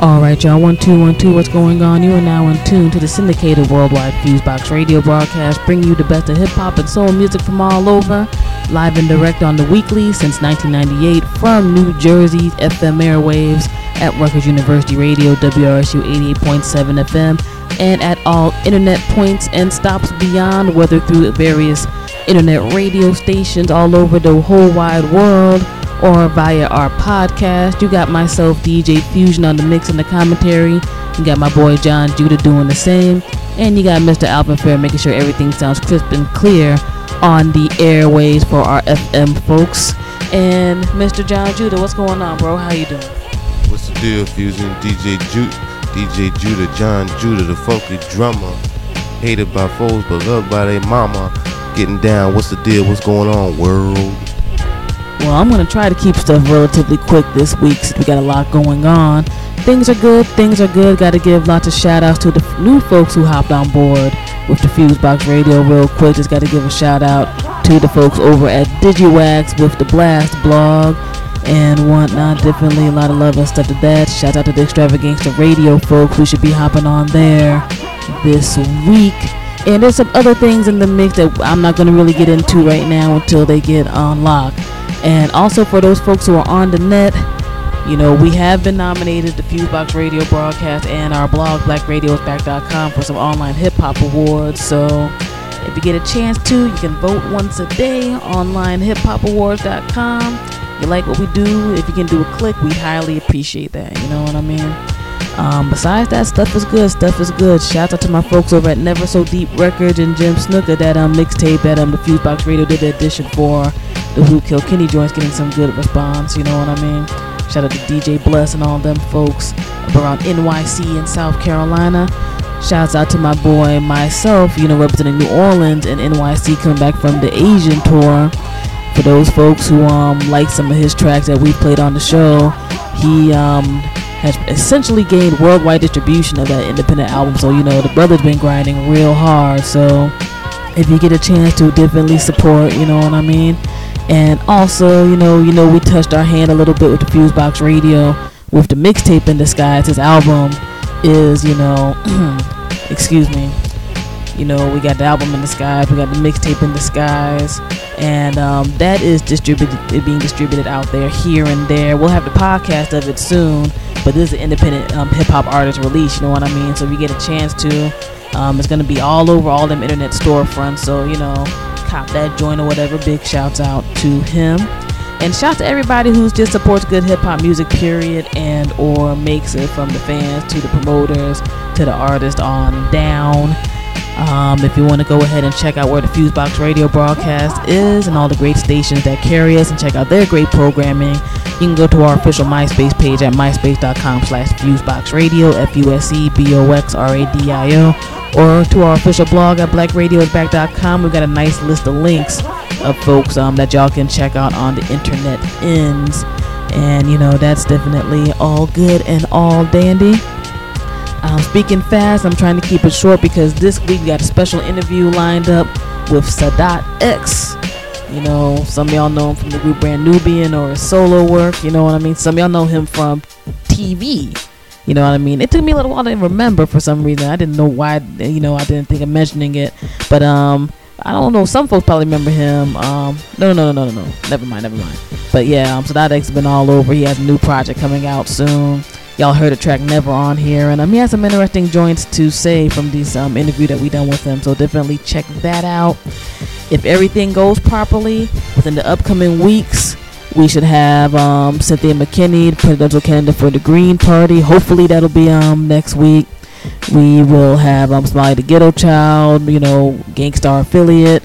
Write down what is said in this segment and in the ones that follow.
All right, y'all. One two one two. What's going on? You are now in tune to the syndicated worldwide Fusebox radio broadcast, bringing you the best of hip hop and soul music from all over, live and direct on the weekly since 1998 from New Jersey's FM airwaves at Rutgers University Radio WRSU 88.7 FM, and at all internet points and stops beyond, whether through various internet radio stations all over the whole wide world or via our podcast. You got myself, DJ Fusion, on the mix and the commentary. You got my boy Jon Judah doing the same. And you got Mr. Alvin Fair making sure everything sounds crisp and clear on the airways for our FM folks. And Mr. Jon Judah, what's going on, bro? How you doing? What's the deal, Fusion? DJ Judah, DJ Judah, Jon Judah, the folky drummer. Hated by foes, but loved by their mama. Getting down, what's the deal? What's going on, world? Well, I'm going to try to keep stuff relatively quick this week since we got a lot going on. Things are good, things are good. Got to give lots of shout outs to the new folks who hopped on board with the Fusebox Radio real quick. Just got to give a shout out to the folks over at DigiWax with the Blast blog and whatnot. Definitely a lot of love and stuff to that. Shout out to the Extravaganza Radio folks who should be hopping on there this week. And there's some other things in the mix that I'm not going to really get into right now until they get unlocked. And also for those folks who are on the net, you know, we have been nominated the Fusebox Radio broadcast and our blog blackradiosback.com for some online hip hop awards. So if you get a chance to, you can vote once a day online hiphopawards.com. You like what we do, if you can do a click, we highly appreciate that. You know what I mean? Um, besides that, stuff is good. Stuff is good. Shout out to my folks over at Never So Deep Records and Jim Snooker. That um mixtape that um the Fusebox Radio did the edition for the Who Kill Kenny joints, getting some good response. You know what I mean? Shout out to DJ Bless and all them folks up around NYC in South Carolina. Shouts out to my boy myself, you know, representing New Orleans and NYC coming back from the Asian tour. For those folks who um like some of his tracks that we played on the show, he um has essentially gained worldwide distribution of that independent album. So you know the brother's been grinding real hard. So if you get a chance to definitely support, you know what I mean. And also, you know, you know, we touched our hand a little bit with the Fusebox Radio with the mixtape in disguise. His album is, you know, excuse me, you know, we got the album in disguise, we got the mixtape in disguise, and um, that is distributed, being distributed out there here and there. We'll have the podcast of it soon, but this is an independent um, hip hop artist release. You know what I mean? So if you get a chance to, um, it's gonna be all over all them internet storefronts. So you know, cop that joint or whatever. Big shouts out to him. And shout to everybody who's just supports good hip hop music, period, and or makes it from the fans to the promoters to the artist on down. Um, if you want to go ahead and check out where the Fusebox Radio broadcast is and all the great stations that carry us and check out their great programming, you can go to our official MySpace page at myspace.com slash FuseboxRadio, F-U-S-E-B-O-X-R-A-D-I-O, or to our official blog at blackradiosback.com. We've got a nice list of links of folks um, that y'all can check out on the internet ends. And, you know, that's definitely all good and all dandy. Um, speaking fast, I'm trying to keep it short because this week we got a special interview lined up with Sadat X. You know, some of y'all know him from the group Brand Nubian or his solo work. You know what I mean? Some y'all know him from TV. You know what I mean? It took me a little while to remember for some reason. I didn't know why. You know, I didn't think of mentioning it. But um, I don't know. Some folks probably remember him. Um, no, no, no, no, no, no. Never mind, never mind. But yeah, um, Sadat X has been all over. He has a new project coming out soon. Y'all heard the track Never on here, and um, he has some interesting joints to say from this um, interview that we done with him. So definitely check that out. If everything goes properly within the upcoming weeks, we should have um, Cynthia McKinney, the presidential candidate for the Green Party. Hopefully that'll be um, next week. We will have um, Smiley the Ghetto Child, you know, Gang Starr affiliate.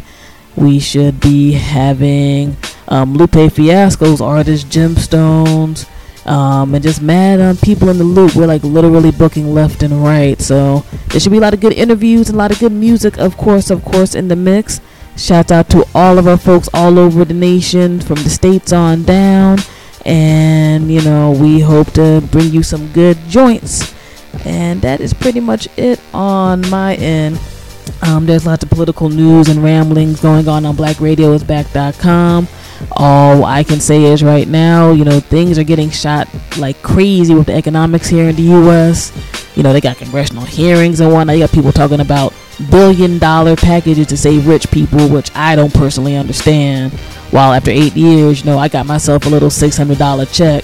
We should be having um, Lupe Fiasco's artist Gemstones. Um, and just mad um, people in the loop. We're like literally booking left and right. So there should be a lot of good interviews and a lot of good music, of course, of course, in the mix. Shout out to all of our folks all over the nation, from the states on down. And, you know, we hope to bring you some good joints. And that is pretty much it on my end. Um, there's lots of political news and ramblings going on on blackradiosback.com. All I can say is right now, you know, things are getting shot like crazy with the economics here in the U.S. You know, they got congressional hearings and whatnot. You got people talking about billion dollar packages to save rich people, which I don't personally understand. While after eight years, you know, I got myself a little six hundred dollar check,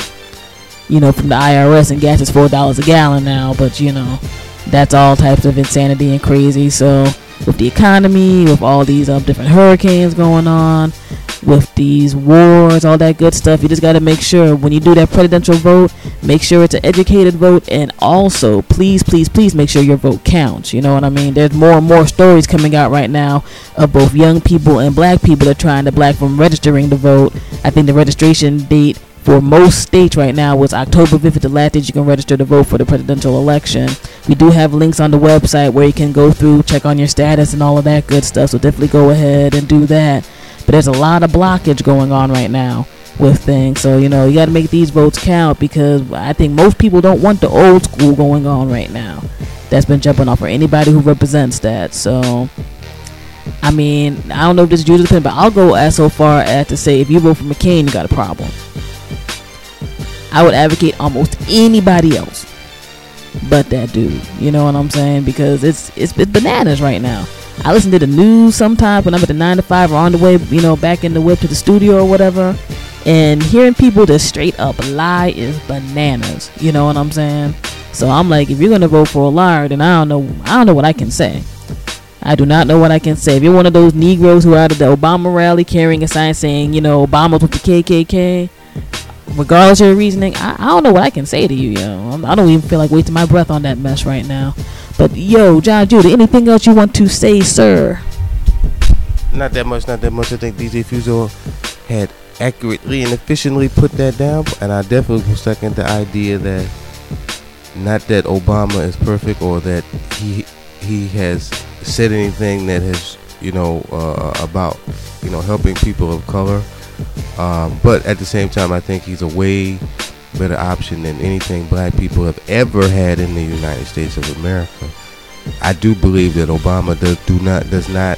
you know, from the IRS, and gas is four dollars a gallon now. But you know, that's all types of insanity and crazy. So with the economy, with all these um, different hurricanes going on, with these wars, all that good stuff. You just got to make sure when you do that presidential vote, make sure it's an educated vote, and also please, please, please make sure your vote counts. You know what I mean? There's more and more stories coming out right now of both young people and black people that are trying to black from registering to vote. I think the registration date for most states right now was October 5th, the last date you can register to vote for the presidential election. We do have links on the website where you can go through, check on your status, and all of that good stuff. So definitely go ahead and do that. But there's a lot of blockage going on right now with things. So, you know, you got to make these votes count because I think most people don't want the old school going on right now. That's been jumping off for anybody who represents that. So, I mean, I don't know if this is Judah's opinion, but I'll go as so far as to say if you vote for McCain, you got a problem. I would advocate almost anybody else but that dude. You know what I'm saying? Because it's it's, it's bananas right now. I listen to the news sometimes when I'm at the nine to five or on the way, you know, back in the whip to the studio or whatever. And hearing people just straight up lie is bananas. You know what I'm saying? So I'm like, if you're gonna vote for a liar, then I don't know. I don't know what I can say. I do not know what I can say. If you're one of those Negroes who are out of the Obama rally carrying a sign saying, you know, Obama's with the KKK, regardless of your reasoning, I, I don't know what I can say to you, yo. I don't even feel like wasting my breath on that mess right now. But yo, Jon Judah, anything else you want to say, sir? Not that much, not that much. I think DJ Fuso had accurately and efficiently put that down, and I definitely will second the idea that not that Obama is perfect or that he he has said anything that has you know uh, about you know helping people of color, um, but at the same time, I think he's a way better option than anything black people have ever had in the United States of America. I do believe that Obama does do not does not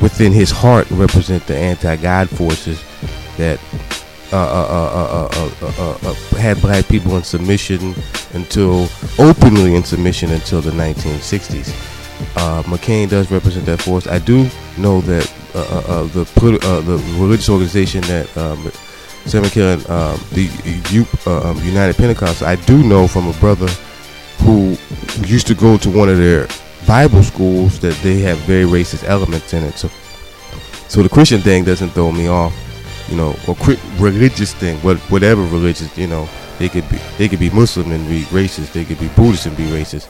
within his heart represent the anti-God forces that uh, uh, uh, had black people in submission until openly in submission until the 1960s. McCain does represent that force. I do know that the the religious organization that um, Sam McKellen, um, the uh, um, United Pentecost. I do know from a brother who used to go to one of their Bible schools that they have very racist elements in it. So, so the Christian thing doesn't throw me off, you know, or religious thing, whatever religious, you know, they could be they could be Muslim and be racist. They could be Buddhist and be racist.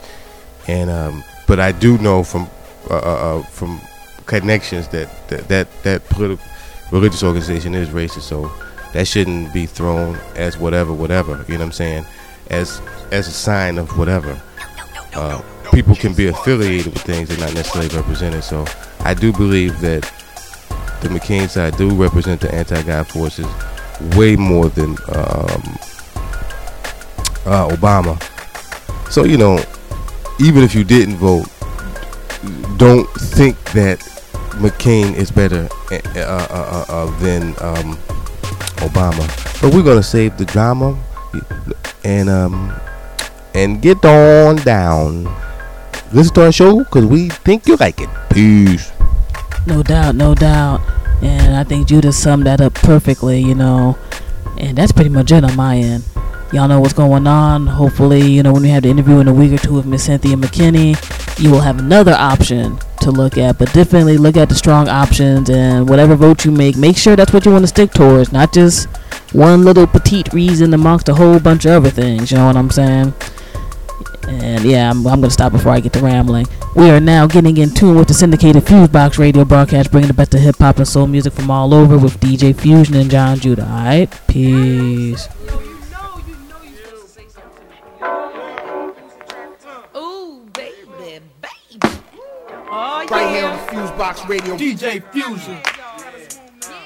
And um, but I do know from uh, uh, uh from connections that that that, that political religious organization is racist. So that shouldn't be thrown as whatever, whatever. You know what I'm saying? As as a sign of whatever. Uh, people can be affiliated with things they're not necessarily represented. So I do believe that the McCain side do represent the anti-God forces way more than um, uh, Obama. So you know, even if you didn't vote, don't think that McCain is better uh, uh, uh, uh than um, Obama. But we're gonna save the drama and um and get on down. Listen to our show because we think you like it. Peace. No doubt, no doubt. And I think Judah summed that up perfectly, you know. And that's pretty much it on my end. Y'all know what's going on. Hopefully, you know, when we have the interview in a week or two with Miss Cynthia McKinney, you will have another option to look at. But definitely look at the strong options and whatever vote you make, make sure that's what you want to stick towards, not just one little petite reason amongst a whole bunch of other things. You know what I'm saying? And yeah, I'm, I'm going to stop before I get to rambling. We are now getting in tune with the syndicated Fusebox radio broadcast, bringing the best of hip hop and soul music from all over with DJ Fusion and Jon Judah. All right, peace. Right here on Fusebox Radio. DJ Fusion.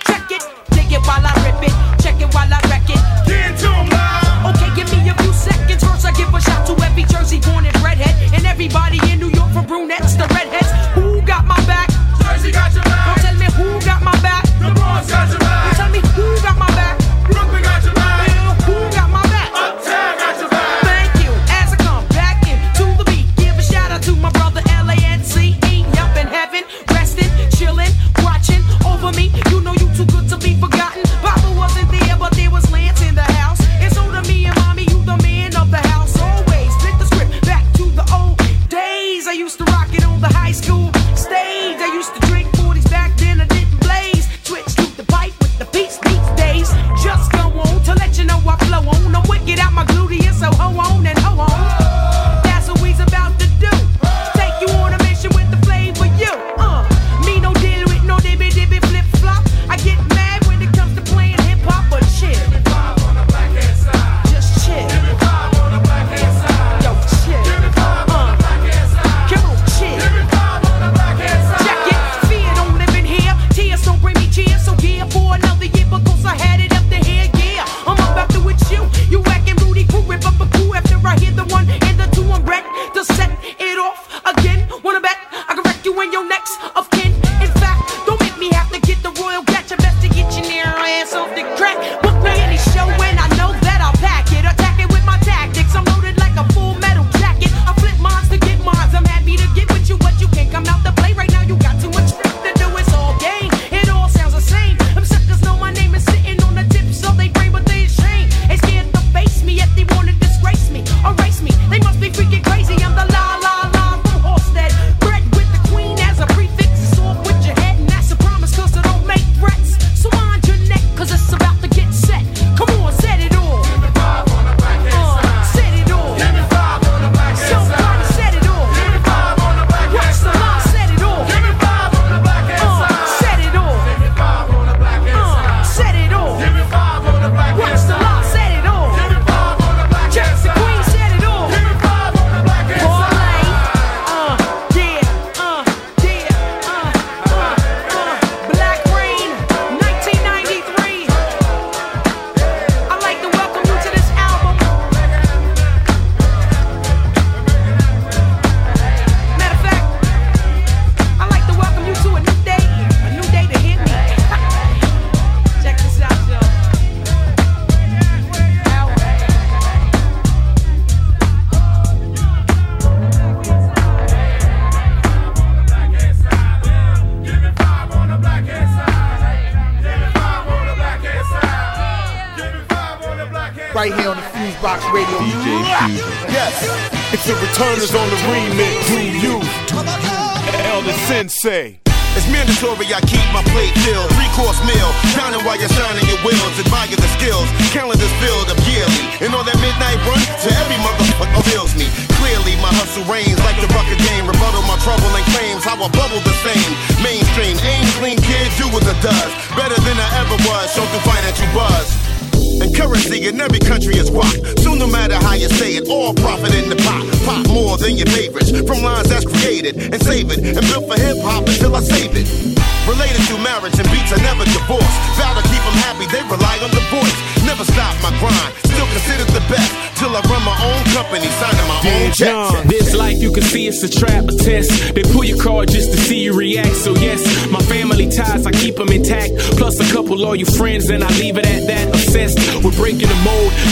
Check it, dig it while I rip it. Check it while I wreck it. Get into live. Okay, give me a few seconds. First, I give a shout to every Jersey born and redhead. And everybody in New York for brunettes, the redheads. Who got my back? Jersey got your back. Don't tell me who got my back. The Bronx got your back. too good to be forgotten. Papa wasn't there, but there was Lance in the house. And so to me and mommy, you the man of the house. Always flip the script back to the old days. I used to rock it on the high school stage. I used to drink 40s back then, I didn't blaze. Twitch to the pipe with the beats these days. Just go on to let you know I flow on. I'm wicked out my gluteus, so ho on and ho on. again. Wanna bet I can wreck you in your next of kin.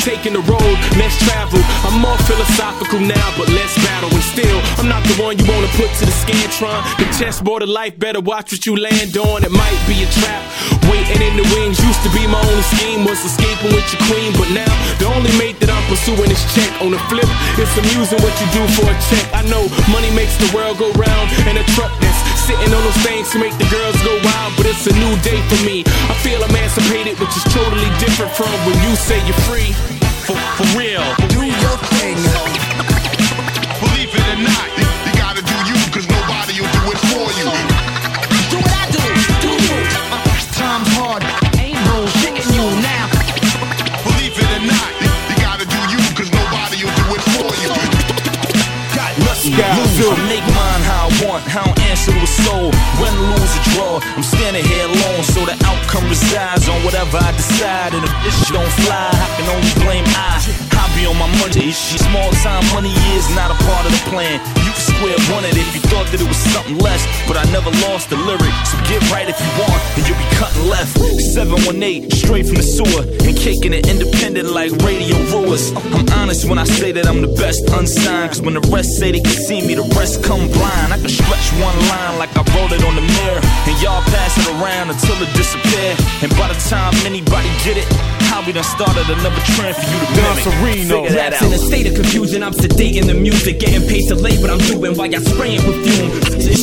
Taking the road, less travel. I'm more philosophical now, but less battle. And still, I'm not the one you wanna put to the scantron. The chessboard of life, better watch what you land on. It might be a trap. Waiting in the wings used to be my only scheme, was escaping with your queen. But now, the only mate that I'm pursuing is check. On the flip, it's amusing what you do for a check. I know money makes the world go round, and a truck that's sitting on those things to make the girls go wild. But it's a new day for me. I feel emancipated, which is totally different from when you say you're free. For, for real. Do your thing. Believe it or not, you, you gotta do you, cause nobody will do it for you. Do what I do. Do you. Time's hard. Ain't bullshitting you now. Believe it or not, you, you gotta do you, cause nobody will do it for you. Let's go. I make mine how I want, how I answer to a soul. Win, lose, or draw, I'm standing here alone, so the outcome resides on whatever I decide. And if this shit don't fly, I can only blame I. I be on my money. Small time money is not a part of the plan. Square one it if you thought that it was something less, but I never lost the lyric. So get right if you want, and you'll be cutting left. 718, straight from the sewer, and kicking it independent like radio rulers. I'm honest when I say that I'm the best unsigned, cause when the rest say they can see me, the rest come blind. I can stretch one line like I wrote it on the mirror, and y'all pass it around until it disappear. And by the time anybody get it, how we done started another trend for you to Don mimic. Sereno. Figure that Raps in a state of confusion, I'm sedating the music, getting paid to lay what I'm doing while y'all spraying perfume.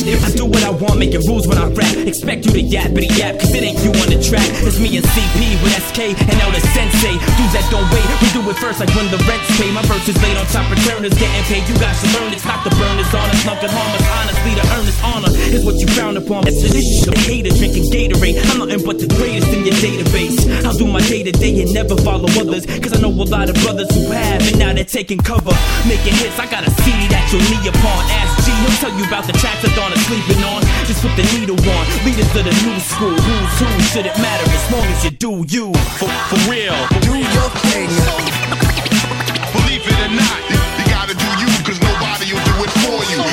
If I do what I want, making rules when I rap, expect you to yappity yap, cause it ain't you on the track. It's me and CP with SK and Elder Sensei. Dudes that don't wait, we do it first like when the rent's paid. My verse is laid on top of turners, getting paid. You guys should learn it's not the burners on us, nothing harm us. Honestly, the earnest honor is what you frown upon. It's this shit, hater drinking Gatorade. I'm nothing but the greatest in your database. I'll do my day to day and never follow others, cause I know a lot of brothers who have, and now they're taking cover, making hits. I got a CD that you'll knee upon. Ask G, he'll tell you about the tracks that Dawn is sleeping on. Just put the needle on. Leaders of the new school, who's who shouldn't matter as long as you do you. For, for real. Do your thing. Believe it or not, you, you gotta do you, cause nobody will do it for you.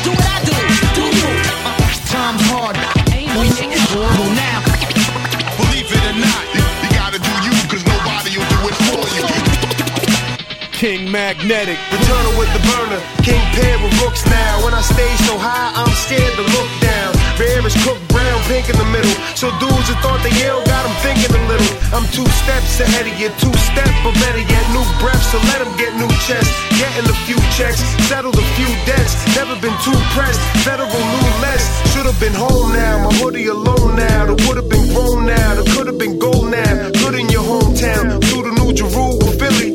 Do what I do. Do you. Time's hard. Ain't King Magnetic. Returning with the burner, king paired with rooks now. When I stay so high, I'm scared to look down. Rare is cooked brown, pink in the middle. So dudes who thought they ill got them thinking a little. I'm two steps ahead of you, two step, but better yet, new breaths. So let them get new chests. Getting a few checks, settled a few debts. Never been too pressed, federal new less. Should have been home now, my hoodie alone now. The would have been grown now, the could have been gold now. Good in your hometown, through the new Jerusalem, Philly.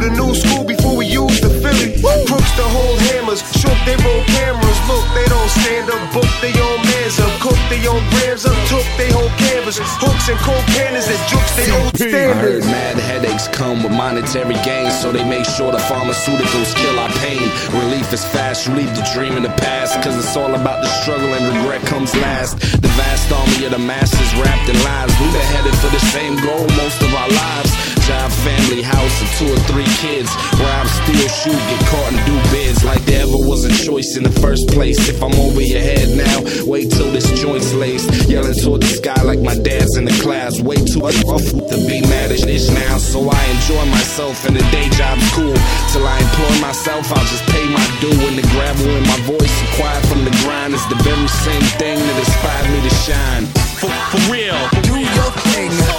The new school before we used the Philly. Crooks to hold hammers, shook they roll cameras. Look, they don't stand up, book they own mans up, cook they own grams up, took they whole canvas. Hooks and cold cannons that jukes they old CP. I heard standards. mad headaches come with monetary gains, so they make sure the pharmaceuticals kill our pain. Relief is fast, you leave the dream in the past, cause it's all about the struggle and regret comes last. The vast army of the masses wrapped in lives, we've been headed for the same goal most of our lives. Job, family, house, and two or three kids. Rob, steal, shoot, get caught and do bids like there ever was a choice in the first place. If I'm over your head now, wait till this joint's laced. Yelling toward the sky like my dad's in the class. Way too off to be mad at this now. So I enjoy myself and the day job's cool. Till I employ myself, I'll just pay my due. And the gravel in my voice and quiet from the grind is the very same thing that inspired me to shine. For, for real. Do your thing.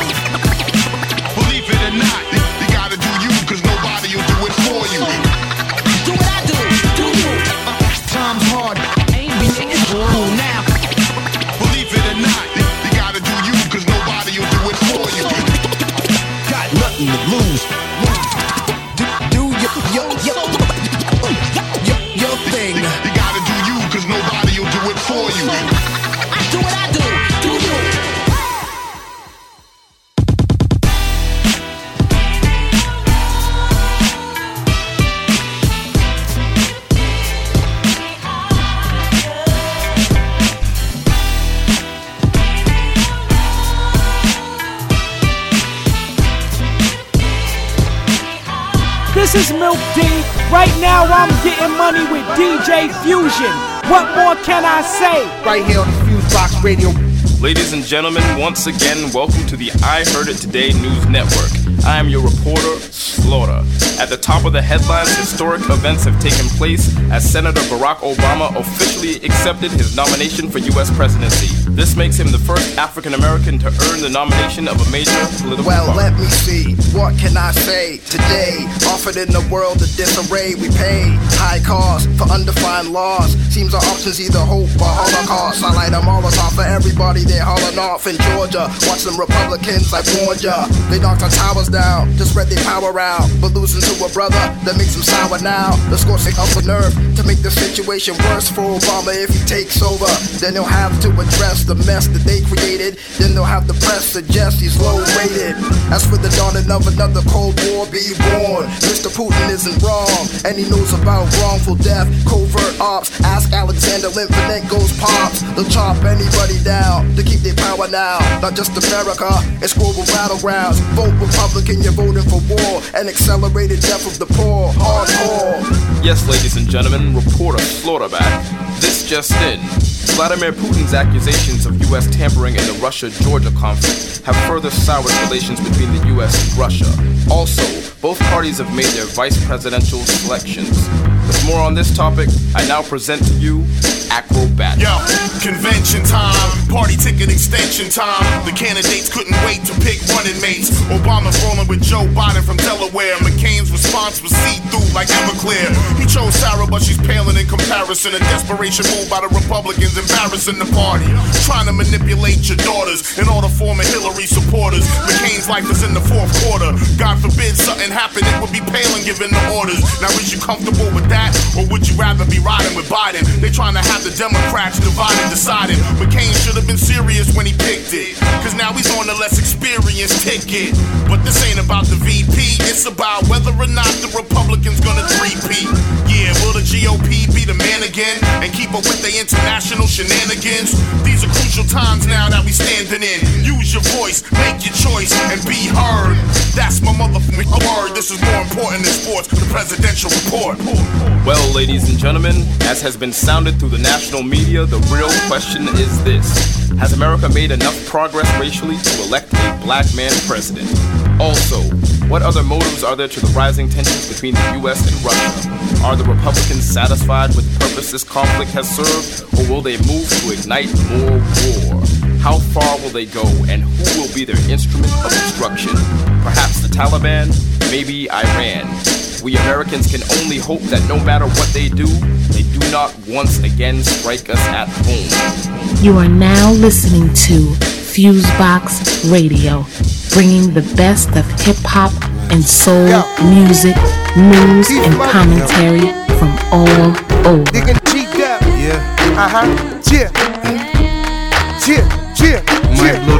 DJ Fusion. What more can I say? Right here on the Fusebox Radio. Ladies and gentlemen, once again, welcome to the I Heard It Today News Network. I am your reporter, Slaughter. At the top of the headlines, historic events have taken place as Senator Barack Obama officially accepted his nomination for U.S. presidency. This makes him the first African American to earn the nomination of a major political Well, party. let me see. What can I say today? Offered in the world of disarray, we pay high cost for undefined laws. Seems our options either hope or holocaust. I light a Molotov for everybody they hauling off in Georgia. Watch them Republicans, I warned ya. They knocked our towers down to spread their power out. But losing to a brother that makes them sour now. The scorching up the nerve to make the situation worse for Obama if he takes over. Then he'll have to address the mess that they created. Then they'll have the press suggest he's low rated. As for the dawning of another Cold War be born, Mr. Putin isn't wrong, and he knows about wrongful death, covert ops. Ask Alexander Litvinenko's pops. They'll chop anybody down to keep their power now. Not just America, it's global battlegrounds. Vote Republican, you're voting for war and accelerated death of the poor. Hardcore. Yes, ladies and gentlemen, reporter Slaughterback. This just in. Vladimir Putin's accusations of U.S. tampering in the Russia Georgia conflict have further soured relations between the U.S. and Russia. Also, both parties have made their vice presidential selections. With more on this topic, I now present to you Akrobatik. Yo, convention time, party ticket extension time. The candidates couldn't wait to pick running mates. Obama's rolling with Joe Biden from Delaware. McCain's response was see through like Everclear. He chose Sarah, but she's paling in comparison. A desperation move by the Republicans, embarrassing the party. Trying to manipulate your daughters in order to form a Hillary supporters. McCain's life is in the fourth quarter. God forbid something happened, it would be Palin giving the orders. Now, is you comfortable with that, or would you rather be riding with Biden? They trying to have the Democrats divided, decided. McCain should have been serious when he picked it. Cause now he's on the less experienced ticket. But this ain't about the VP, it's about whether or not the Republicans gonna three-peat. Yeah, will the GOP be the man again and keep up with the international shenanigans? These are crucial times now that we standing in. Use your voice, make your choice, and be heard. That's my This is more important than sports. The presidential report. Well, ladies and gentlemen, as has been sounded through the national media, the real question is this Has America made enough progress racially to elect a black man president? Also, what other motives are there to the rising tensions between the US and Russia? Are the Republicans satisfied with the purpose this conflict has served, or will they move to ignite more war? How far will they go, and who will be their instrument of destruction? Perhaps the Taliban? Maybe Iran? We Americans can only hope that no matter what they do, they do not once again strike us at home. You are now listening to Fusebox Radio, bringing the best of hip hop and soul music, news, and commentary from all over. Yeah. Uh huh. Yeah. Yeah.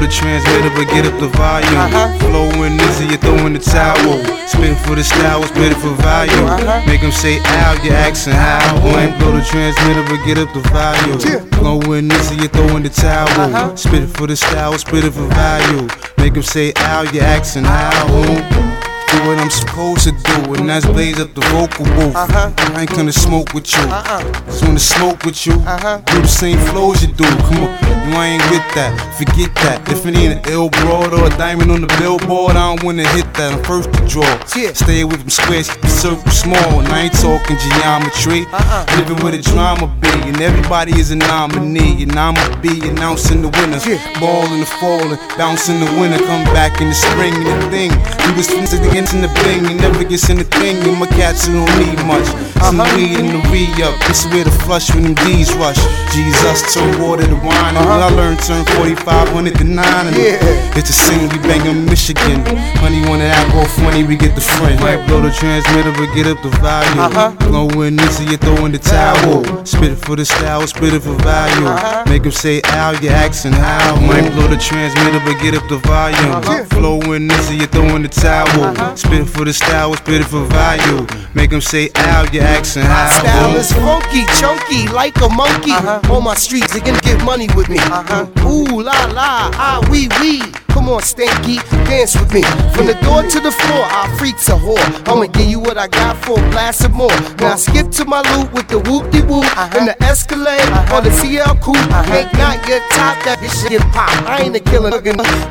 Yeah. The transmitter, but get up the volume. Uh-huh. Flowing easy, you throwing the towel. Spin for the style, spit it for value. Uh-huh. Make them say ow, you asking how. Might blow the transmitter, but get up the volume. Flowing easy, you throwing the towel. Uh-huh. Spit it for the style, spit it for value. Make them say ow, you asking how. Do what I'm supposed to do, and that's blaze up the vocal booth. Uh-huh. I ain't gonna smoke with you. Uh-uh. Just wanna smoke with you. Uh-huh. Do the same flows you do. Come on, you ain't with that. Forget that. If it ain't an ill broad or a diamond on the billboard, I don't wanna hit that. I'm first to draw. Stay with them squares, keep the circle small. And I ain't talking geometry. Uh-uh. Living with a drama be, and everybody is a nominee. And I'ma be announcing the winner. Ball in the fall and bounce in the winter. Come back in the spring and the thing. We was friends again in the bling, you never gets in the thing. And my cats who don't need much. Some Uh-huh. weed in the re up. This is where the flush when them D's rush. Jesus turn water to wine. And when I learned turn 4500 to 9. And Yeah. It's a scene we bang in Michigan. Honey wanna act all funny, we get the friend. Might blow the transmitter, but get up the volume. Uh-huh. Blowing this, you throw in the towel. Spit it for the style, spit it for value. Uh-huh. Make them say ow, you asking how. Might blow the transmitter, but get up the volume. Uh-huh. Flowing this, you throw in the towel. Spit for the style, spit it for value. Make them say ow, you asking My style is funky, chunky, like a monkey. On my streets, they can get money with me. Uh-huh. Ooh la la, ah wee wee. Come on, Stanky, dance with me. From the door to the floor, I freaks a whore. I'ma give you what I got for a blast of more. Now I skip to my loot with the whoop de whoop and the Escalade uh-huh. or the CL coupe. Uh-huh. Ain't not your top that this shit pop. I ain't a killer,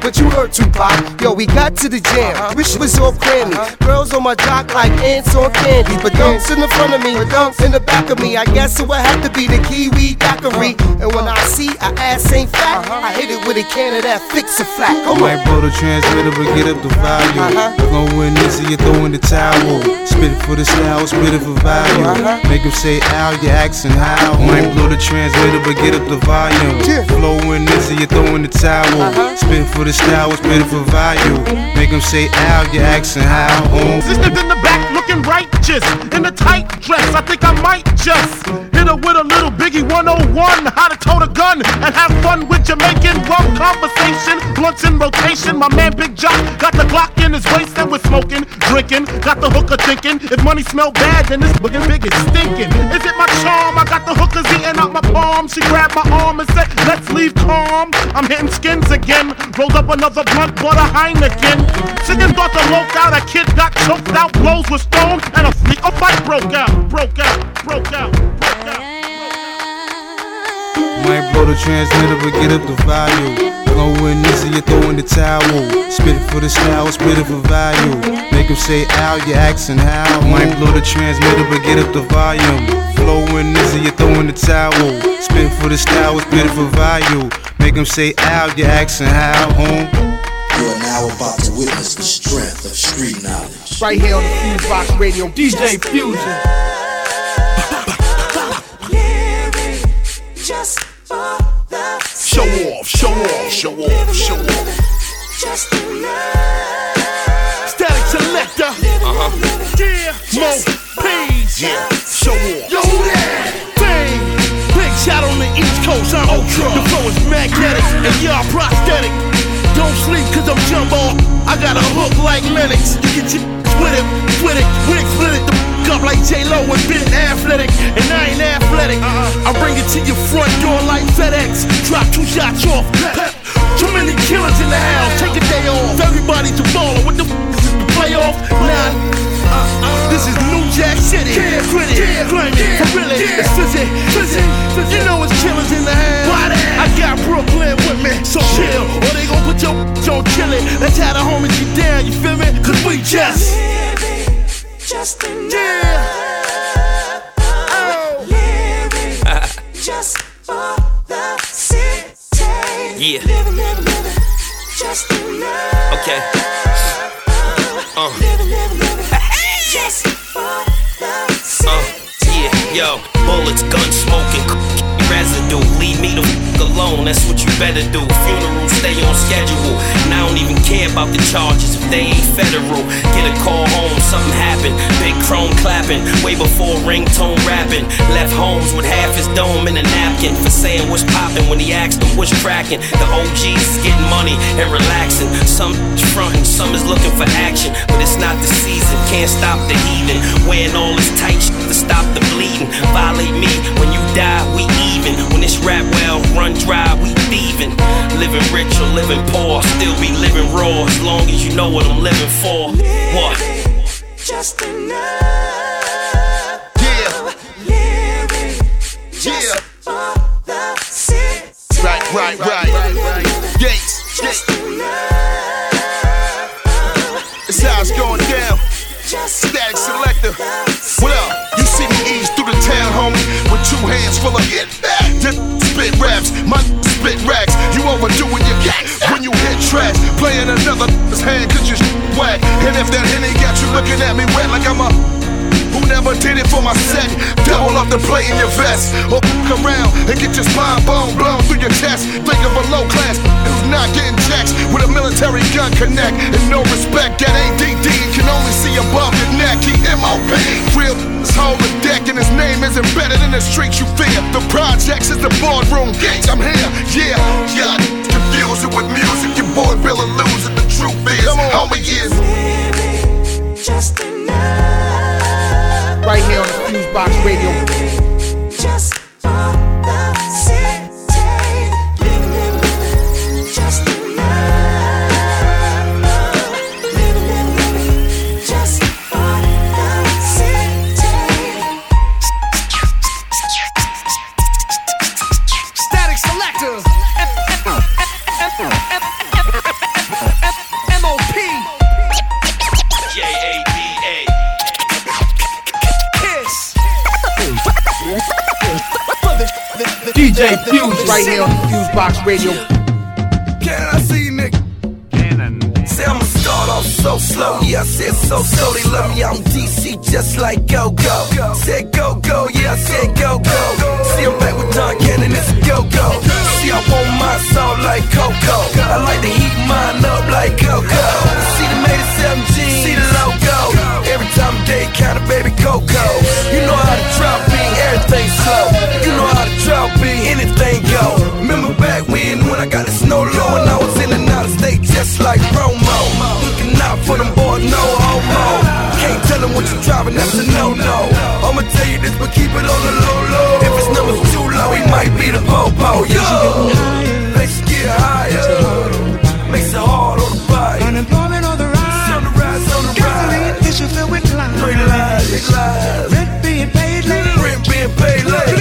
but you heard Tupac. Yo, we got to the jam. Uh-huh. Wish it was all cranny. Girls on my jock like ants on candy, but dunks in the front of me, but dunks in the back of me. I guess it would have to be the Kiwi daiquiri. And when I see a ass ain't fat, I hit it with a can of that fix a flat. Come Might on. blow the transmitter, but get up the volume. Uh-huh. Blowing this, you throw in the towel. Spit it for the style, spit it for value. Uh-huh. Make them say ow, you asking how. Might blow the transmitter, but get up the volume. Flowing this, you throw in the towel. Uh-huh. Spit it for the style, spit it for value. Make them say ow, you asking how. Oh. Sisters in the back looking righteous in a tight dress. I think I might just hit her with a little Biggie 101. How to tote a gun and have fun with Jamaican rum conversation. Blunts in rotation. My man Big Jock got the Glock in his waist and we're smoking, drinking. Got the hooker thinking if money smell bad, then this looking big is stinking. Is it my charm? I got the hookers eating out my palm. She grabbed my arm and said, Let's leave calm. I'm hitting skins again. Rolled up another blunt, bought a Heineken. Chicken thought the loke out. A kid got choked out. Blows with stone and a, freak a fight broke out. Broke out. Broke out. Broke out. Might blow the transmitter, but get up the volume. Blowing this, you throw in the towel. Spit it for the style, spit it for value. Make them say ow, you asking how. Might blow the transmitter, but get up the volume. Flowing easy, you're in the towel. Spit it for the style, spit it for value. Make them say ow, you asking how. Home. You are now about to witness the strength of street knowledge. Right here on the Fusebox Radio, DJ Fusion. Just for the Show off, show off, show off, show off. Just. Static selector. Uh-huh. Yeah. Mo P's. Yeah, show off. Yo, that. Bang. Big shot on the East Coast. I'm Ultra. The flow is magnetic and y'all prosthetic. Don't sleep cause I'm jumbo. I got a hook like Lennox. You get your with it, with it, with it, split it the up like J-Lo and been athletic. And I ain't athletic. I bring it to your front door like FedEx. Drop two shots off. Pep. Too many killers in the house. Take a day off. Everybody's a baller. What the f- is this, the playoff? Nah. This is New Jack City. Yeah, Gritty, claim it, for really. It's fizzy, fizzy, fizzy. You know it's killers in the house. I got Brooklyn with me, so chill. Or they gon' put your on chill it. Let's have the homies get down, you feel me? Cause we just. Just enough. Yeah. Oh. Living just for the city. Yeah. Living, living, living. Just enough. Okay. Uh. Living, living, living. Just for the city. Uh, yeah, yo, bullets, gun smoking, residue. Leave me the f alone, that's what you better do. Funerals stay on schedule. And I don't even care about the charges if they ain't federal. Get a call home, something happened. Big chrome clapping, way before ringtone rapping. Left Holmes with half his dome in a napkin for saying what's poppin' when he asked him what's cracking. The OGs is getting money and relaxing. Some frontin', some is looking for action, but it's not the season. Can't stop the heathen. Wearing all this tight shit to stop the bleeding. Violate me when you die, we When it's rap well, run dry, we thieving. Living rich or living poor, still be living raw as long as you know what I'm living for. What? Just enough. Yeah. Living Yeah. for the city. Right, right, right. Gates, Just It's how it's going down. Static selector. What up? Full of get back. Just spit raps, my spit racks. You overdoing your cat when you hit trash. Playing another hand cause you whack. And if that henny got you looking at me wet like I'm a never did it for my set. Double up the plate in your vest. Or fuck around and get your spine bone blown through your chest. Think of a low class who's not getting checks with a military gun connect. And no respect that ADD can only see above your neck. He MOB. Real is hold the deck and his name is embedded in the streets you fear. The projects is the boardroom gates. I'm here. Yeah, yeah. Confuse it with music. Your boy Bill will lose it. The truth is, homie is. Just Right here on the Fusebox Radio. Just for the. DJ Fuse right here on the Fusebox Radio. Can I see you, nigga? Say I'ma start off so slow, yeah, I said so slow. They love me, I'm DC just like Go Go. Said Go Go, yeah, I said Go Go. See, I'm back with Don Cannon, it's a Go Go. See, I want my song like Coco. I like to heat mine up like Coco. See the made it 17, see the logo. Every time day counter, baby Coco. You know how to drop beat, everything slow. You know how to drop beat, anything go. Remember back when, when I got the snow low and I was in and out of state just like Romo. Looking out for them boys, no homo. Can't tell them what you're driving, that's a no-no. I'ma tell you this, but keep it on the low low. If his number's too low, he might be the popo. Yo, let's get higher. Makes it hard on the bike. Unemployment on the rise. On the rise, on the Gasoline rise. issue filled with lies. Straight lies, straight lies. Rent being paid late. Rent being paid late.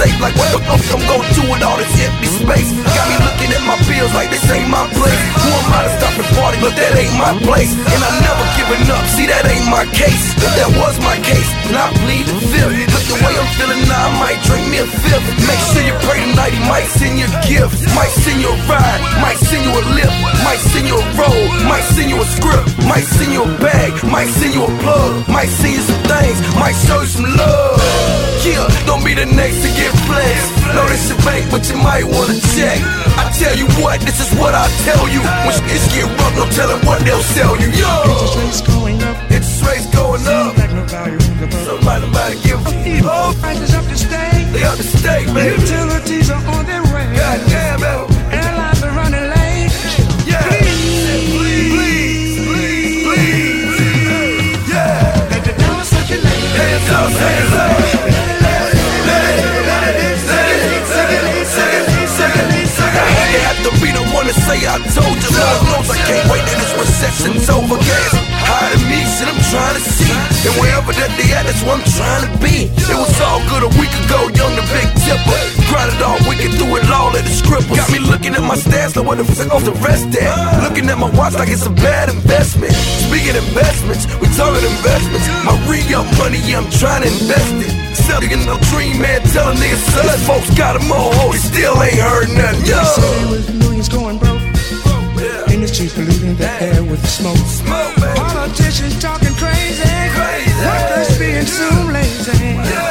Safe, like what the fuck I'm gonna do with all this empty space? Got me looking at my bills like this ain't my place. Who am I to stop and party? But that ain't my place. And I'm never giving up. See, that ain't my case. If that was my case, then I plead the fifth. Look the way I'm feeling now, I might drink me a fifth. Make sure you pray tonight. He might send you a gift, might send you a ride, might send you a lift, might send you a roll, might send you a script, might send you a bag, might send you a plug, might send you some things, might show you some love. Yeah, don't be the next to get flexed. No, this your bank, but you might wanna check. I tell you what, this is what I tell you. When shit get rough, no telling what they'll sell you. Yo, Interest rates going up. interest rates going up. Like no value in the world. Somebody might give a Evil prices up to stay. They up to stake, baby. Utilities are on their way. God damn it. Airlines are running late. Yeah. Please, please, please, please. Yeah. Let the dollar circulate. Hands up, hands up. To say I told you. Lord knows I can't wait till this recession's over. Gas higher than me, shit I'm trying to see. And wherever that they at, that's where I'm trying to be. It was all good a week ago, young the big tipper. Grinded all wicked through it all at the scribble. Got me looking at my stats like what the fuck off the rest at. Looking at my watch like it's a bad investment. Speaking investments, we talking investments. My re-up money, yeah, I'm trying to invest it. Selling no dream, man, telling niggas such folks got a more hold, he still ain't heard nothing. Yo! Industry polluting the air with smoke. Smoke. Politicians talking crazy. Workers being too lazy.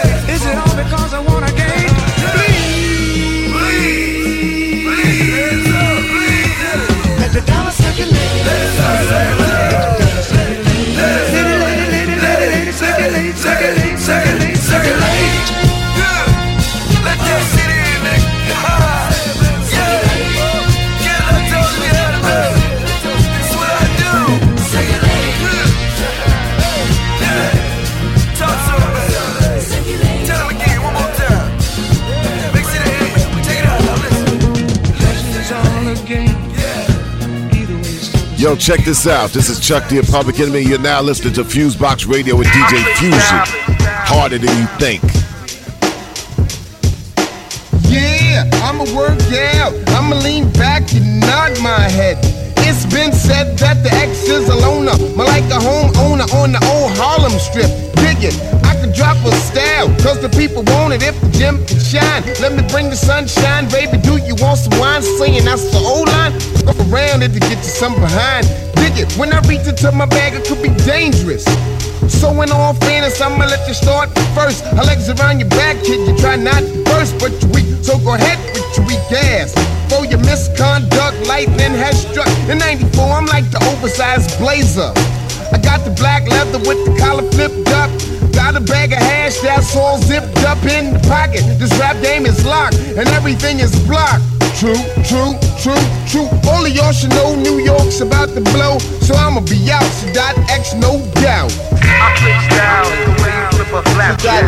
Yo, check this out. This is Chuck D Public Enemy. You're now listening to Fusebox Radio with DJ Fusion. Harder than you think. Yeah, I'ma work out. I'ma lean back and nod my head. It's been said that the X is a loner, more like a homeowner on the old Harlem strip. Dig it, I could drop a style, cause the people want it if the gym can shine. Let me bring the sunshine, baby. Do you want some wine? Saying that's the old line. Go around it to get you some behind. Dig it, when I reach into my bag, it could be dangerous. So in all fairness, I'ma let you start first. Her legs around your back, kid, you try not to burst, but you weak. So go ahead with your weak ass. For your misconduct, lightning has struck. In 94, I'm like the oversized blazer. I got the black leather with the collar flipped up. Got a bag of hash that's all zipped up in the pocket. This rap game is locked and everything is blocked. True, true, true, true. All of y'all should know New York's about to blow, so I'ma be out. Sadat X, no doubt. I flip down the way you flip a flat track.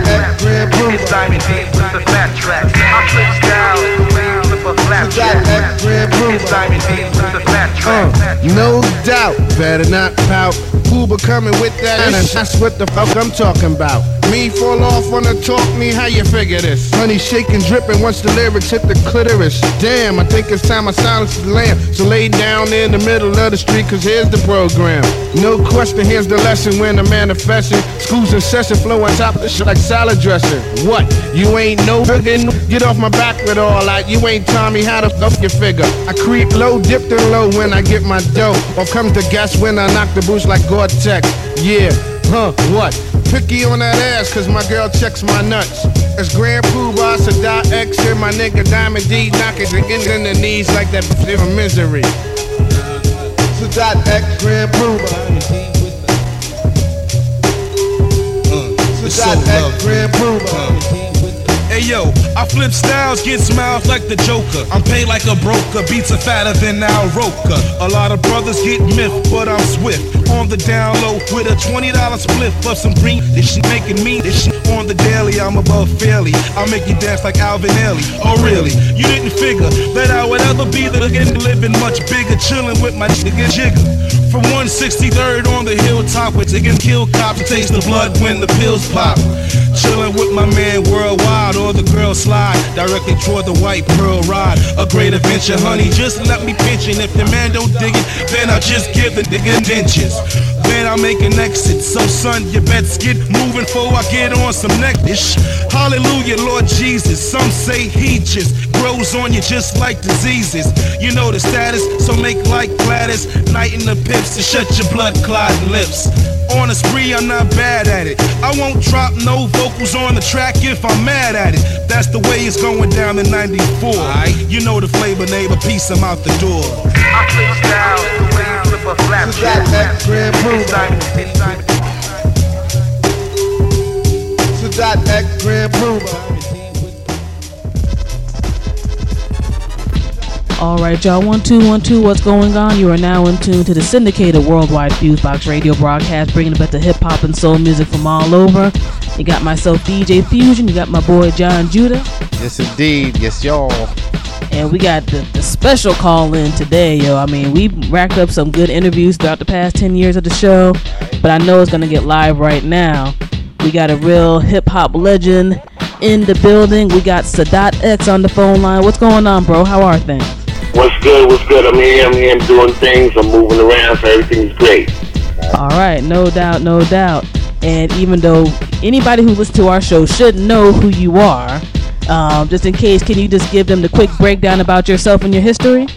It's Diamond D with the fat track. I flip down the way you flip a flat track. It's Diamond D with the fat track. Uh, no doubt, better not pout. Uber coming with that, and that's what the fuck I'm talking about. Me fall off on the talk, me how you figure this? Honey shaking, dripping once the lyrics hit the clitoris. Damn, I think it's time I silence the lamp. So lay down in the middle of the street, cause here's the program. No question, here's the lesson when the manifesting. School's in session, flow on top of the shit like salad dressing. What? You ain't no friggin' Get off my back with all that. You ain't Tommy, how the fuck you figure? I creep low, dip and low when I get my dough. Or come to guess when I knock the boots like Gore-Tex. Yeah, huh, what? Picky on that ass, cause my girl checks my nuts. It's Grand Puba, Sadat X, and my nigga Diamond D knocking the ends in the knees like that from misery. Sadat X, Grand Puba. Sadat X, Grand Puba. Hey yo, I flip styles, get smiles like the Joker. I'm paid like a broker, beats are fatter than Al Roker. A lot of brothers get miffed, but I'm swift. On the down low with a $20 split for some green. This shit making me, this shit on the daily. I'm above fairly. I'll make you dance like Alvin Ailey. Oh really? You didn't figure that I would ever be the living much bigger, chilling with my nigga Jigger. From 163rd on the hilltop, where they can kill cops taste the blood when the pills pop. Chilling with my man worldwide, or the girl slide directly toward the white pearl ride. A great adventure, honey. Just let me pinch it. If the man don't dig it, then I'll just give the nigga inches. Then I'll make an exit. So son, your best get moving before I get on some necklace. Hallelujah, Lord Jesus. Some say he just grows on you just like diseases. You know the status, so make like Gladys. Knight in the pips to shut your blood clotting lips. On a spree, I'm not bad at it. I won't drop no vocals on the track if I'm mad at it. That's the way it's going down in 94. You know the flavor, neighbor, peace, I'm out the door. I flip down the way you flip a flat track. It's Diamond D. X, Grand Puba. All right, y'all. One two one two. What's going on? You are now in tune to the syndicated worldwide Fusebox radio broadcast, bringing about the hip hop and soul music from all over. You got myself, DJ Fusion. You got my boy Jon Judah, Yes, indeed. Yes, y'all. And we got the, the special call in today, yo. I mean, we racked up some good interviews throughout the past ten years of the show, but I know it's gonna get live right now. We got a real hip hop legend in the building. We got Sadat X on the phone line. What's going on, bro? How are things? What's good? What's good? I'm here. I'm here. I'm doing things. I'm moving around, so everything's great. All right, no doubt, no doubt. And even though anybody who listens to our show should know who you are, um, just in case, can you just give them the quick breakdown about yourself and your history?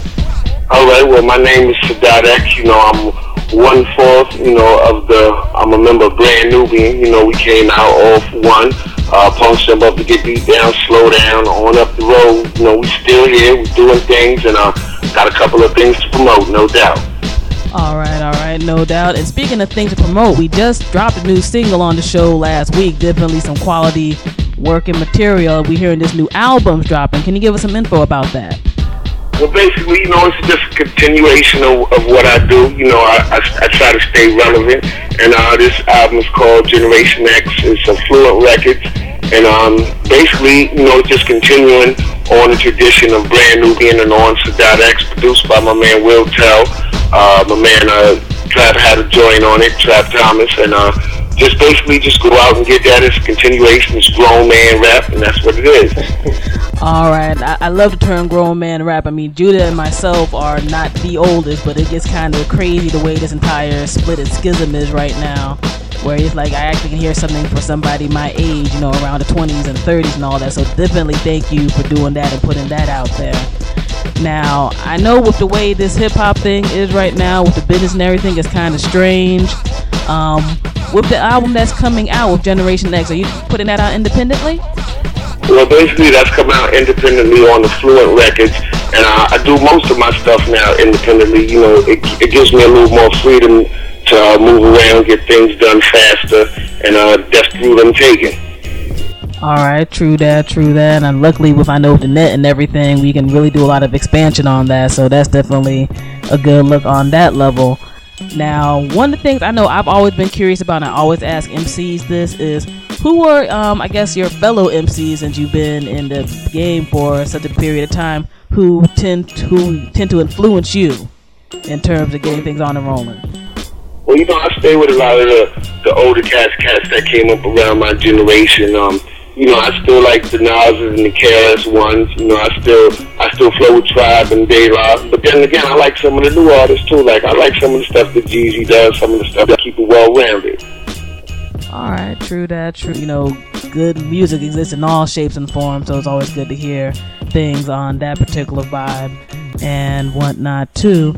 All right. Well, my name is Sadat X. You know, I'm one fourth. You know, of the. I'm a member of Brand Nubian. You know, we came out off one. Uh, punks them up to get beat down, slow down, on up the road. You know, we still here. We're doing things, and uh, got a couple of things to promote, no doubt. All right, all right, no doubt. And speaking of things to promote, we just dropped a new single on the show last week. Definitely some quality work and material. We hearing this new album's dropping. Can you give us some info about that? Well, basically, you know, it's just a continuation of, of what I do. You know, I, I, I try to stay relevant, and uh, this album is called Generation X. It's a Fluent Records, and um, basically, you know, just continuing on the tradition of Brand Nubian and on Sadat X, produced by my man Will Tell. Uh, my man uh, Trap had a joint on it, Trap Thomas, and uh, just basically just go out and get that. It's a continuation. It's grown man rap, and that's what it is. All right, I, I love the term grown man rap. I mean, Judah and myself are not the oldest, but it gets kind of crazy the way this entire split and schism is right now. Where it's like I actually can hear something for somebody my age, you know, around the 20s and 30s and all that. So definitely thank you for doing that and putting that out there. Now, I know with the way this hip hop thing is right now, with the business and everything, it's kind of strange. Um, with the album that's coming out with Generation X, are you putting that out independently? Well, basically, that's come out independently on the Fluent Records, and uh, I do most of my stuff now independently. You know, it, it gives me a little more freedom to uh, move around, get things done faster, and uh, that's the route I'm taking. All right, true that, true that. And luckily, with I know with the net and everything, we can really do a lot of expansion on that. So that's definitely a good look on that level. Now, one of the things I know I've always been curious about, and I always ask MCs this is who are, um, I guess, your fellow MCs, and you've been in the game for such a period of time, who tend to, tend to influence you in terms of getting things on and rolling. Well, you know, I stay with a lot of the, the older cats, cats that came up around my generation. Um, you know, I still like the Nas's and the KRS ones. You know, I still I still flow with Tribe and De La. But then again, I like some of the new artists too. Like I like some of the stuff that Jeezy does, some of the stuff that keep it well rounded. All right, true that, true. You know, good music exists in all shapes and forms, so it's always good to hear things on that particular vibe and whatnot too.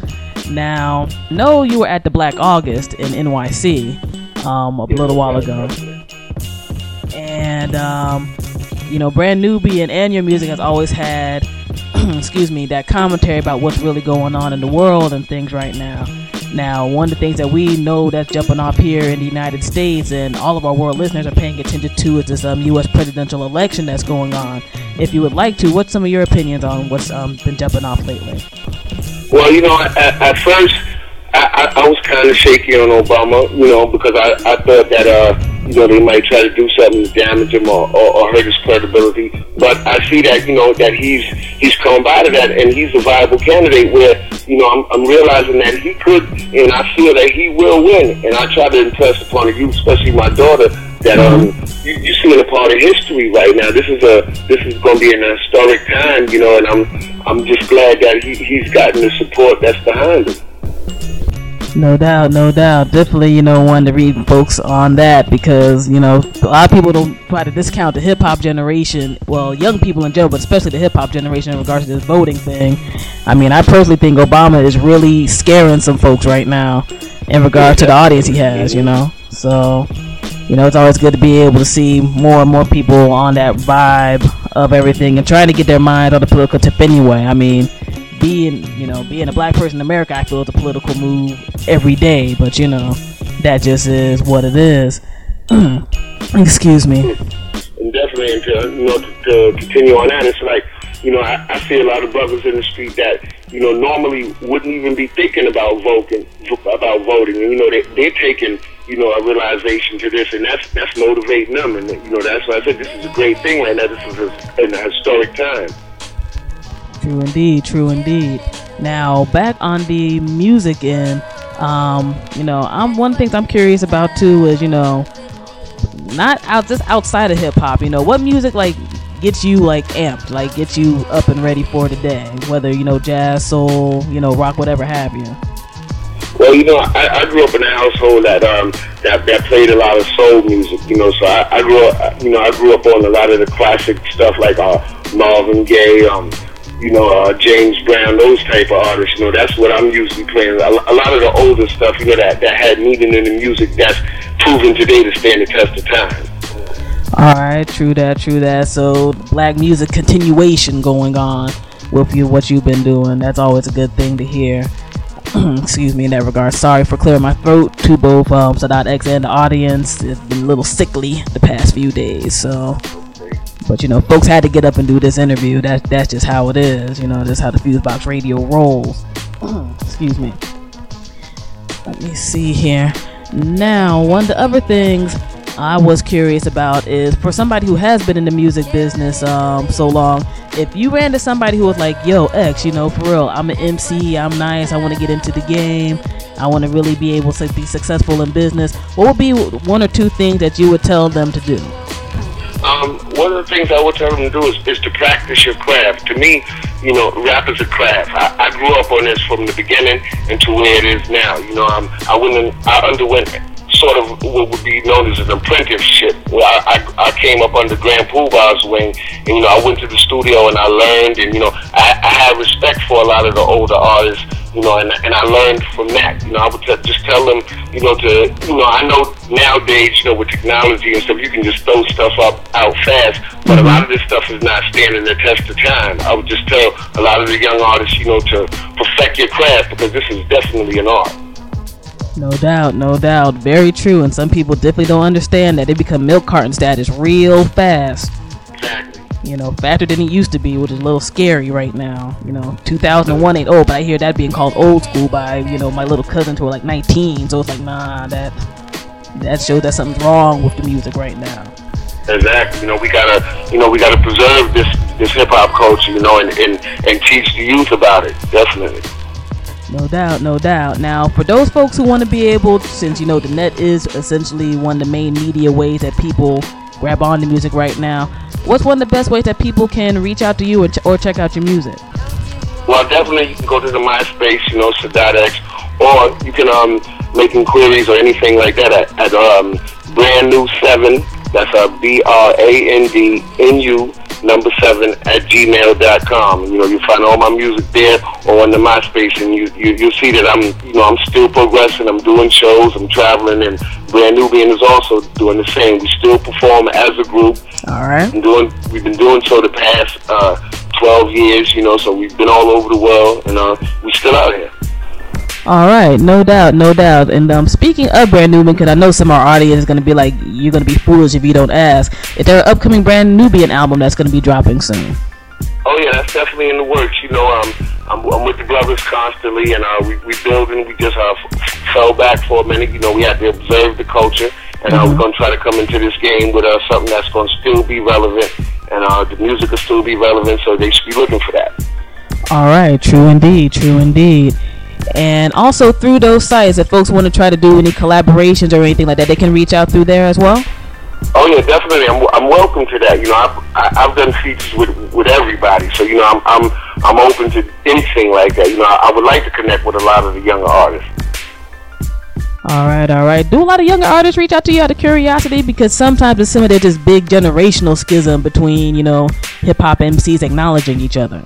Now, know you were at the Black August in NYC um, a little while ago and um, you know, Brand Nubian, and your music has always had, excuse me, that commentary about what's really going on in the world and things right now. Now, one of the things that we know that's jumping off here in the United States and all of our world listeners are paying attention to is this um, U.S. presidential election that's going on. If you would like to, what's some of your opinions on what's um, been jumping off lately? Well, you know, at, at first, I, I, I was kind of shaky on Obama, you know, because I, I thought that, uh, you know, they might try to do something to damage him or, or, or hurt his credibility. But I see that, you know, that he's he's come by to that and he's a viable candidate where, you know, I'm, I'm realizing that he could and I feel that he will win. And I try to impress upon you, especially my daughter, that um you, you're seeing a part of history right now. This is a this is going to be an historic time, you know, and I'm I'm just glad that he, he's gotten the support that's behind him. No doubt, no doubt. Definitely, you know, one to read folks on that because, you know, a lot of people don't try to discount the hip hop generation. Well, young people in general, but especially the hip hop generation in regards to this voting thing. I mean, I personally think Obama is really scaring some folks right now in regard to the audience he has, you know. So, you know, it's always good to be able to see more and more people on that vibe of everything and trying to get their mind on the political tip anyway. I mean, being you know being a black person in America, I feel it's a political move every day. But you know that just is what it is. Excuse me. Definitely, and to, you know, to, to continue on that, it's like you know I, I see a lot of brothers in the street that you know normally wouldn't even be thinking about voting about voting. And, you know they they're taking you know a realization to this, and that's that's motivating them. And you know that's why I said this is a great thing right now. This is a, a historic time. True indeed, true indeed. Now back on the music end, um, you know, I'm one thing I'm curious about too is you know, not out just outside of hip hop. You know, what music like gets you like amped, like gets you up and ready for the day, whether you know jazz, soul, you know, rock, whatever have you. Well, you know, I, I grew up in a household that um that, that played a lot of soul music. You know, so I, I grew up, you know, I grew up on a lot of the classic stuff like uh, Marvin Gaye, um, you know, uh, James Brown, those type of artists. You know, that's what I'm usually playing. A, lot of the older stuff, you know, that, that had meaning in the music that's proven today to stand the test of time. All right, true that, true that. So, black music continuation going on with you, what you've been doing. That's always a good thing to hear. Excuse me in that regard. Sorry for clearing my throat to both um, Sadat X and the audience. It's been a little sickly the past few days, so but you know, folks had to get up and do this interview. That's that's just how it is. You know, that's how the Fusebox Radio rolls. Excuse me. Let me see here. Now, one of the other things I was curious about is for somebody who has been in the music business um, so long, if you ran to somebody who was like, "Yo, X, you know, for real, I'm an MC, I'm nice, I want to get into the game," I want to really be able to be successful in business, what would be one or two things that you would tell them to do? Um, one of the things I would tell them to do is, is to practice your craft. To me, you know, rap is a craft. I, I grew up on this from the beginning into where it is now. You know, I'm, I went, I underwent sort of what would be known as an apprenticeship. Where I, I, I came up under Grand Puba's wing, and you know I went to the studio and I learned, and you know I, I had respect for a lot of the older artists, you know, and and I learned from that. You know, I would t- just tell them, you know, to you know I know nowadays, you know, with technology and stuff, you can just throw stuff up out fast, but a lot of this stuff is not standing the test of time. I would just tell a lot of the young artists, you know, to perfect your craft because this is definitely an art. No doubt, no doubt. Very true. And some people definitely don't understand that they become milk carton status real fast. Exactly. You know, faster than it used to be, which is a little scary right now. You know, 2001 ain't old, but I hear that being called old school by, you know, my little cousins who are like 19. So it's like, nah, that that shows that something's wrong with the music right now. Exactly. You know, we gotta, you know, we gotta preserve this this hip hop culture, you know, and, and and teach the youth about it. Definitely. No doubt, no doubt. Now, for those folks who want to be able, since you know the net is essentially one of the main media ways that people grab on to music right now, what's one of the best ways that people can reach out to you or, ch- or check out your music? Well, definitely you can go to the MySpace, you know, Sadat or you can um make inquiries or anything like that at, at um brand new seven. That's a B R A N D N U number seven at gmail.com. You know, you find all my music there or on the MySpace, and you you you see that I'm you know I'm still progressing. I'm doing shows. I'm traveling, and Brand Nubian is also doing the same. We still perform as a group. All right. Been doing we've been doing so the past uh, 12 years. You know, so we've been all over the world, and uh, we still out here. All right, no doubt, no doubt. And um, speaking of Brand Nubian, because I know some of our audience is going to be like, you're going to be foolish if you don't ask. Is there an upcoming Brand Nubian album that's going to be dropping soon? Oh yeah, that's definitely in the works. You know, um, I'm, I'm with the brothers constantly, and uh, we we building. We just uh, f- fell back for a minute. You know, we had to observe the culture, and uh, we're gonna try to come into this game with uh, something that's gonna still be relevant, and uh, the music will still be relevant. So they should be looking for that. All right, true indeed, true indeed. And also through those sites, if folks want to try to do any collaborations or anything like that, they can reach out through there as well. Oh yeah, definitely. I'm I'm welcome to that. You know, I've I- I've done features with with everybody, so you know, I'm I'm I'm open to anything like that. You know, I, I would like to connect with a lot of the younger artists. All right, all right. Do a lot of younger artists reach out to you out of curiosity? Because sometimes it's some of this big generational schism between you know hip hop MCs acknowledging each other.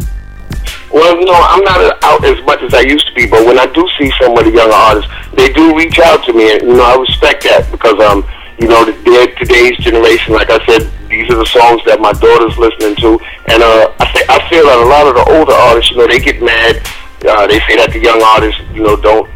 Well, you know, I'm not out as much as I used to be, but when I do see some of the younger artists, they do reach out to me, and you know, I respect that because um, you know, the- they're today's generation. Like I said, these are the songs that my daughter's listening to, and uh, I th- I feel that a lot of the older artists, you know, they get mad. Uh, they say that the young artists, you know, don't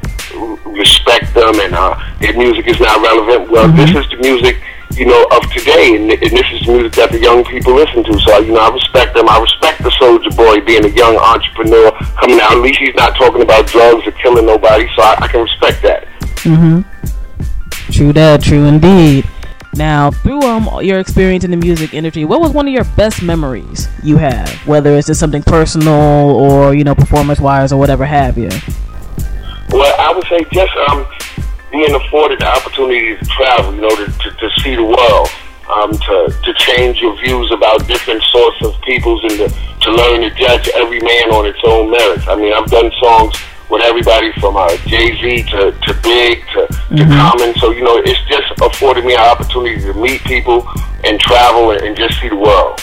respect them, and uh, their music is not relevant. Well, this is the music you know, of today, and, and this is music that the young people listen to. So, you know, I respect them. I respect the Soulja Boy being a young entrepreneur coming out. At least he's not talking about drugs or killing nobody, so I, I can respect that. Mm-hmm. True that, true indeed. Now, through um your experience in the music industry, what was one of your best memories you have? Whether it's just something personal or you know performance wise or whatever have you. Well, I would say just um, being afforded the opportunity to travel, you know, to, to, to see the world, um, to, to change your views about different sorts of peoples and to, to learn to judge every man on its own merits. I mean, I've done songs with everybody from uh, Jay Z to, to Big to, to Common. So, you know, it's just afforded me an opportunity to meet people and travel and, and just see the world.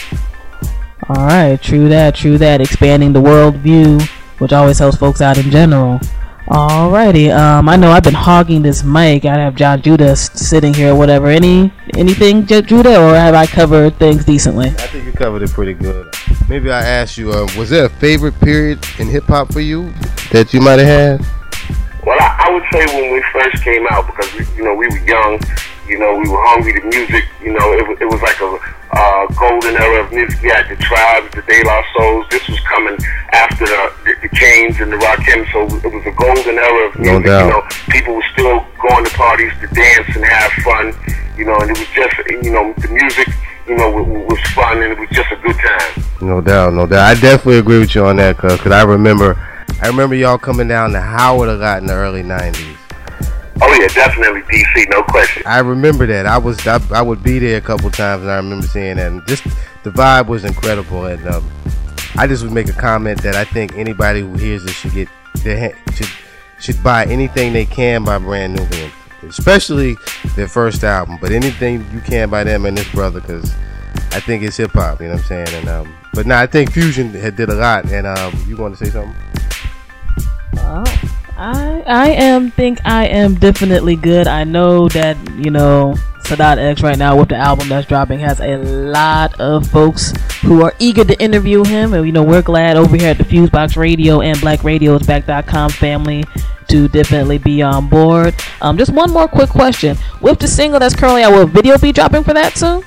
All right, true that, true that. Expanding the world view, which always helps folks out in general. Alrighty, um, I know I've been hogging this mic. I have Jon Judah s- sitting here or whatever. Any anything, J- Judah, or have I covered things decently? I think you covered it pretty good. Maybe I ask you, uh, was there a favorite period in hip hop for you that you might have had? Well, I, I would say when we first came out, because we, you know we were young, you know we were hungry to music. You know it, was- it was like a uh, golden era of music. We had the Tribes, the De La Souls. This was coming after the, the, the Chains and the Rakim, so it was a golden era of music. No doubt. You know, people were still going to parties to dance and have fun. You know, and it was just you know the music. You know, w- was fun and it was just a good time. No doubt, no doubt. I definitely agree with you on that, because I remember, I remember y'all coming down to Howard a lot in the early '90s. Oh yeah, definitely DC, no question. I remember that. I was I, I would be there a couple times, and I remember seeing that. And just the vibe was incredible. And um, I just would make a comment that I think anybody who hears this should get their should should buy anything they can by Brand Nubian, especially their first album. But anything you can by them and this brother, because I think it's hip hop. You know what I'm saying? And um, but now I think Fusion had did a lot. And um, you want to say something? Oh, I I am think I am definitely good. I know that you know Sadat X right now with the album that's dropping has a lot of folks who are eager to interview him, and you know we're glad over here at the Fusebox Radio and BlackRadiosBack.com family to definitely be on board. Um, just one more quick question: with the single that's currently out, will video be dropping for that soon?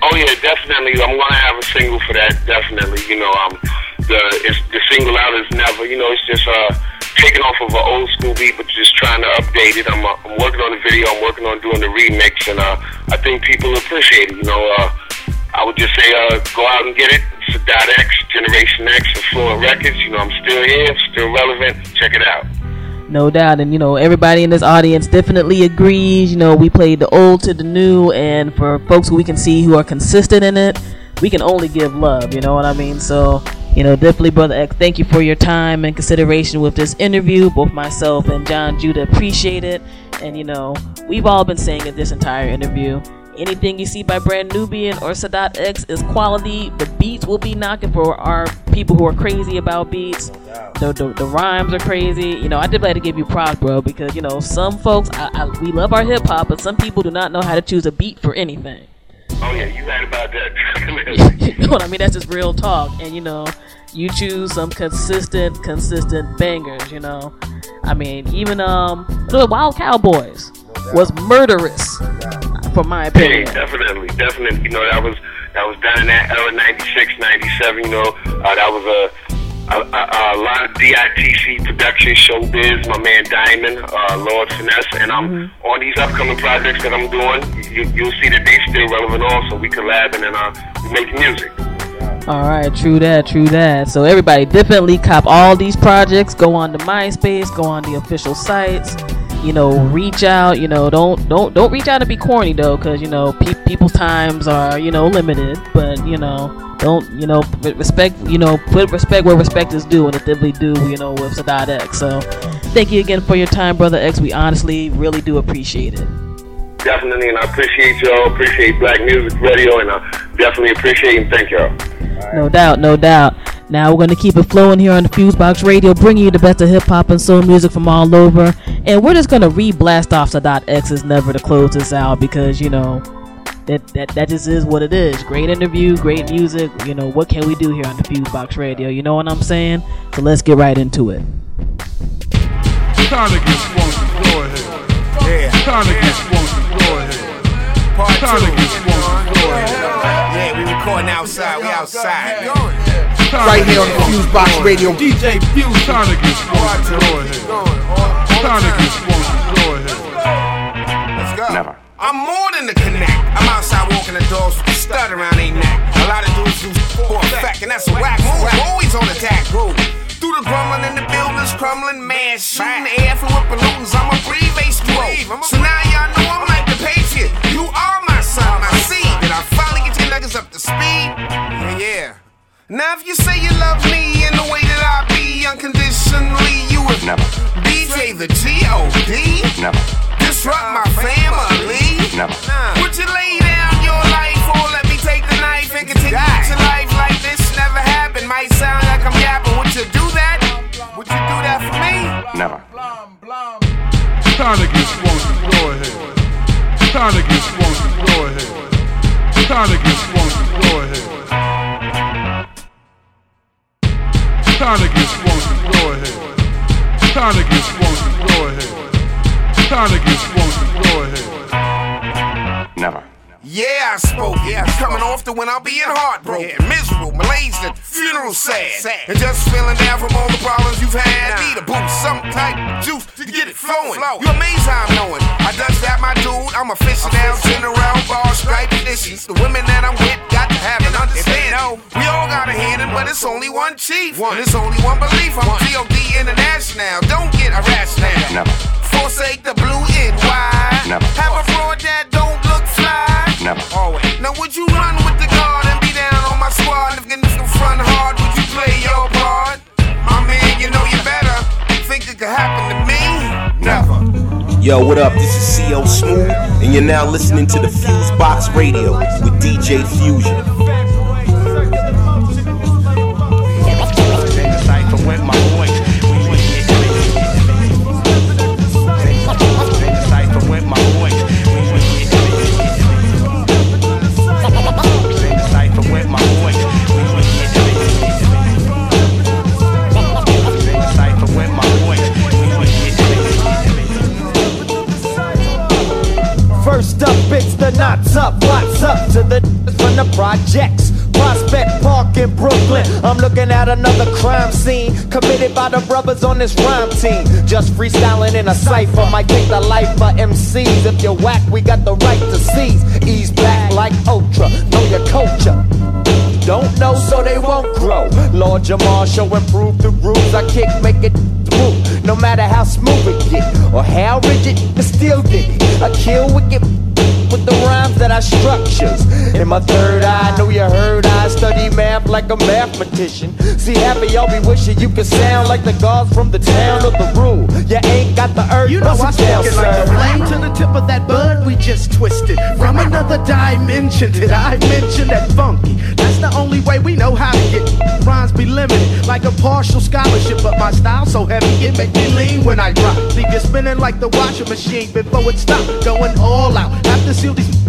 Oh yeah, definitely. I'm gonna have a single for that. Definitely. You know, um, the the single out is never. You know, it's just uh taking off of an old school beat, but just trying to update it. I'm, uh, I'm working on the video. I'm working on doing the remix, and uh, I think people appreciate it. You know, uh, I would just say uh, go out and get it. It's Sadat X, Generation X, Affluent Records. You know, I'm still here, still relevant. Check it out. No doubt, and you know everybody in this audience definitely agrees. You know we played the old to the new, and for folks who we can see who are consistent in it, we can only give love. You know what I mean? So you know, definitely, Brother X, thank you for your time and consideration with this interview. Both myself and Jon Judah appreciate it. And, you know, we've all been saying it this entire interview anything you see by Brand Nubian or Sadat X is quality. The beats will be knocking for our people who are crazy about beats. The, the, the rhymes are crazy. You know, I did like to give you props, bro, because, you know, some folks, I, I, we love our hip hop, but some people do not know how to choose a beat for anything. Oh yeah, you right about that. you know what I mean? That's just real talk. And you know, you choose some consistent, consistent bangers. You know, I mean, even um, the Wild Cowboys was murderous, for my opinion. Yeah, definitely, definitely. You know, that was that was done in that era, 96, 97, You know, uh, that was a a, a, a lot of DITC production, showbiz, my man Diamond, uh, Lord Finesse, and I'm mm-hmm. on these upcoming projects that I'm doing. You, you'll see that they still relevant also. We collabing and uh, we make music. All right, true that, true that. So everybody definitely cop all these projects. Go on to MySpace, go on the official sites. You know, reach out. You know, don't don't don't reach out and be corny though, because you know pe- people's times are you know limited. But you know, don't you know respect you know put respect where respect is due and it definitely do you know with Sadat X. So thank you again for your time brother X. We honestly really do appreciate it. Definitely and I appreciate y'all. Appreciate Black Music Radio and I definitely appreciate and thank y'all. No doubt no doubt now we're going to keep it flowing here on the Fusebox Radio, bringing you the best of hip hop and soul music from all over. And we're just going to re-blast off Sadat X's Never to close this out because, you know, that, that that just is what it is. Great interview, great music. You know, what can we do here on the Fusebox Radio? You know what I'm saying? So let's get right into it. Time to get funky, go ahead. Yeah. Time to get funky, go ahead. Part Time to get funky, go ahead. Yeah, we recording outside, we outside. Right here on the Fusebox Radio. DJ Fuse. Time to get funky, go ahead. Time to get funky, go ahead. Let's go. Never. I'm more than a connect. I'm outside walking the dogs with the stud around their neck. A lot of dudes do for a fact, and that's a whack move. Always on attack. Through the grumbling and the buildings crumbling, man, shooting the air from with pollutants. I'm a breathe base throw. So now y'all know I'm like the Patriot. You are my son, my seed. Did I finally get your nuggets up to speed? Yeah, yeah. Now if you say you love me in the way that I be unconditionally, you would never DJ the G-O-D. Never disrupt my family. Never. Would you lay down your life or let me take the knife and continue to life like this never happened? Might sound like I'm yapping. Would you do that? Would you do that for me? Never. Time to get funky, go ahead. Time to get funky, go ahead. Time to get funky, go ahead. Time to get funky, go ahead. Time to get funky, go ahead. Time to get funky, go ahead. Never. Yeah, I spoke. Yeah, coming off the when I'm being heartbroken, yeah. miserable, malaise, funeral sad. sad, and just feeling down from all the problems you've had. Nah. Need a boost, some type of juice to get it flowing. You amaze how I'm knowing. I dust that my dude. I'm a fish now, general bar stripe issues. The women that I'm with got to have an understanding. We all got a hand in, but it's only one chief. One. And it's only one belief. I'm G.O.D. International. Don't get now. Never. Forsake the blue NY. Never. Have a fraud that don't look. Never. Always. Now would you run with the guard and be down on my squad? If niggas can front hard, would you play your part? My man, you know you better. Think it could happen to me? Never. Yo, what up? This is CL Smooth, and you're now listening to the Fuse Box Radio with DJ Fusion. Knots up, what's up to the from the projects. Prospect Park in Brooklyn. I'm looking at another crime scene committed by the brothers on this rhyme team. Just freestyling in a cipher might take the life of MCs. If you're whack, we got the right to seize. Ease back like Ultra, know your culture. Don't know, so they won't grow. Lord Jamar show improve the rules. I kick, make it move. No matter how smooth it get or how rigid, it still dig it. I kill wicked with the rhymes that I structures. In my third eye, I know you heard I study math like a mathematician. See, half of y'all be wishing you could sound like the gods from the town of the rule. You ain't got the earth. You know I bust it down, spoken like a sir. flame to the tip of that bud we just twisted. From another dimension, did I mention that funky? That's the only way we know how to get rhymes be limited, like a partial scholarship. But my style so heavy it make me lean when I drop. Leave you spinning like the washing machine before it stop. Going all out. Have to these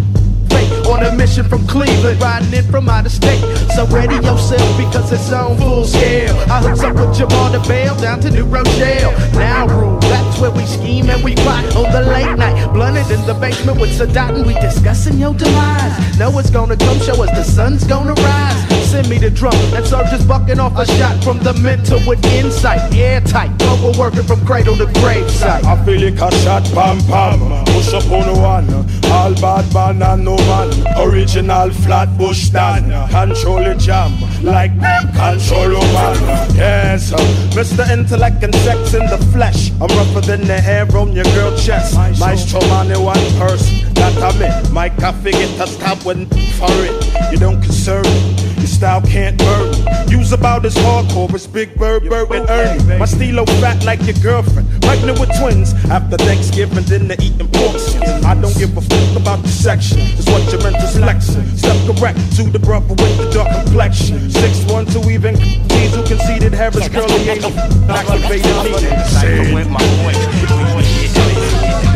on a mission from Cleveland, riding in from out of state. So ready yourself because it's on full scale. I hooked up with Jamal the Bale down to New Rochelle. Now rule, that's where we scheme and we plot on the late night. Blunted in the basement with Sadat and we discussing your demise. Know it's gonna come, show us the sun's gonna rise. Send me the drum and serve just bucking off a shot from the mental with insight. Airtight, global working from cradle to gravesite. I feel like a shot, pam pam. Push up on one. All bad man and no man. Original flat bush stand. Control the jam like control man. Yes, Mr. Intellect and sex in the flesh. I'm rougher than the hair on your girl chest. Maestro man in one person. That I mean, my coffee get to stop when for it. You don't concern me. Your style can't burn me. Use about as hardcore as Big Bird, Bert, and Ernie. My stilo fat like your girlfriend. Pregnant with twins. After Thanksgiving, then they're eating pork. I don't give a fuck about the section. It's what your mental selection. Step correct to the brother with the dark complexion. Six one two even who conceded Harris curly ain't activated me. Say with my When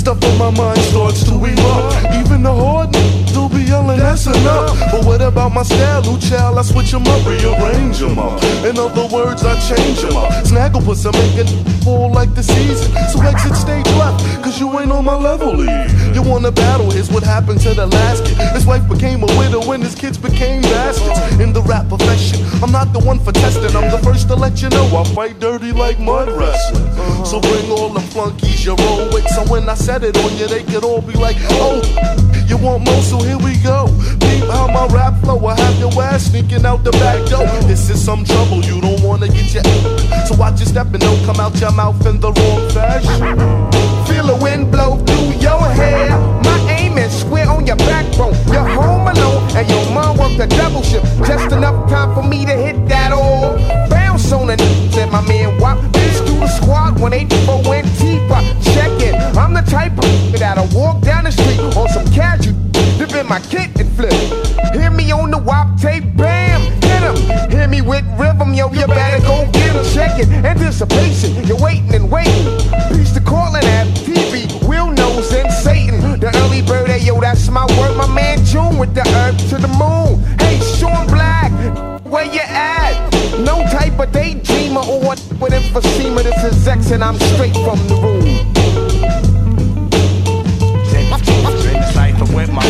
stuff on my mind starts to erupt, even the hard still be yelling, that's enough. But what about my style, ooh child? I switch 'em up, rearrange 'em up. In other words, I change 'em up. Snagglepuss a make it like the season. So exit stage left, cause you ain't on my level, league. You wanna battle, here's what happened to the last kid. His wife became a widow when his kids became bastards. In the rap profession, I'm not the one for testing. I'm the first to let you know I fight dirty like mud wrestling. So bring all the flunkies you roll with. So when I set it on you, they could all be like, oh, you want more, so here we go. Peep how my rap flow, I have your ass sneaking out the back door. This is some trouble, you don't wanna get your So watch your step and don't come out your mouth in the wrong fashion. Feel the wind blow through your hair. My aim is square on your backbone. You're home alone and your mom worked a double shift. Just enough time for me to hit that all. Bounce on the n- said my man Wop. Bitch do the squad when they for went deeper. Check it. I'm the type of that'll walk down my kit and flip. Hear me on the Wop tape, bam, hit 'em. Hear me with rhythm, yo, you better go get. Check it. Anticipation, you're waiting and waiting. Peace to calling at TV, Will knows and Satan. The early bird, hey, yo, that's my word. My man June with the earth to the moon. Hey, Sean Black, where you at? No type of daydreamer or what with emphysema. This is X and I'm straight from the room. with my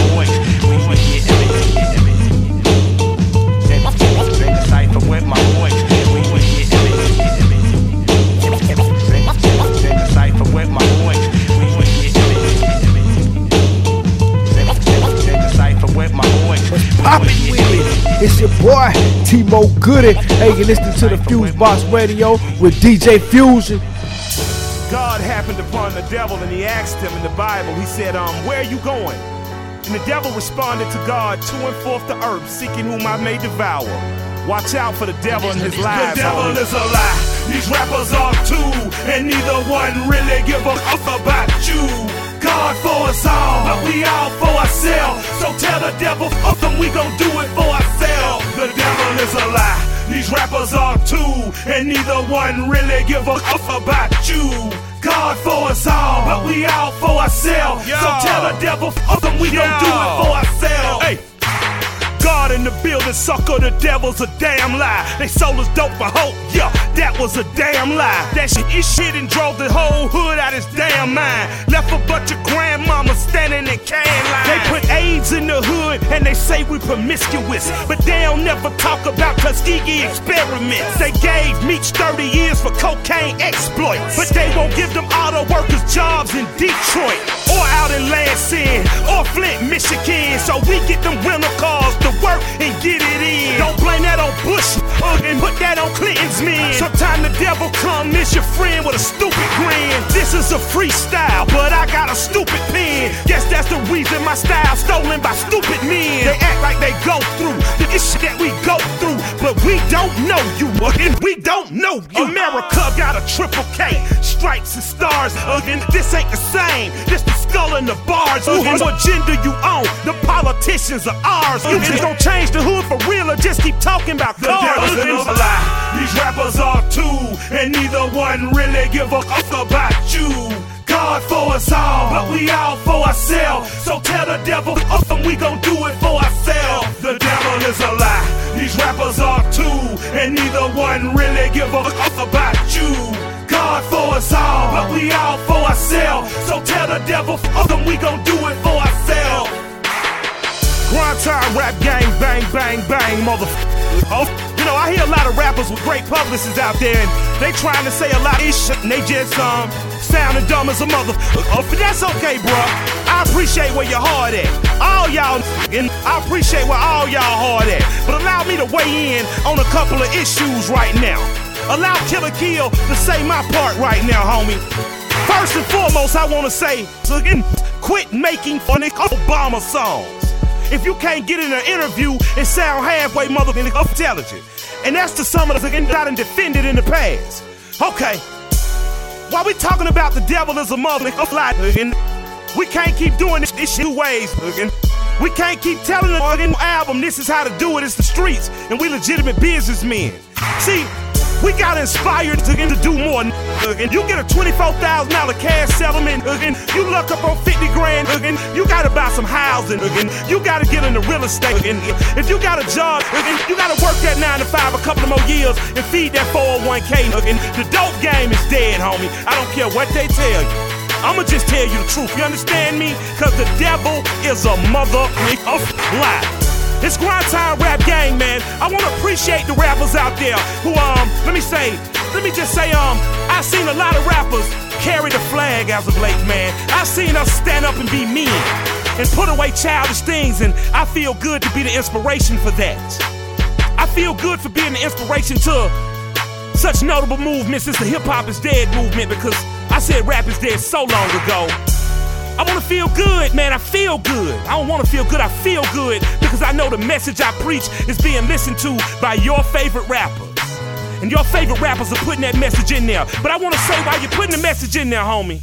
boy. Timo Goody. Hey, you listening to the Fuse Box Radio with DJ Fusion. God happened upon the devil and he asked him in the Bible, he said, um, where are you going? And the devil responded to God, to and forth the earth, seeking whom I may devour. Watch out for the devil and his lies. The devil is a lie. These rappers are too, and neither one really give a fuck about you. God for us all, but we all for ourselves. So tell the devil, fuck them, we gon' do it for ourselves. The devil is a lie. These rappers are too, and neither one really give a fuck about you. God for us all, but we all for ourselves. So tell the devil, fuck them, we gon' do it for ourselves. Hey. God in the building, sucker, the devil's a damn lie. They sold us dope for hope, yeah, that was a damn lie. That shit is shit and drove the whole hood out his damn mind. Left a bunch of grandmamas standing in can lines. They put AIDS in the hood and they say we promiscuous, but they don't never talk about Tuskegee experiments. They gave Meech 30 years for cocaine exploits, but they won't give them auto workers jobs in Detroit or out in Lansing or Flint, Michigan. So we get them rental cars to work and get it in. Don't blame that on Bush and put that on Clinton's men. Sometimes the devil come miss your friend with a stupid grin. This is a freestyle, but I got a stupid pen. Guess that's the reason my style stolen by stupid men. They act like they go through the shit that we go through, don't know you, and we don't know you. Uh-huh. America got a triple K, stripes and stars, and this ain't the same. This the skull and the bars. And what uh-huh. gender you own? The politicians are ours. You just uh-huh. don't change the hood for real or just keep talking about The cars. devil's a lie. These rappers are two, and neither one really give a fuck about you. God for us all, but we all for ourselves. So tell the devil, them, we gon' do it for ourselves. The devil is a lie. These rappers are too, and neither one really give a fuck about you. God for us all, but we all for ourselves. So tell the devil, fuck we gon' do it for ourselves. Grind time rap gang, bang, bang, bang, motherfucker. Oh, you know, I hear a lot of rappers with great publicists out there, and they trying to say a lot of shit, and they just um sounding dumb as a mother. Oh, but that's okay, bro. I appreciate where your heart at. All y'all, and I appreciate where all y'all hard at. But allow me to weigh in on a couple of issues right now. Allow Killer Kill to say my part right now, homie. First and foremost, I want to say, quit making funny Obama songs. If you can't get in an interview and sound halfway motherfucking intelligent, and that's the sum of the I done defended in the past. Okay, while we talking about the devil is a motherfucking lie, we can't keep doing this, shit two ways. We can't keep telling the album this is how to do it. It's the streets, and we legitimate businessmen. See, we got inspired to, to do more. And you get a $24,000 cash settlement. And you look up on 50 grand. And you got to buy some housing. And you got to get into real estate. And if you got a job, and you got to work that 9 to 5 a couple of more years and feed that 401k. And the dope game is dead, homie. I don't care what they tell you. I'ma just tell you the truth. You understand me? Cause the devil is a mother of lie. It's grind time rap gang, man. I want to appreciate the rappers out there who, um, let me say, let me just say, um, I've seen a lot of rappers carry the flag as of late, man. I've seen us stand up and be men and put away childish things, and I feel good to be the inspiration for that. I feel good for being the inspiration to such notable movements as the hip hop is dead movement because I said rap is dead so long ago. I wanna feel good, man. I feel good. I don't wanna feel good, I feel good because I know the message I preach is being listened to by your favorite rappers. And your favorite rappers are putting that message in there. But I wanna say while you're putting the message in there, homie,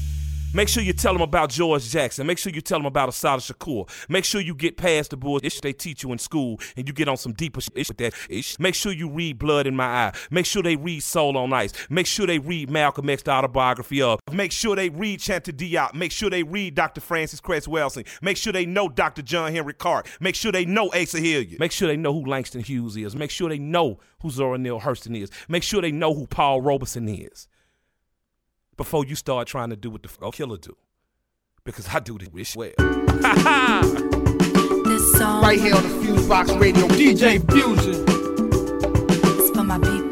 make sure you tell them about George Jackson. Make sure you tell them about Assata Shakur. Make sure you get past the bullshit they teach you in school and you get on some deeper shit with that. Make sure you read Blood in My Eye. Make sure they read Soul on Ice. Make sure they read Malcolm X, the autobiography of. Make sure they read Cheikh Anta Diop. Make sure they read Dr. Francis Cress Welsing. Make sure they know Dr. John Henrik Clarke. Make sure they know Asa Hilliard. Make sure they know who Langston Hughes is. Make sure they know who Zora Neale Hurston is. Make sure they know who Paul Robeson is. Before you start trying to do what the f- killer do. Because I do this well. This song right here on the Fuse Box Radio, DJ Fusion. It's for my people.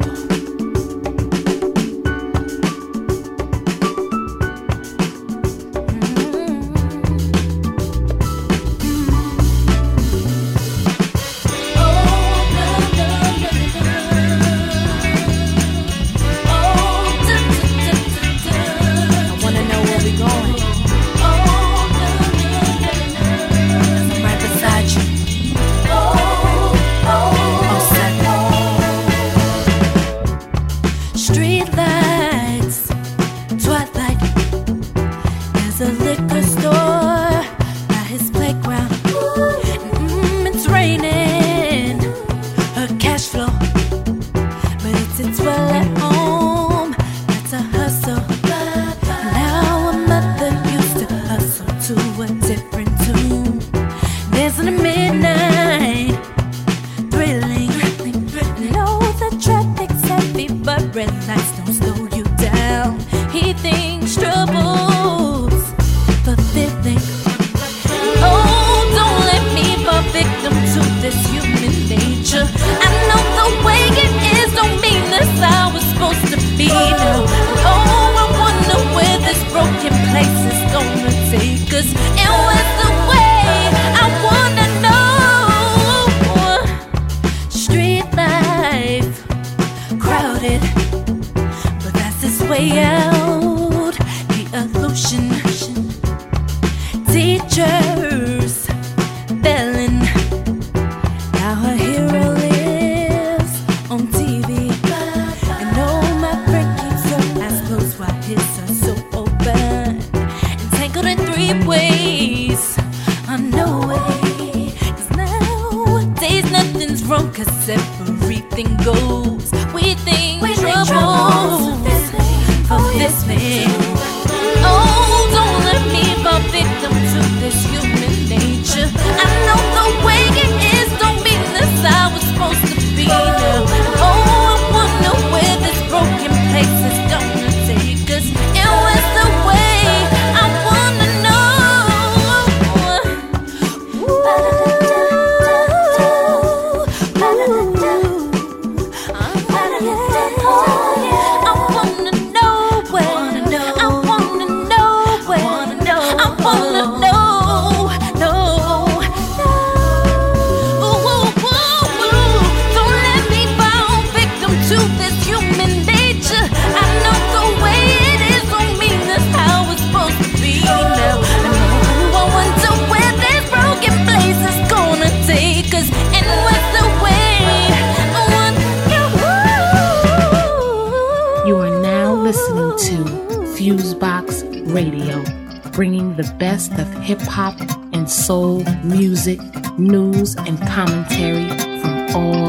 Cause hip hop and soul music, news, and commentary from all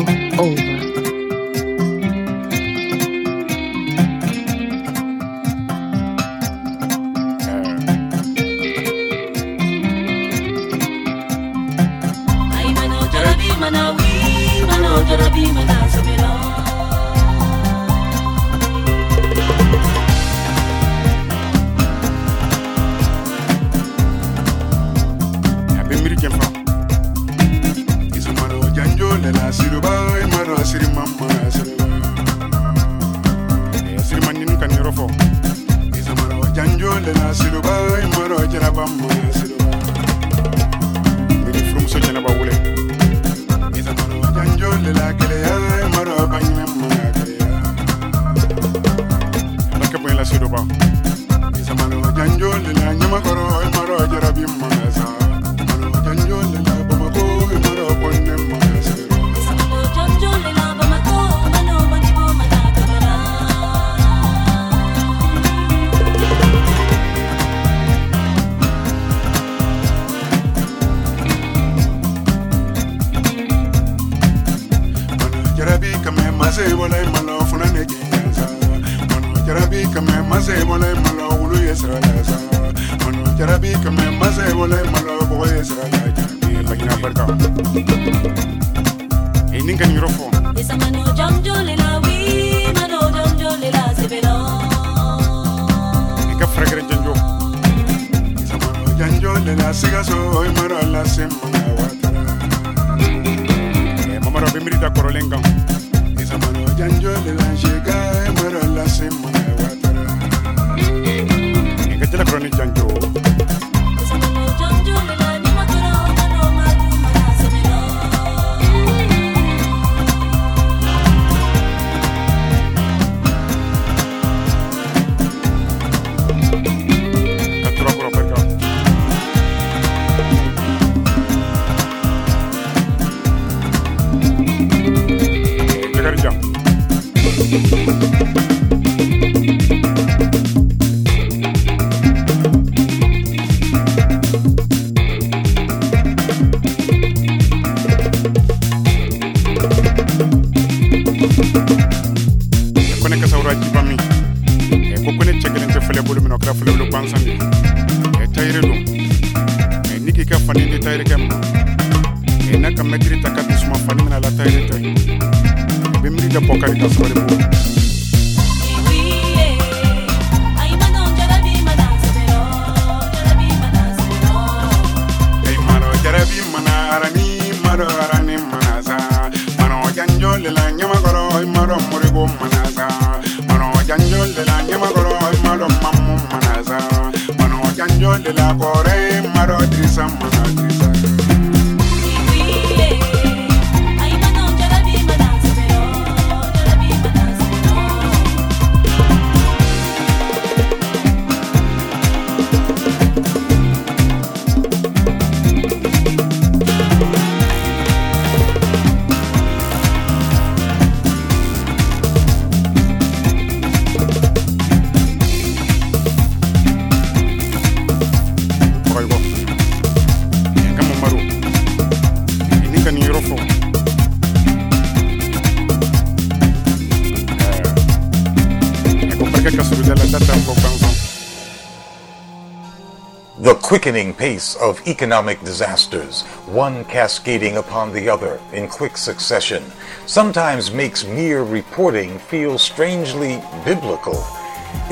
pace of economic disasters, one cascading upon the other in quick succession, sometimes makes mere reporting feel strangely biblical.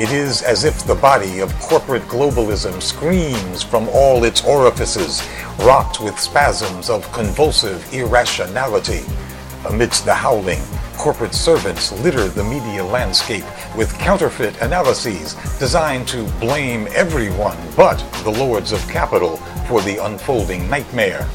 It is as if the body of corporate globalism screams from all its orifices, rocked with spasms of convulsive irrationality. Amidst the howling, corporate servants litter the media landscape with counterfeit analyses designed to blame everyone but the lords of capital for the unfolding nightmare.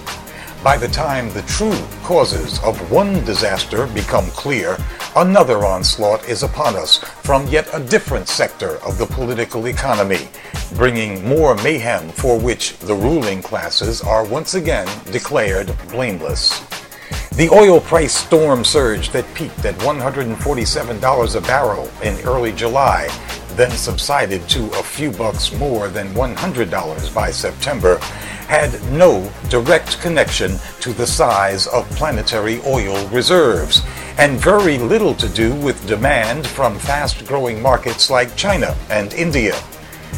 By the time the true causes of one disaster become clear, another onslaught is upon us from yet a different sector of the political economy, bringing more mayhem for which the ruling classes are once again declared blameless. The oil price storm surge that peaked at $147 a barrel in early July, then subsided to few bucks more than $100 by September, had no direct connection to the size of planetary oil reserves, and very little to do with demand from fast growing markets like China and India.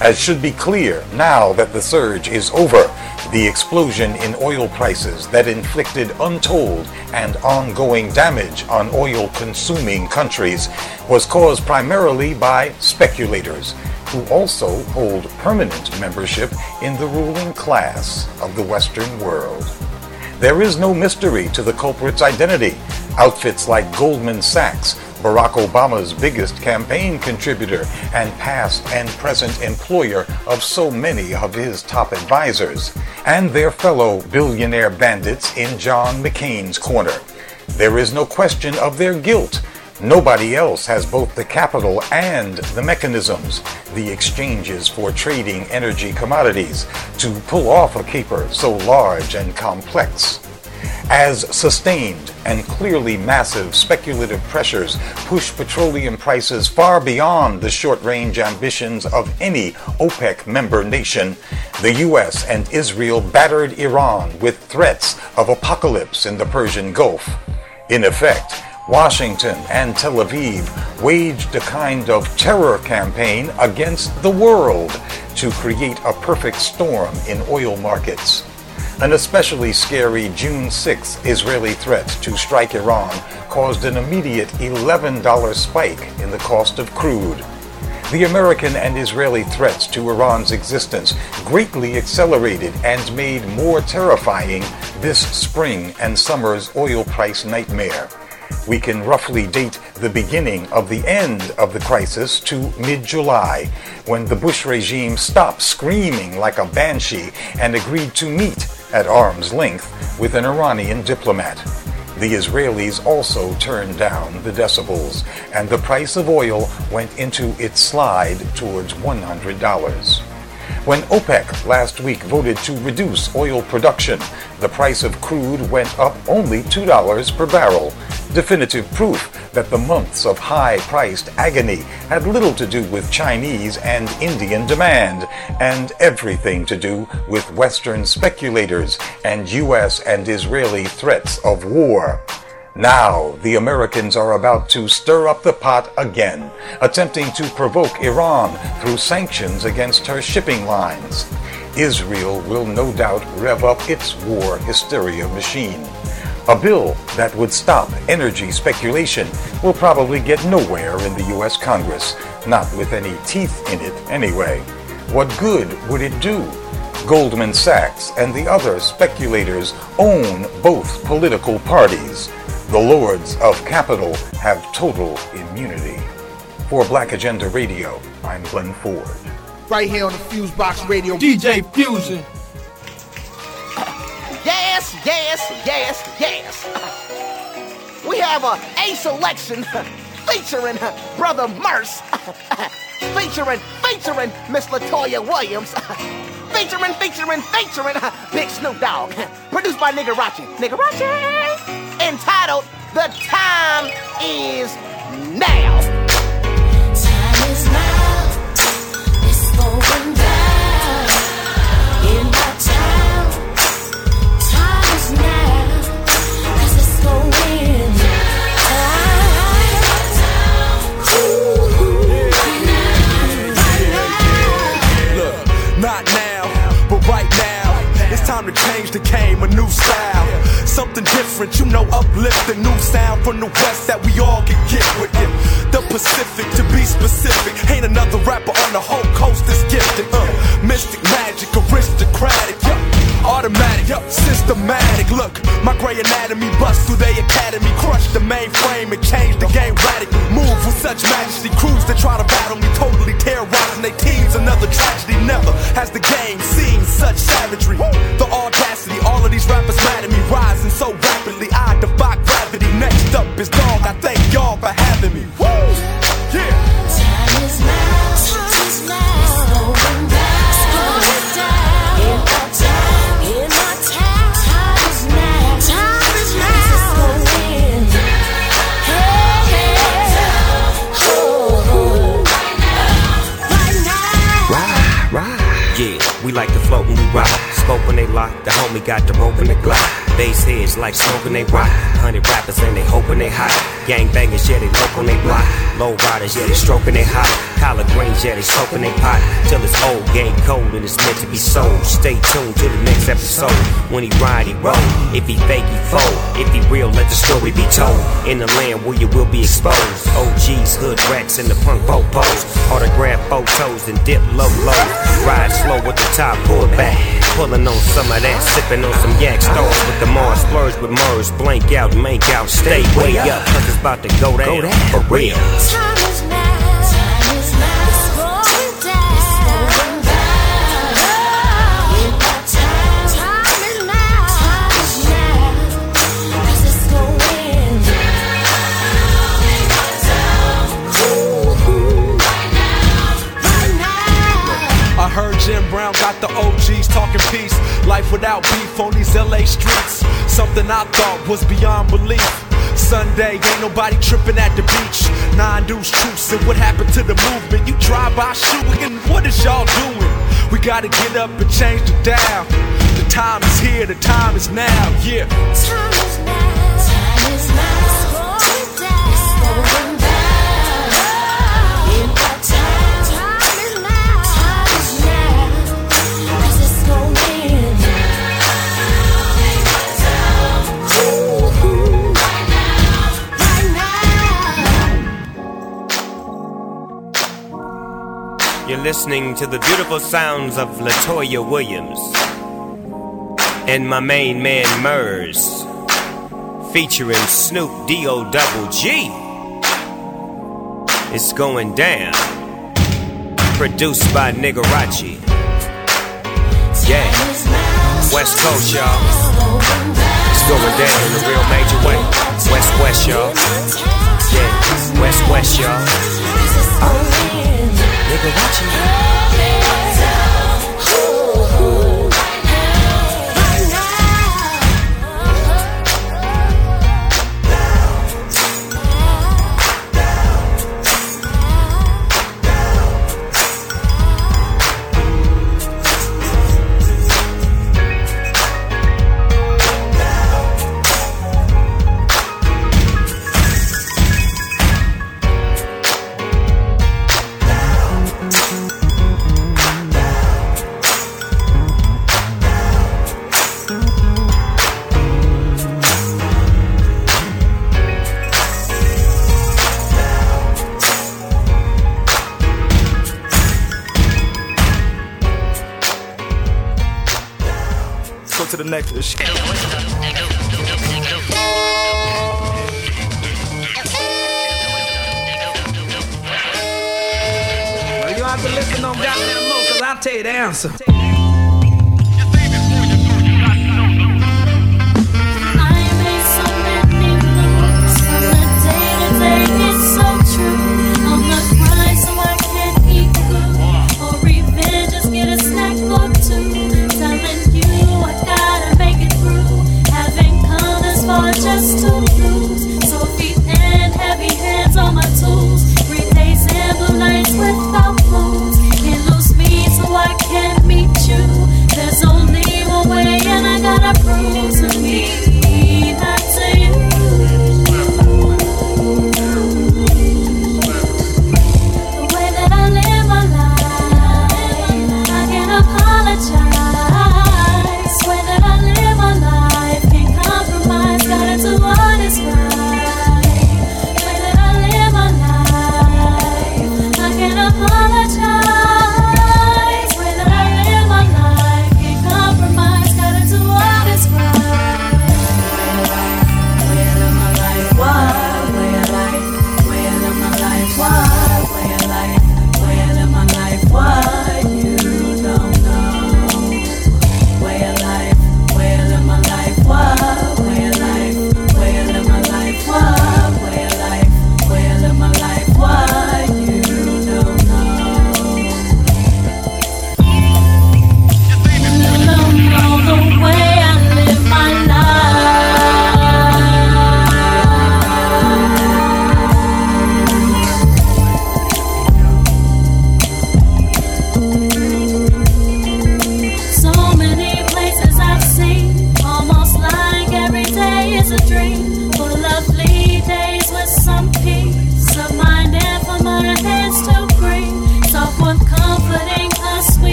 As should be clear now that the surge is over, the explosion in oil prices that inflicted untold and ongoing damage on oil consuming countries was caused primarily by speculators who also hold permanent membership in the ruling class of the Western world. There is no mystery to the culprit's identity. Outfits like Goldman Sachs, Barack Obama's biggest campaign contributor and past and present employer of so many of his top advisors, and their fellow billionaire bandits in John McCain's corner. There is no question of their guilt. Nobody else has both the capital and the mechanisms, the exchanges for trading energy commodities, to pull off a caper so large and complex. As sustained and clearly massive speculative pressures push petroleum prices far beyond the short range ambitions of any OPEC member nation, the US and Israel battered Iran with threats of apocalypse in the Persian Gulf. In effect, Washington and Tel Aviv waged a kind of terror campaign against the world to create a perfect storm in oil markets. An especially scary June 6 Israeli threat to strike Iran caused an immediate $11 spike in the cost of crude. The American and Israeli threats to Iran's existence greatly accelerated and made more terrifying this spring and summer's oil price nightmare. We can roughly date the beginning of the end of the crisis to mid July, when the Bush regime stopped screaming like a banshee and agreed to meet at arm's length with an Iranian diplomat. The Israelis also turned down the decibels, and the price of oil went into its slide towards $100. When OPEC last week voted to reduce oil production, the price of crude went up only $2 per barrel, definitive proof that the months of high priced agony had little to do with Chinese and Indian demand, and everything to do with Western speculators and U.S. and Israeli threats of war. Now, the Americans are about to stir up the pot again, attempting to provoke Iran through sanctions against her shipping lines. Israel will no doubt rev up its war hysteria machine. A bill that would stop energy speculation will probably get nowhere in the U.S. Congress, not with any teeth in it anyway. What good would it do? Goldman Sachs and the other speculators own both political parties. The lords of capital have total immunity. For Black Agenda Radio, I'm Glenn Ford. Right here on the Fusebox Radio. DJ Fusion. Yes, yes, yes, yes. We have a A selection featuring Brother Murs, featuring, featuring Miss Latoya Williams, featuring, featuring, featuring Big Snoop Dogg, produced by Nigarachi. Nigarachi! Entitled The Time Is Now. The game, a new style. Something different, you know, uplifting. New sound from the west that we all can get with it. The Pacific, to be specific. Ain't another rapper on the whole coast that's gifted. Uh, mystic magic, aristocratic. Automatic, systematic. Look, my gray anatomy bust through the academy, crush the mainframe and change the game radically. Move with such majesty, crews that try to battle me, totally terrorizing their teams. Another tragedy, never has the game seen such savagery. The audacity, all of these rappers mad at me, rising so rapidly. I defy gravity. Next up is dog. I thank y'all for having me. Woo! Yeah. Time is now. Time is now. Like to float and we rock. Smoke when they lock, the homie got the rope and the glock. Bass heads like smoking they rock. Hundred rappers and they hoping they hot. Gang bangers, yeah, they local they block. Low riders, yeah, they stroking they hot. Collard greens, yeah, they soaking they pot. Till it's old, game cold, and it's meant to be sold. Stay tuned to the next episode. When he ride, he roll. If he fake, he fold. If he real, let the story be told. In the land where you will be exposed. OGs, hood rats, and the punk popos. Autograph photos and dip low low. Ride slow with the top pull back. Pulling on some of that, sipping on some yak stars with the Mars, splurge with Murs, blank out, make out, stay way up, cause it's about to go down, for real. Time is now. Time is now. It's going down. It's going down. In. Time is now. Time is now. 'Cause it's going down. In my town. Ooh, ooh. Right now. I heard Jim Brown got the OGs talking peace. Life without beef on these LA streets. Something I thought was beyond belief. Sunday, ain't nobody tripping at the beach. Nine dudes truce, and what happened to the movement? You drive by shooting, what is y'all doing? We gotta get up and change the dial. The time is here, the time is now, yeah. Time is now. Time is now. Listening to the beautiful sounds of Latoya Williams and my main man Murs, featuring Snoop D-O double G. It's going down. Produced by Nigarachi. Yeah. West Coast, y'all. It's going down in a real major way. West West, y'all. Yeah. West West, y'all. Nigarachi. way. this well, you have to listen on goddamn more, cause I'll tell you the answer.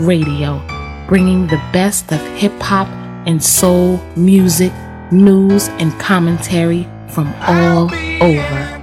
Radio, bringing the best of hip hop and soul music, news, and commentary from all over.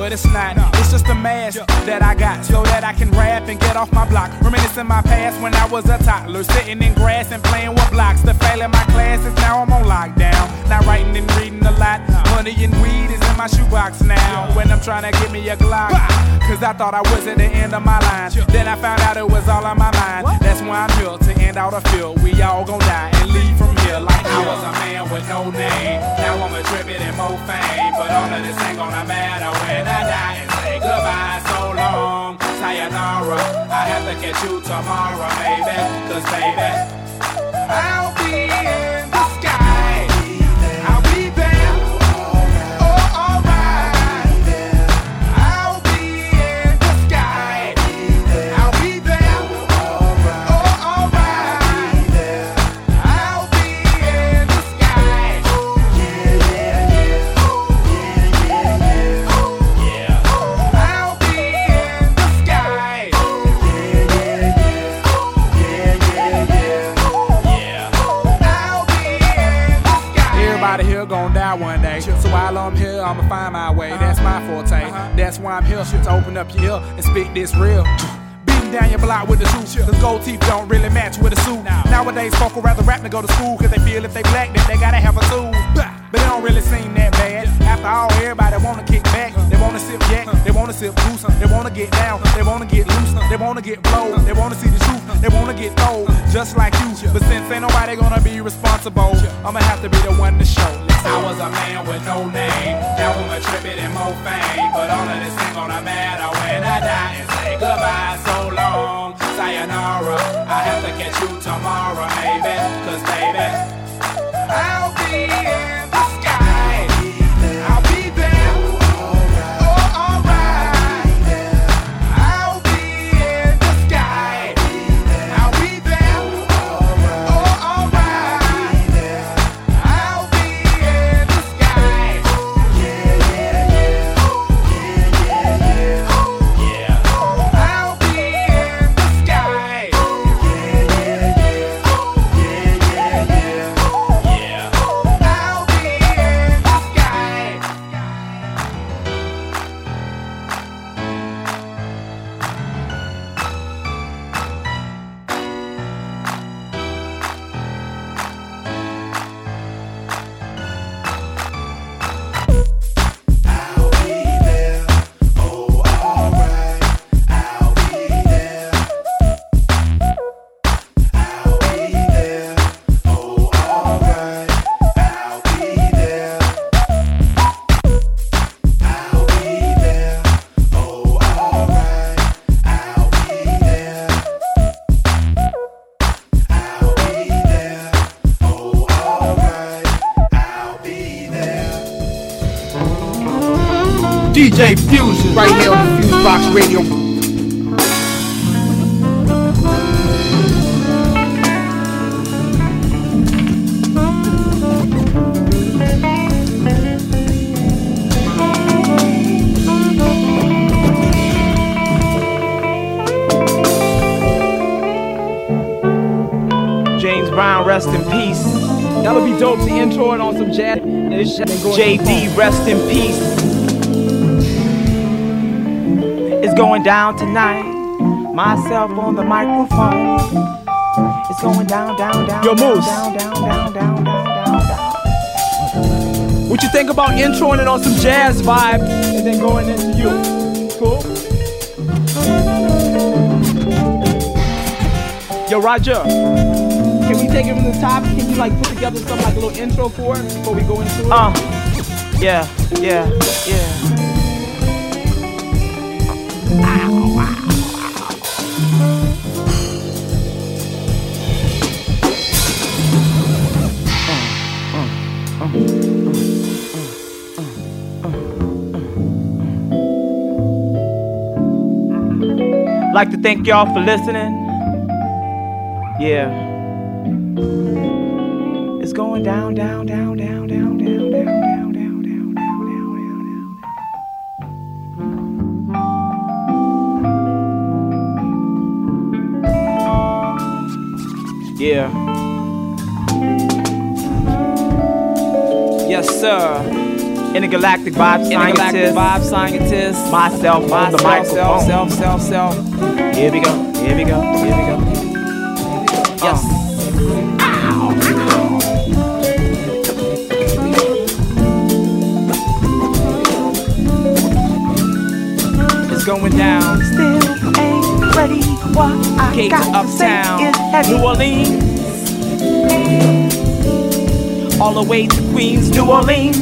but it's not. It's just a mask that I got so that I can rap and get off my block. Reminiscing my past when I was a toddler, sitting in grass and playing with blocks. The fail in my classes, now I'm on lockdown. Not writing and reading a lot. Money and weed is in my shoebox now. When I'm trying to get me a Glock, cause I thought I was at the end of my line. Then I found out it was all on my mind. That's why I'm built to end out a field. We all gon' die and leave from feel like I was a man with no name. Now I'm a attributing more fame, but all of this ain't gonna matter when I die and say goodbye so long. Sayonara, I have to catch you tomorrow, baby, cause baby, I'll while I'm here, I'ma find my way. That's my forte. Uh-huh. That's why I'm here to open up your ear and speak this real. Beating down your block with the truth. Cause gold teeth don't really match with a suit. Nowadays, folk would rather rap than go to school. Cause they feel if they black, then they gotta have a tool. But it don't really seem that bad. After all, everybody wanna kick back. They wanna sip jack, they wanna sip goose. They wanna get down, they wanna get loose. They wanna get blowed, they wanna see the truth. They wanna get told, just like you. But since ain't nobody gonna be responsible, I'ma have to be the one to show. I was a man with no name. Now I'm a trippin' and more fame. But all of this ain't gonna matter when I die and say goodbye. So long, Right here on the Fusebox Radio. James Brown, rest in peace. That'll be dope to intro it on some jazz. JD, rest in peace. Going down tonight. Myself on the microphone. It's going down, down, down. Yo, Moose. Down, down, down, down, down, down, down. What you think about introing it on some jazz vibe and then going into you? Cool? Yo, Roger. Can we take it from the top? Can you like put together something like a little intro for it before we go into it? Uh, yeah, yeah, yeah. like to thank y'all for listening. Yeah. It's going down, down, down, down, down, down, down. down, down, down, down, down. Yeah. Yes, sir. Intergalactic vibe Intergalactic. Vibe scientist. Myself, myself, on the microphone. self, self, self. self. Here we go. Here we go. Here we go. Yes. Ow. It's going down. Still ain't ready. What I Cape got uptown, New Orleans. All the way to Queens, New Orleans.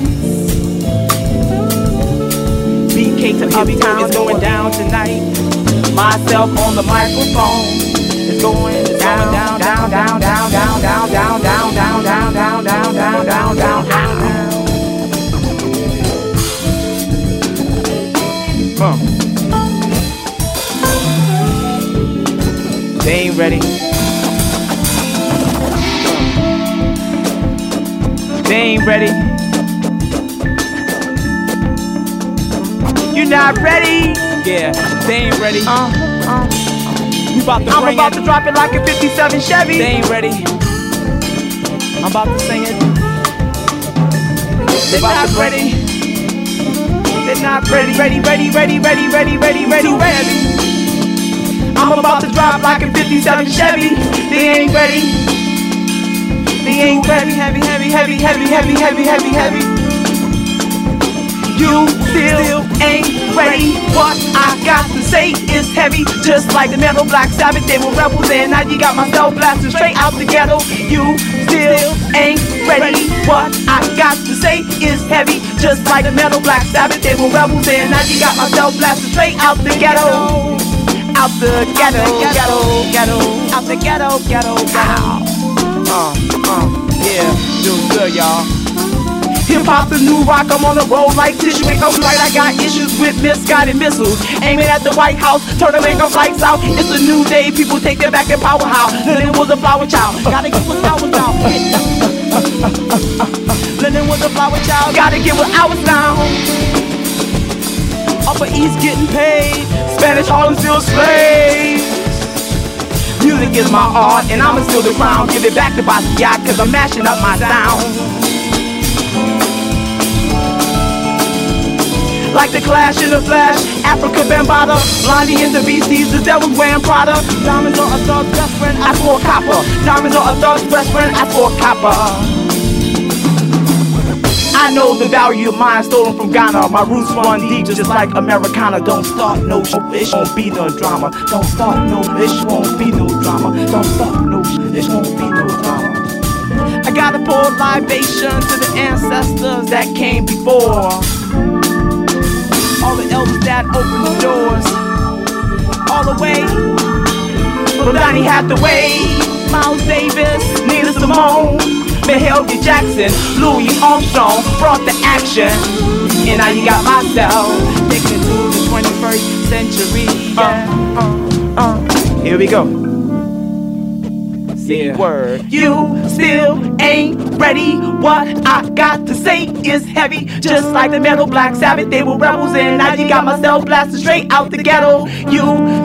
BK to uptown, it's going down tonight. Myself on the microphone. It's going down, down, down, down, down, down, down, down, down, down, down, down, down, down, down, down, down. Huh. They ain't ready. They ain't ready. You're not ready? Yeah, they ain't ready. Uh, uh. We about to I'm about it. to drop it like a 57 Chevy. They ain't ready. I'm about to sing it. They're not ready. They're not ready, ready, ready, ready, ready, ready, ready, ready, ready. I'm about to drop like a 57 Chevy. They ain't ready. They ain't ready. Heavy, heavy, heavy, heavy, heavy, heavy, heavy, heavy. You still ain't ready. What I got to say is heavy, just like the metal Black Sabbath. They were rebels, and now you got myself blasting straight out the ghetto. You still ain't ready. What I got to say is heavy, just like the metal Black Sabbath. They were rebels, and now you got myself blasting straight out the ghetto. Out the ghetto, ghetto, ghetto, out the ghetto, ghetto, ghetto. Uh, uh, yeah, doing good, y'all. Hip hop, the new rock, I'm on the road like tissue. Ain't no flight, I got issues with misguided missiles. Aiming at the White House, turn the make flights out. It's a new day, people take their back their power how. Lennon was a flower child, gotta get with flowers now. Lennon was a flower child, gotta get with ours now. Upper East getting paid, Spanish Harlem still slaves. Music is my art, and I'ma steal the crown. Give it back to Basquiat, cause I'm mashing up my sound. Like the clash in the flash, Afrika Bambaataa, Blondie in the VCs, the devil's wearing Prada. Diamonds are a thug's best friend, I for copper. Diamonds are a thug's best friend, I for copper. I know the value of mine stolen from Ghana. My roots run deep, just like Americana. Don't start no sh- it won't be no drama. Don't start no it won't be no drama. Don't start no sh- it won't be no drama. I gotta pour libation to the ancestors that came before all the elders that opened the doors. All the way from Donny Hathaway, Miles Davis, Nina Simone, Mahalia Jackson, Louis Armstrong brought the action. And now you got myself taking to the 21st century. Yeah. Uh, uh, uh. Here we go yeah. word. You still ain't ready. What I got to say is heavy. Just like the metal Black Sabbath, they were rebels, and I you got myself blasted straight out the ghetto. You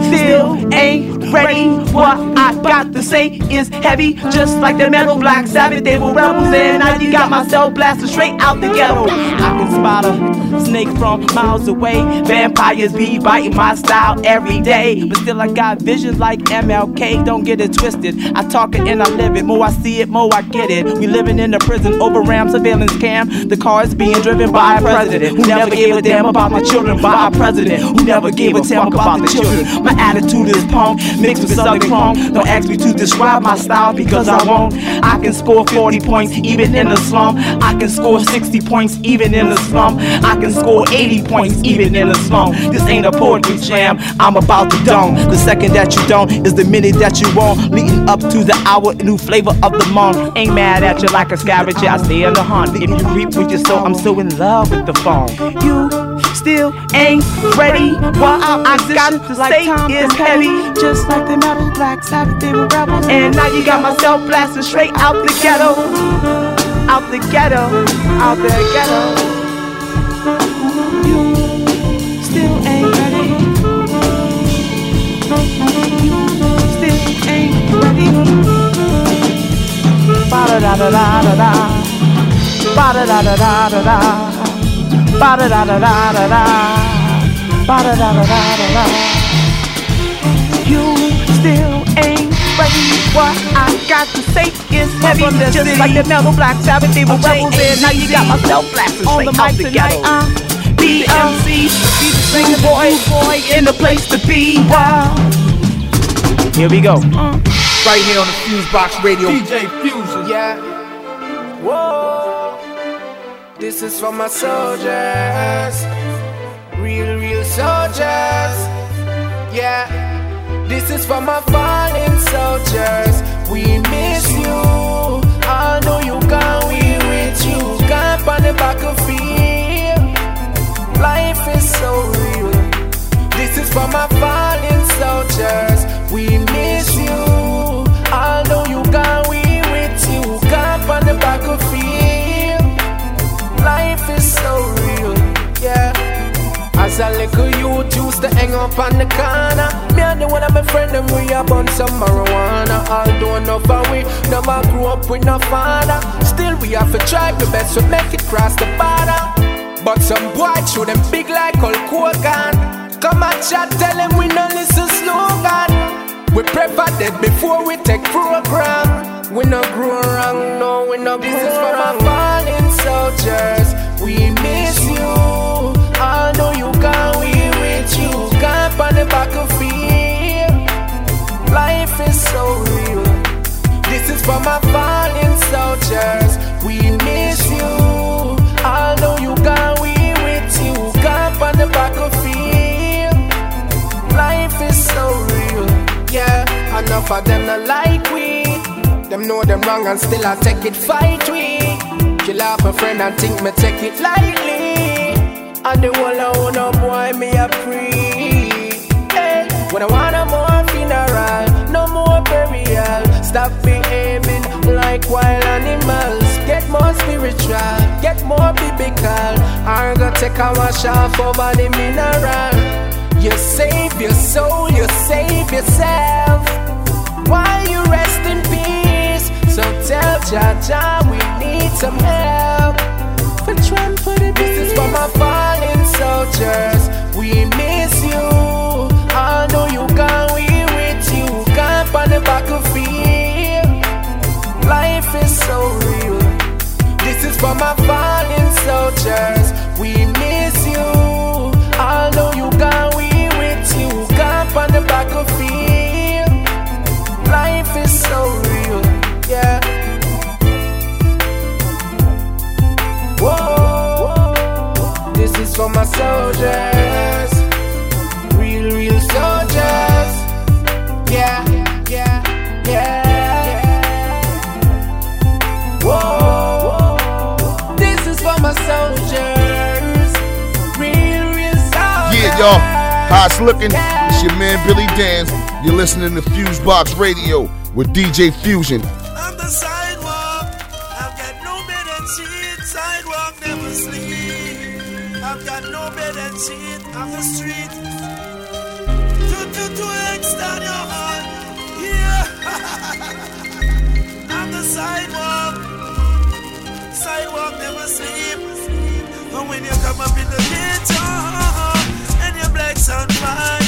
still ain't ready. What I got to say is heavy. Just like the metal Black Sabbath, they were rebels, and I you got myself blasted straight out the ghetto. I can spot a snake from miles away. Vampires be biting my style every day, but still I got visions like MLK. Don't get it twisted. I talk it and I live it. More I see it, more I get it. We living in a prison over ram surveillance cam. The car is being driven by a president who never gave a damn about my children. By a president who never gave a damn about the children. My attitude is punk, mixed with southern crunk. Don't ask me to describe my style because I won't. I can score 40 points even in the slum. I can score 60 points even in the slum. I can score 80 points even in a slum. This ain't a poetry jam. I'm about to dome. The second that you don't is the minute that you won't. Leading up to the hour, new flavor of the month. Ain't mad at you like a scavenger, I stay in the hunt. If you reap with your soul, I'm so in love with the phone. You still ain't ready. What I got to like say is heavy, just like the metal Black Sabbath, they were rebels. And now you got myself blasting straight out the ghetto, out the ghetto, out the ghetto. Ba da da da da da da. Ba da da da da da da. Ba da da da da da da. Ba da da da da da da. You still ain't ready. What I got to say is heavy, just like the metal Black Sabbath. They were rebels, and now you got myself blasting on the mic tonight. Uh, BMC, be the singer boy, boy in the place to be. Wow. Here we go. Uh. Right here on the Fusebox Radio. DJ Fusion. Yeah. Whoa. This is for my soldiers. Real, real soldiers. Yeah. This is for my fallen soldiers. We miss you. I know you gone, we with you. Gone on the battlefield. Life is so real. This is for my fallen soldiers. We miss you. Know you gone, we with you. Camp on the battlefield. Life is so real, yeah. As a little youth used to hang up on the corner. Me and the one of my friend them we a burn some marijuana. Although enough of we never grew up with no father. Still we have to try the best to make it cross the border. But some boy show them big like Hulk Hogan. Come and chat, tell them we no listen slogan. We prefer dead before we take program. We no grow wrong, no, we no This is for my fallen soldiers. We miss you. Although you gone, we with you. Camp on the battlefield. Life is so real. This is for my fallen soldiers. We miss you. Although enough of them not like we. Them know them wrong and still I take it fight we. Kill off a friend and think me take it lightly. And the whole I wanna boy me a pre. Hey, when I want a more funeral, no more burial. Stop behaving like wild animals. Get more spiritual, get more biblical. I'm gonna take a wash off over the mineral. You save your soul, you save yourself. While you rest in peace, so tell Jaja we need some help. For Trump for the This is for my fallen soldiers. We miss you. Although you gone, we with you. Camp on the back battlefield. Life is so real. This is for my fallen soldiers. We miss This is for my soldiers. Real, real soldiers. Yeah, yeah, yeah. Whoa. This is for my soldiers. Real, real soldiers. Yeah, y'all. How it's looking? It's your man Billy Danze. You're listening to Fusebox Radio with DJ Fusion. When you come up in the ghetto and your black's on fire,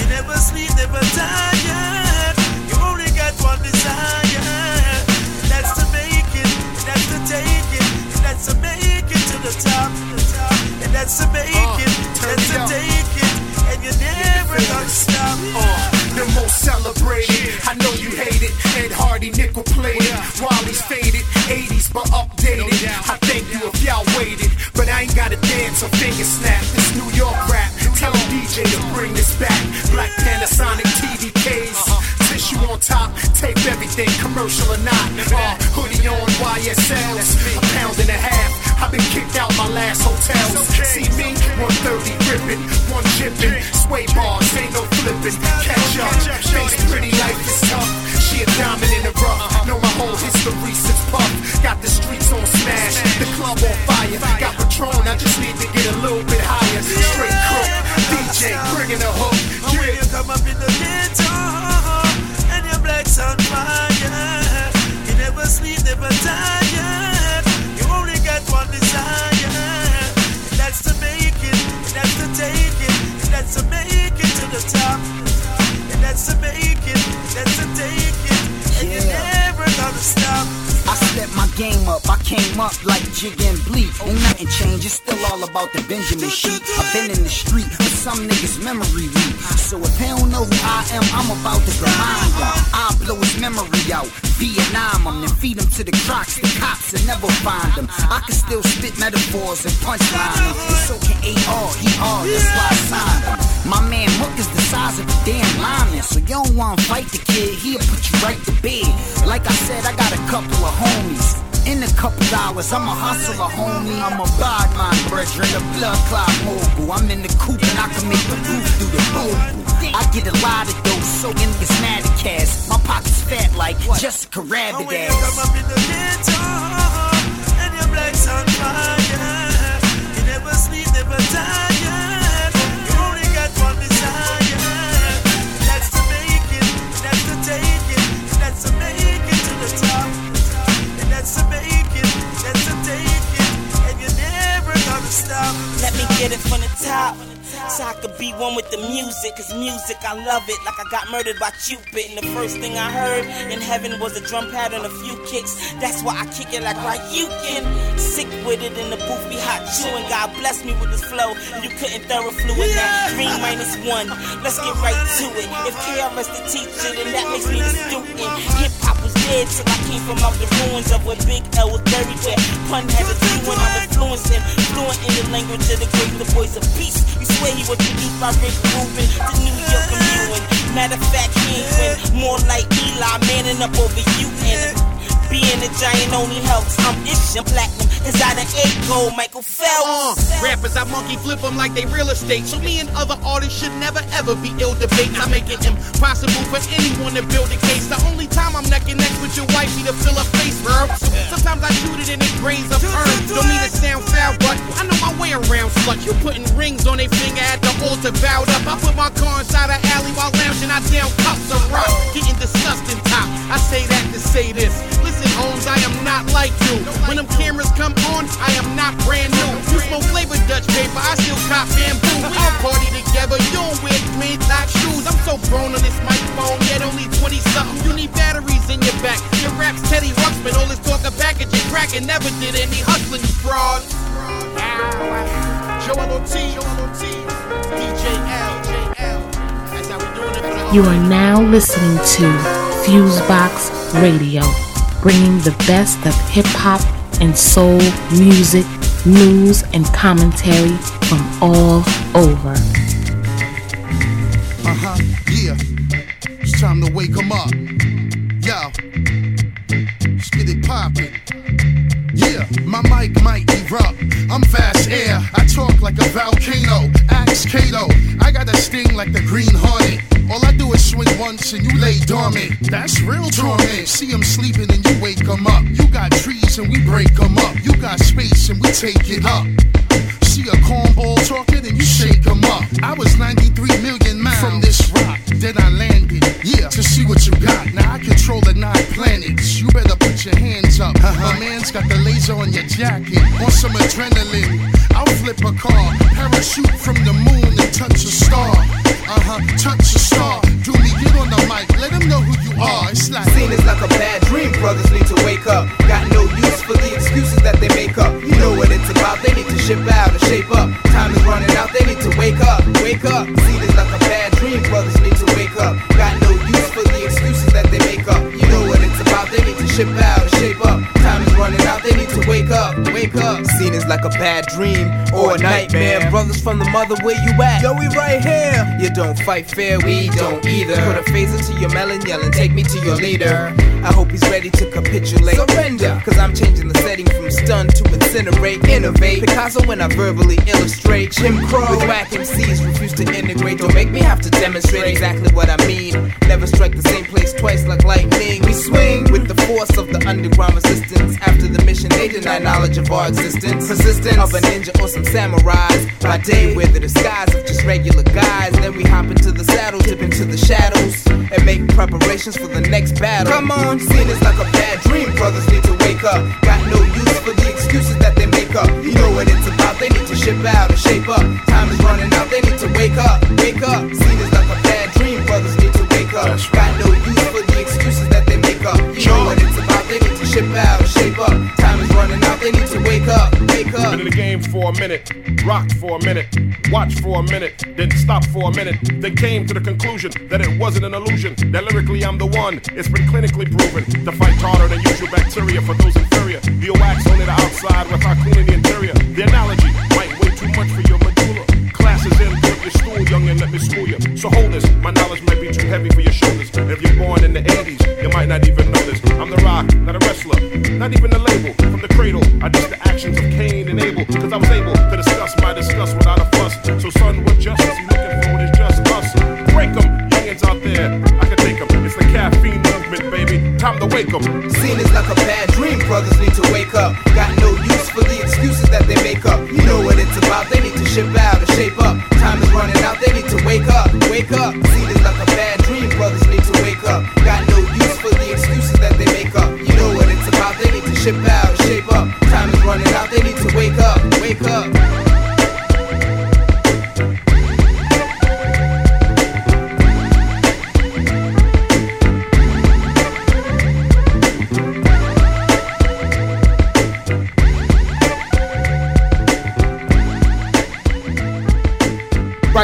you never sleep, never tired. You only got one desire. That's to make it, that's to take it, that's to make it to the top. And that's to make it, that's to take it, and you're never gonna stop. Uh, the most celebrated. I know you hate it. Ed Hardy, nickel plated. Wally's faded. 80s, but updated. I thank you if y'all waited. But I ain't gotta dance or finger snap. This New York rap. Tell a DJ to bring this back. Black Panasonic TVKs. Tissue on top, tape everything, commercial or not. Uh, hoodie on YSLs, a pound and a half. I've been kicked out my last hotels. See me, 130 ripping, one chipping, sway bars, ain't no flipping. Catch up, face pretty, life is tough. She a diamond in the rough. Uh-huh. Know my whole history since Puff. Got the streets on smash, the club on fire. Got Patron, I just need to get a little bit higher. Straight crook, DJ bringing the hook. When you come up in the ghetto and your black's on fire, you never sleep, never tired. That's to make it to the top, and that's to make it, that's to take it, never gonna stop. I stepped my game up, I came up like Jig and Bleak. Ain't nothing changed, it's still all about the Benjamin sheet. I've been in the street, but some niggas memory weak. So if they don't know who I am, I'm about to remind y'all. I blow his memory out, Vietnam him, then feed him to the crocs. The cops will never find him. I can still spit metaphors and punchline him. And so can AR, he R, that's why I signed him. My man Mook is the size of a damn lineman, so you don't wanna fight the kid, he'll put you right to bed. Like I said, I got a couple of homies. In a couple hours, I'm a hustler, homie. I'm a bad man, brethren, a blood clot mogul. I'm in the coop and I can make the roof do the boom. I get a lot of those, so niggas mad at cash. My pocket's fat like Jessica Rabbit When you come up in the ghetto and your black's on fire, Let me get it from the top. So I could be one with the music, cause music I love it. Like I got murdered by Cupid, and the first thing I heard in heaven was a drum pad and a few kicks. That's why I kick it like right you can. Sick with it in the booth, be hot chewing. God bless me with this flow, you couldn't thorough fluid yeah. that. green minus one, let's get right to it. If KRS the teacher, then that makes me the student. Hip hop was dead till I came from out the ruins of where Big L was buried. Where pun had a do when I'm influencing. Fluent in the language of the great, the voice of peace. You swear he was produced by Rick Rubin to New York and Matter of fact, he ain't win. More like Eli, manning up over you and being a giant only helps. I'm and platinum, cause I done ate gold, Michael Phelps. Uh, rappers, I monkey flip them like they real estate. So me and other artists should never ever be ill debates. I make it impossible for anyone to build a case. The only time I'm neck and neck with your wife be to fill a face, bro. Sometimes I shoot it and it grains up earn. Don't mean to sound foul, but I know my way around slut. You putting rings on a finger at the altar, bowed up. I put my car inside an alley while lounging. I down cups of rock, getting disgusting top. I say that to say this. Listen, Holmes, I am not like you. When them cameras come on, I am not brand new. You smoke flavor Dutch paper, I still cop bamboo. We all party together, you don't wear shoes. I'm so grown on this microphone, yet only 20 something. You need batteries in your back. Your rap's Teddy Ruxpin, all this talk of packaging never did any hustling, you the You are now listening to Fusebox Radio, bringing the best of hip hop and soul music, news, and commentary from all over. Uh huh, yeah. It's time to wake 'em up. Yo, let's get it poppin'. Yeah, my mic might erupt. I'm fast air. I talk like a volcano. Axe Kato. I got a sting like the Green Hornet. I swing once and you lay dormant. That's real torment. See 'em sleeping and you wake 'em up. You got trees and we break 'em up. You got space and we take it up. See a cornball talking and you shake 'em up. I was 93 million miles from this rock. Then I landed, yeah, to see what you got. Now I control the nine planets. You better put your hands up. Uh-huh. My man's got the laser on your jacket. On some adrenaline, I'll flip a car. Parachute from the moon and touch a star. Uh huh, touch a star. Me get on the mic, let them know who you are. It's like Seen is like a bad dream, brothers need to wake up. Got no use for the excuses that they make up. You know what it's about, they need to ship out and shape up. Time is running out, they need to wake up, wake up. Seen is like a bad dream, brothers need to wake up. Got no use for the excuses that they make up. You know what it's about, they need to ship out and shape up. Time is running out, they need to wake up, wake up. Seen is like a bad dream or a nightmare. Brothers from the mother, where you at? Yo, we right here. You don't fight fair, we don't either. Put a phaser to your melon, yelling, take me to your leader. I hope he's ready to capitulate. Surrender, cause I'm changing the setting from stun to incinerate, innovate. Picasso when I verbally illustrate. Jim Crow with whack MCs refuse to integrate. Don't make me have to demonstrate exactly what I mean. Never strike the same place twice like lightning. We swing with the force of the underground resistance. After the mission, they deny knowledge of our existence. Persistence of a ninja or some samurais. By day, wear the disguise of just regular guys. Then we hop into the saddle, dip into the shadows, and make preparations for the next battle. Come on, seen it's like a bad dream. Brothers need to wake up. Got no use for the excuses that they make up. You know what it's about. They need to ship out and shape up. Time is running out. They need to wake up, wake up. Seen it's like a bad dream. Brothers need to wake up. Got no use for the excuses that they make up. You know what it's about. They need to ship out and shape up. Time is running out. They need to wake up, for a minute, rocked for a minute, watched for a minute, then stopped for a minute. They came to the conclusion that it wasn't an illusion. That lyrically I'm the one. It's been clinically proven to fight harder than usual bacteria for those inferior. The wax only the outside with Harpoon in the interior. The analogy might weigh too much for your medulla. Classes in, your stool, young, and let me school you. So hold this, my knowledge might be too heavy for your shoulders. If you're born in the 80s, you might not even know this. I'm the rock, not a wrestler, not even the label. From the cradle, I did the actions of Cain and Abel, cause I was able to discuss my disgust without a fuss. So, son, what justice you looking for? Is just us. Break 'em, youngins out there, I can take 'em. It's the caffeine movement, baby. Time to wake 'em. Seen is like a bad dream, brothers need to wake up. Got no use for the excuses that they make up. You know what ship out and shape up. Time is running out, they need to wake up, wake up. Seen is like a bad dream, brothers need to wake up. Got no use for the excuses that they make up. You know what it's about, they need to ship out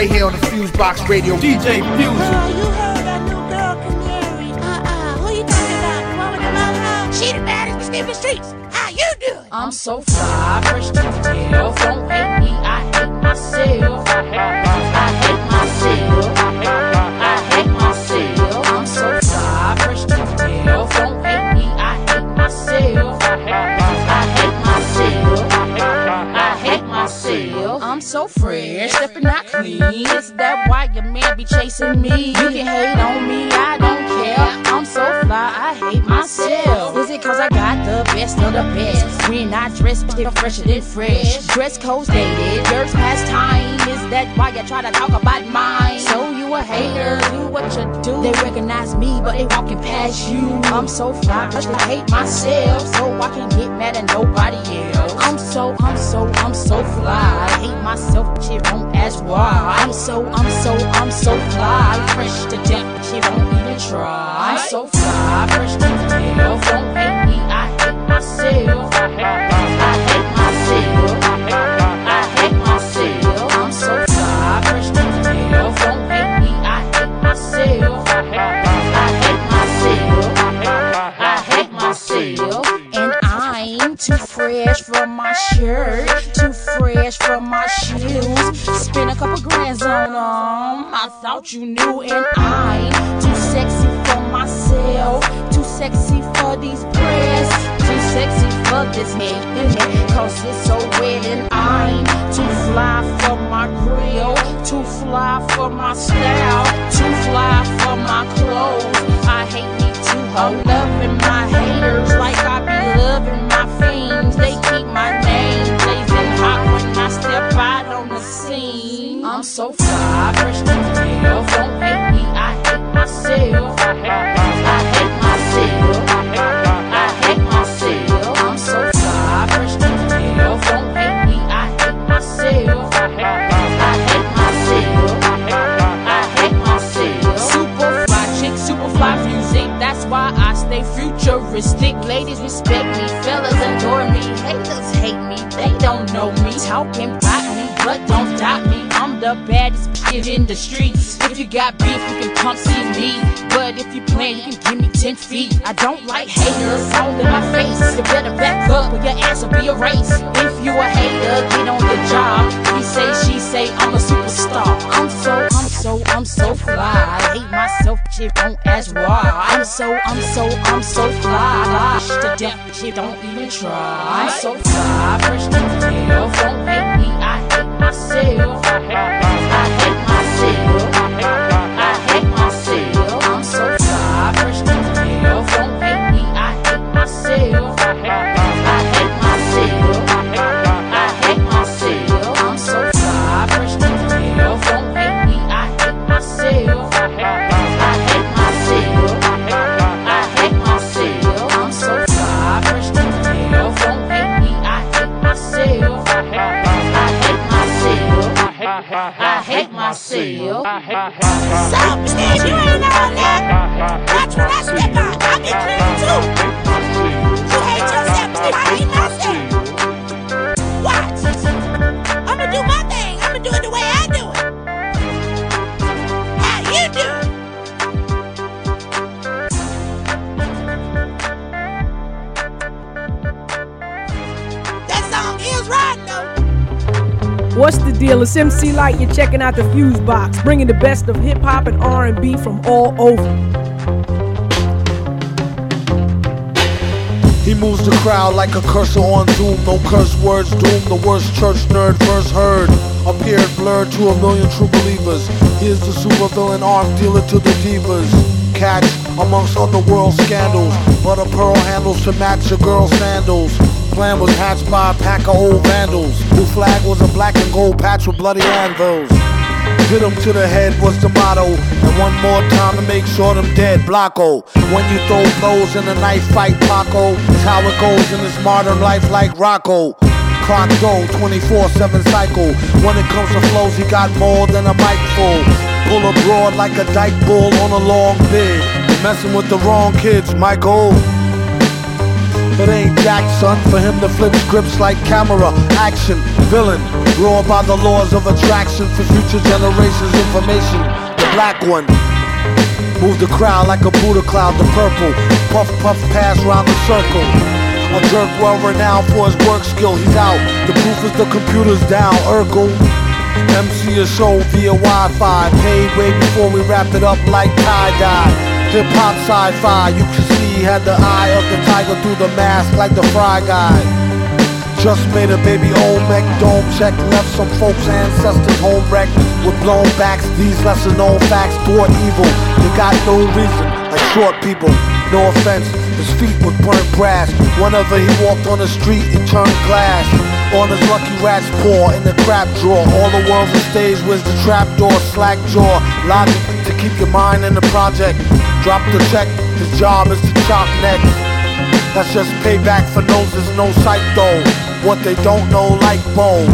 Right here on the Fusebox Radio. DJ Fusion. Uh-uh, she the baddest in the streets. How you doing? I'm so fly, fresh to hell. Don't hate me, I hate myself. I hate myself. I hate myself. I'm so fly, fresh to hell. Don't hate me, I hate myself. I hate myself. I hate myself. I'm so fresh, stepping out Is that why your man be chasing me? You can hate on me, I don't care. I'm so fly, I hate myself. Is it cause I got the best of the best? When I dress, still fresher than fresh. Dress code's dated, yours past time. Is that why you try to talk about mine? So you a hater, do what you do. They recognize me, but they walking past you. I'm so fly, I hate myself. So I can get mad at nobody else. I'm so, I'm so, I'm so fly. I hate myself, you won't ask why. I'm so, I'm so, I'm so fly. Fresh to death, you won't even try. I'm so fly, fresh to hell. Don't hate me, I hate myself. Fresh for my shirt, too fresh for my shoes. Spend a couple grands on them. I thought you knew, and I'm too sexy for myself, too sexy for these breasts, too sexy for this man. Cause it's so wet, and I'm too fly for my grill, too fly for my style, too fly for my clothes. I hate me too. I'm loving my haters like I be loving I'm so fly, fresh to. Don't hate me, I hate myself. I hate the streets. If you got beef, you can come see me. But if you plan, you can give me 10 feet. I don't like haters all in my face. You better back up or your ass will be erased. If you a hater, get on the job. He say, she say, I'm a superstar. I'm so, I'm so, I'm so fly. I hate myself, shit, don't ask why. I'm so, I'm so, I'm so fly. Fly to death, you don't even try. I'm so fly, fresh to hell. Don't hate me, I hate myself. I hate It's MC Lyte. You're checking out the Fuse Box, bringing the best of hip hop and R&B from all over. He moves the crowd like a cursor on Zoom. No curse words, doom. The worst church nerd first heard. Appeared blurred to a million true believers. He is the supervillain arm dealer to the divas. Catch amongst underworld scandals. But a pearl handles to match your girl's sandals. Plan was hatched by a pack of old vandals. Blue flag was a black and gold patch with bloody anvils. Hit Hit 'em to the head was the motto. And one more time to make sure them dead. Blocko. When you throw blows in a knife fight, Paco. It's how it goes in this modern life like Rocco. Clock go 24-7 cycle. When it comes to flows, he got more than a mic full. Pull abroad like a dyke bull on a long bid. Messing with the wrong kids, Michael. It ain't Jack, son, for him to flip scripts like camera action. villain. Raw by the laws of attraction for future generations' information. The black one. Move the crowd like a Buddha cloud, the purple. Puff, puff, pass round the circle. A jerk well renowned for his work skill, he's out. The proof is the computer's down, Urkel. MC a show via Wi-Fi. Paid way before we wrapped it up like tie-dye. Hip hop sci-fi, you can see had the eye of the tiger through the mask like the Fry Guy. Just made a baby Olmec dome check, left some folks' ancestors home wrecked with blown backs. These lesser known facts thwart evil. They got no reason, like short people. No offense, his feet was burnt brass. Whenever he walked on the street, it turned glass. On his lucky rat's paw in the crap drawer. All the world's a stage with the trap door, slack jaw. Logic to keep your mind in the project. Drop the check, his job is to chop necks. That's just payback for noses, no though. What they don't know, like bone.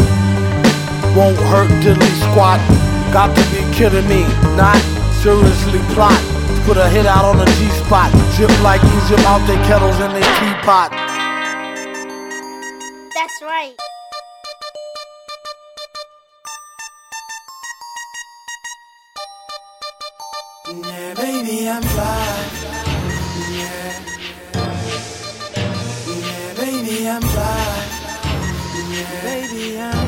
Won't hurt diddly squat. Got to be kidding me, not seriously plot. Put a hit out on a G spot. Chip like Egypt out their kettles in their teapot. That's right. Baby, I'm fly. Yeah. Yeah, baby, I'm fly. Yeah, baby, I'm,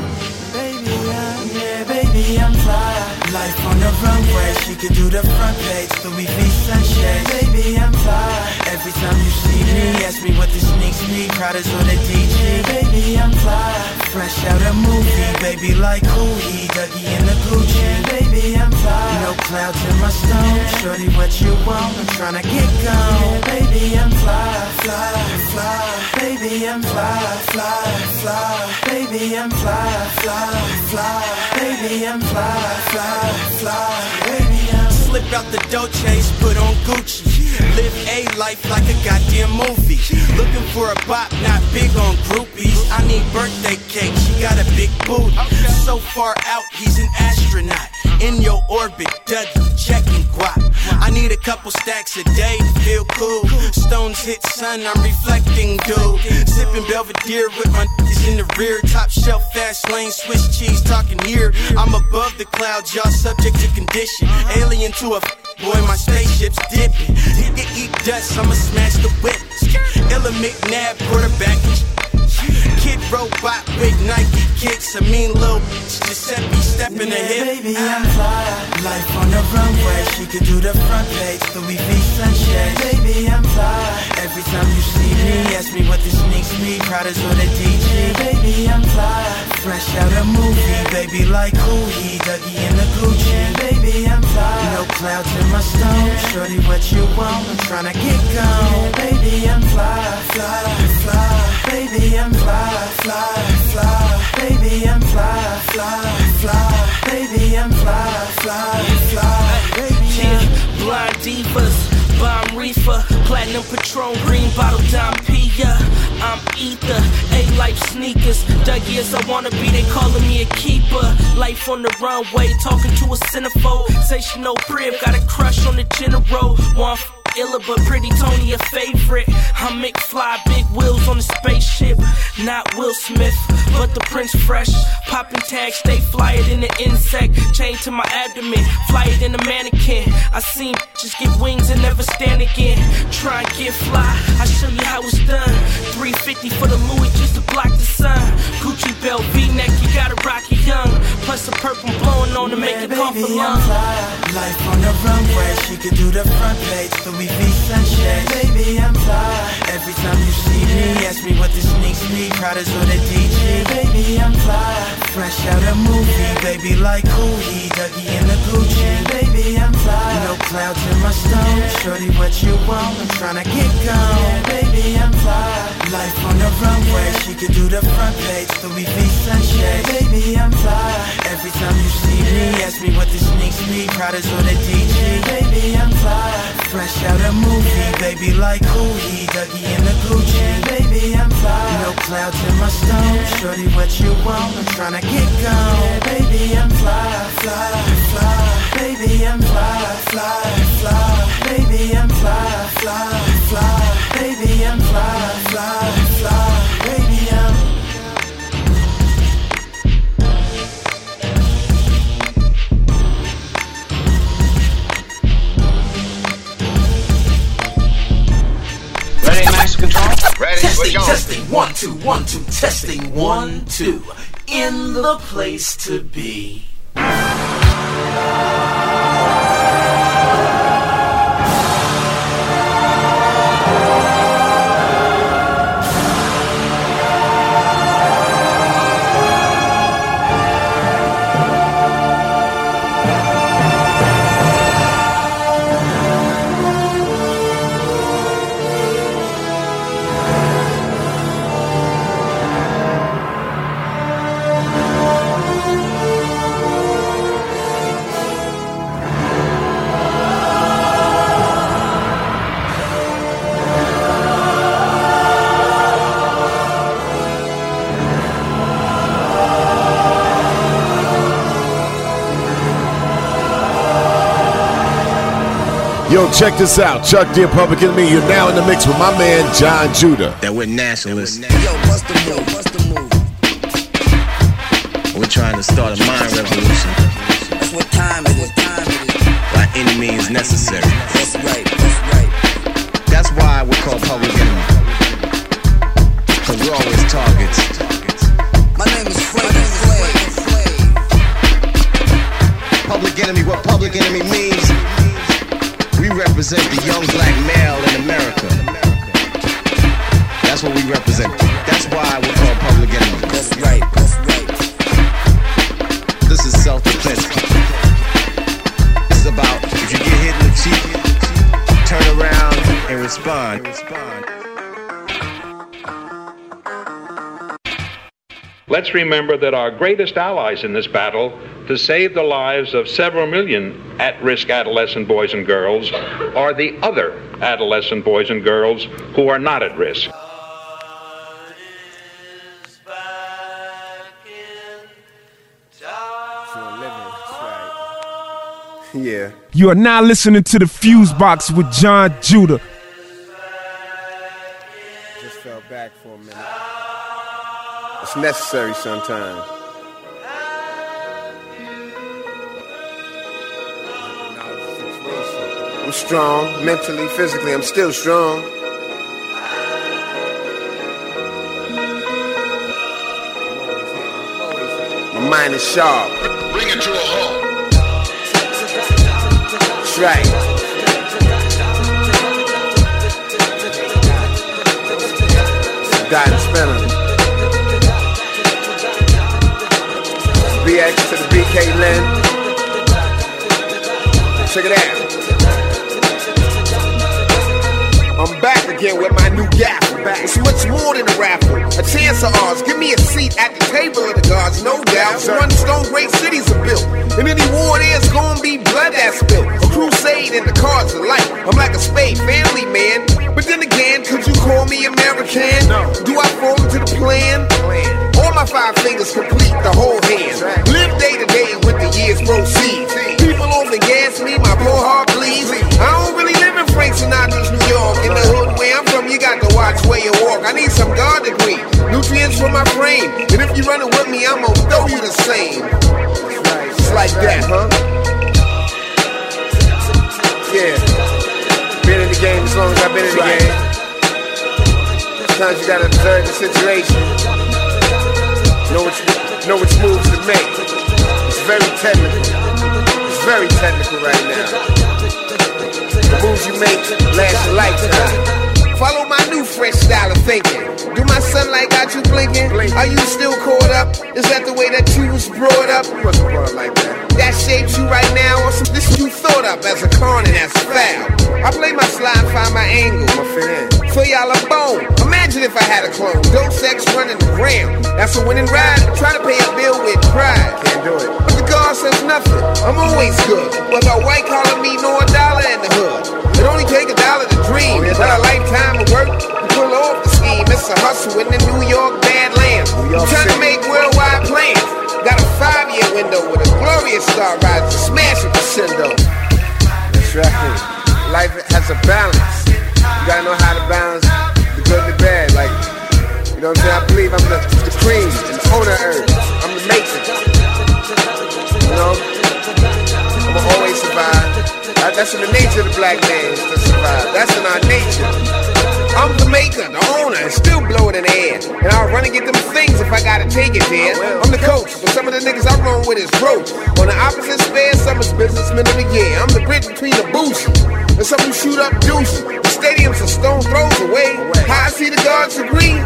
baby, I'm, yeah, baby, I'm fly. Life on the runway, she could do the front page, Louis V sunshade. Baby, I'm fly. Every time you see me, ask me what the sneaks me, Prada's or the DJ. Baby, I'm fly. Fresh out a movie, baby, like who he, Dougie in the Gucci. Baby, I'm fly. No clouds in my stone, shorty, what you want? I'm tryna get gone. Baby, I'm fly, fly, fly. Baby, I'm fly, fly, fly. Baby, I'm fly, fly, fly. Baby, I'm fly, fly, fly. Slip out the Dolce's, put on Gucci. Live a life like a goddamn movie. Looking for a bop, not big on groupies. I need birthday cake, she got a big booty. So far out, he's an astronaut. In your orbit, Dougie, checking guap. I need a couple stacks a day to feel cool. Stones hit sun, I'm reflecting, dude. Sipping Belvedere with my niggas in the rear. Top shelf, fast lane, Swiss cheese, talking here. I'm above the clouds, y'all subject to condition. Alien to a boy, my spaceship's dipping. The eat dust, I'ma smash the whip. Illa McNabb, quarterback. Kid robot, big Nike kicks. I mean, little Giuseppe stepping the hip. Baby, I'm fly. Life on the runway, she could do the front page, Louis V sunshade. Baby, I'm fly. Every time you see me, ask me what the sneaks me, Prada's or the DJ. Baby, I'm fly. Fresh out a movie, baby, like who he, Dougie in the Gucci. Baby, I'm fly. No clouds in my stone, shorty, what you want? I'm tryna get gone. Yeah, baby, I'm fly, fly, fly. Baby, I'm fly, fly. Baby, I'm fly, fly, fly. Baby, I'm fly, fly, fly. Baby, Yeah, blind divas, bomb reefer, platinum patron, green bottle, Dom Pia. I'm ether, A life sneakers. Dougie as I wanna be, they calling me a keeper. Life on the runway, talking to a centerfold. Sensational crib, got a crush on the general. One illa, but pretty Tony a favorite. I'm McFly, big wheels on the spaceship. Not Will Smith, but the Prince Fresh. Popping tags, stay flyer in the insect. Chain to my abdomen, flyer in a mannequin. I seen just get wings and never stand again. Try and get fly, I show you how it's done. 350 for the Louis just to block the sun. Gucci belt, V-neck, you gotta rock it young. Plus a purple blowing on to make it baby, I'm lung. fly. Life on the runway, she could do the front page, Louis V sunshade. Baby, I'm fly. Every time you see me, ask me what the sneaks me, Prada's or the DJ. Baby, I'm fly. Fresh out a movie, baby, like he, Dougie in the Gucci. Baby, I'm fly. No clouds in my stone, shorty, what you want? I'm tryna get gone. Baby, I'm fly. Life on the runway, she could do the front page, Louis V sunshade. Baby, I'm fly. Every time you see me, ask me what the sneaks me, Prada's or the DJ. Baby, I'm fly. Fresh out a movie, baby, like he, Dougie in the Gucci. Baby, I'm fly. No clouds in my stone, shorty, what you want? I'm tryna get gone. Yeah, baby, I'm fly, fly, fly. Baby, I'm fly, fly, fly. Baby, I'm fly, fly, fly. Baby, I'm fly, fly, Testing, testing, one, two, one, two, testing, one, two. In the place to be. Yo, check this out. Chuck D, Public Enemy. You're now in the mix with my man Jon Judah. That we're nationalists. Yo, bust the move, bust the move. We're trying to start a mind revolution That's what time it is. Time it is. by any means necessary. That's right. That's right. That's why we're called public enemy. Cause we're always targets. My name is Frank. Public enemy, what public enemy means, we represent the young black male in America. That's what we represent. That's why we're called public enemy. That's right. That's right. This is self-defense. This is about if you get hit in the cheek, turn around and respond. Let's remember that our greatest allies in this battle to save the lives of several million at risk adolescent boys and girls are the other adolescent boys and girls who are not at risk. Yeah. You are now listening to the Fuse Box with Jon Judah. It's necessary sometimes. I'm strong, mentally, physically, I'm still strong. My mind is sharp. Bring it to a halt. That's right. And spinner. BX to the BK Lynn. Check it out. I'm back again with my new gap. It's much more than a raffle. A chance of ours. Give me a seat at the table of the gods, no doubt. One stone great cities are built. In any war, there's gonna be blood that's spilled. A crusade and the cards of light. I'm like a spade family man. But then again, could you call me American? Do I fall into the plan? All my five fingers complete the whole hand. Live day to day with the years proceed. People only gas me, my poor heart bleeds. I don't really live in Frank Sinatra's New York. In the hood where I'm from, you got to watch where you walk. I need some God degree, nutrients for my frame. And if you running with me, I'm gonna throw you the same. It's like that, huh? Yeah. Been in the game as long as I've been in the game. Sometimes you gotta observe the situation. Know which know which moves to make. It's very technical. It's very technical right now. Moves you make last a lifetime. Follow my new fresh style of thinking. Do my sunlight got you blinking? Are you still caught up? Is that the way that you was brought up? You wasn't brought up like that. That shapes you right now, or some this you thought up as a con and that's foul. I play my slide, find my angle. My fan. For y'all a bone. Imagine if I had a clone. Dope sex running around. That's a winning ride. Try to pay a bill with pride. Can't do it. But the God says nothing. I'm always good. Whether white collar me nor a dollar in the hood. It only take a dollar to dream. But a lifetime of work to pull off the scheme. It's a hustle in the New York Badlands. I'm trying to make worldwide plans. Got a five-year window with a glorious star rise to smash a crescendo. That's right. Life has a balance. You gotta know how to balance the good and the bad. Like, you know what I'm saying? I believe I'm the, the cream the owner of earth. I'm the matrix. You know? I'ma always survive. That's in the nature of the black man to survive. That's in our nature. I'm the maker, the owner, and still blow it in the air. And I'll run and get them things if I gotta take it there. I'm the coach, but some of the niggas I run with is broke. On the opposite spare, some is businessmen of the year. I'm the bridge between the boost and some who shoot up deuce. The stadium's a stone throws away. How I see the guards agree.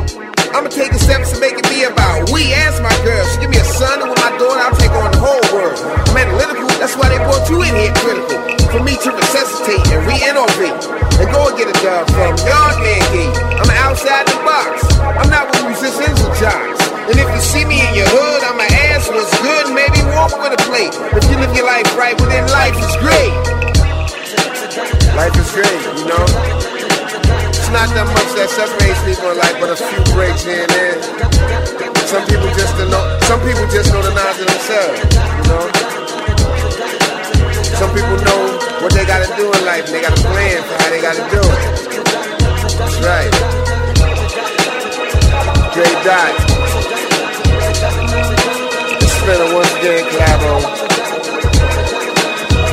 I'ma take the steps to make it be about we. Ask my girl, she give me a son, and with my daughter, I'll take on the whole world. I'm analytical, that's why they brought you in here critical. For me to resuscitate and re-innovate and go and get a dub from Yard Man Gate. I'm outside the box. I'm not with musicians or jocks. And if you see me in your hood, I'ma ask what's good, maybe walk with a plate. If you live your life right, well then life is great. Life is great, you know? It's not that much that separates people in life, but a few breaks here and there. Some people just know. Some people just know the knowledge of themselves. You know. Some people know what they gotta do in life, and they got a plan for how they gotta do it. That's right. Dre Dot. It's been once again collab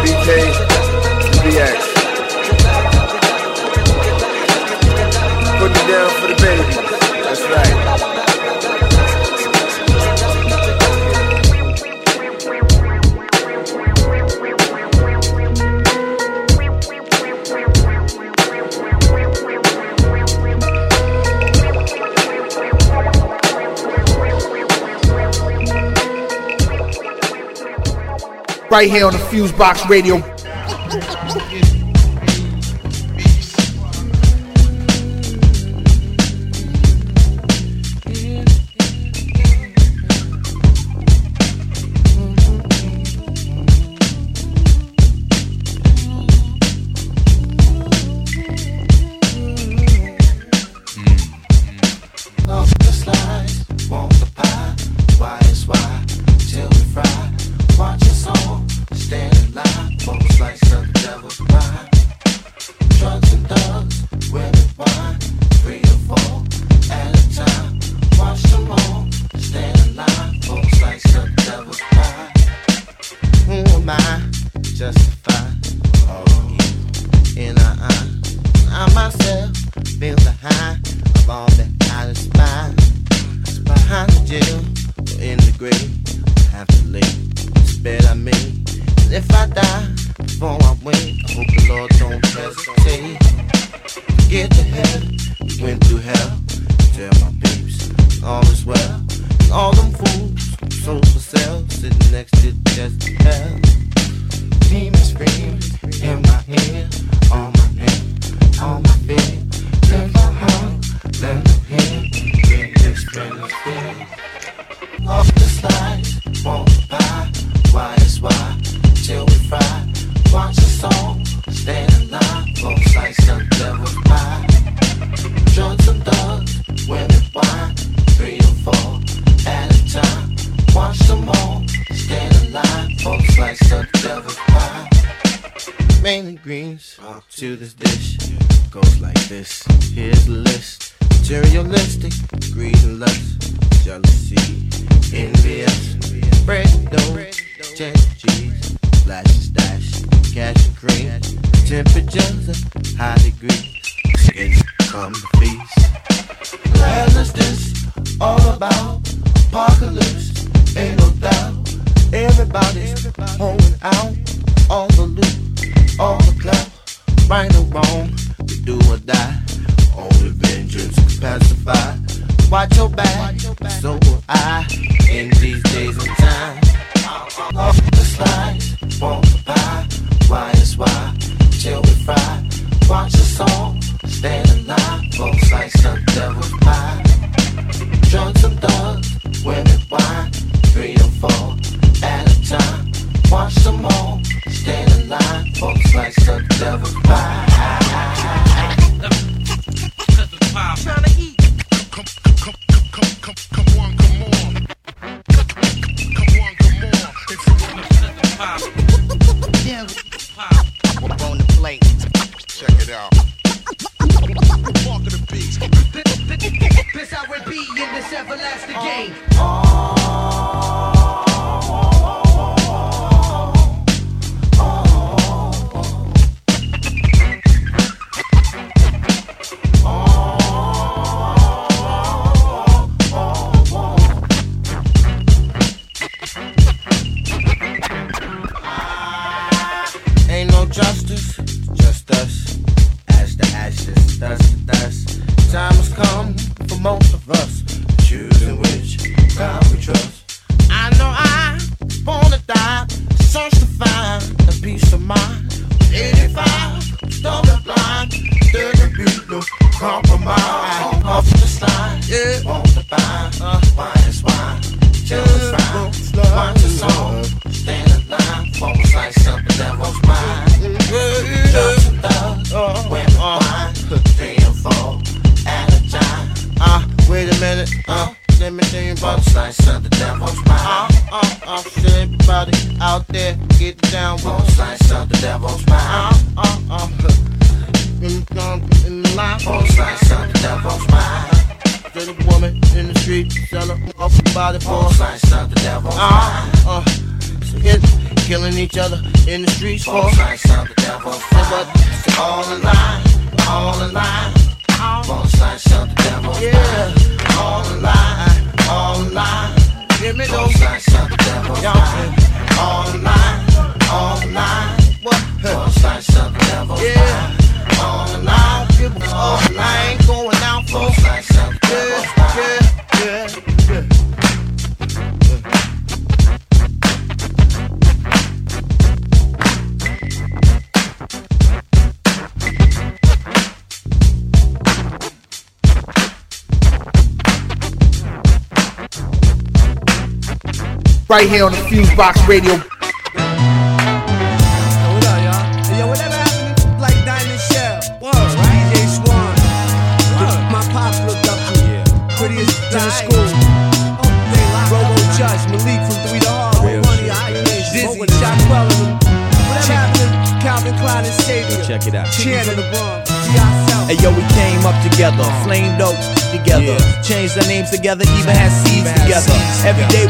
BK BX. Put it down for the baby. That's right. Right here on the Fuse Box Radio. Everlasting game. You. Prettiest in the school. Robo Judge, Malik from 3 to Hard. Real Dizzy, Shotwell and them. Whatever happened to Calvin Klein and Savior? Check it out. Chan of the Bronx. Hey yo, we came up together, flamed up together, changed our names together, even had seeds together. Every day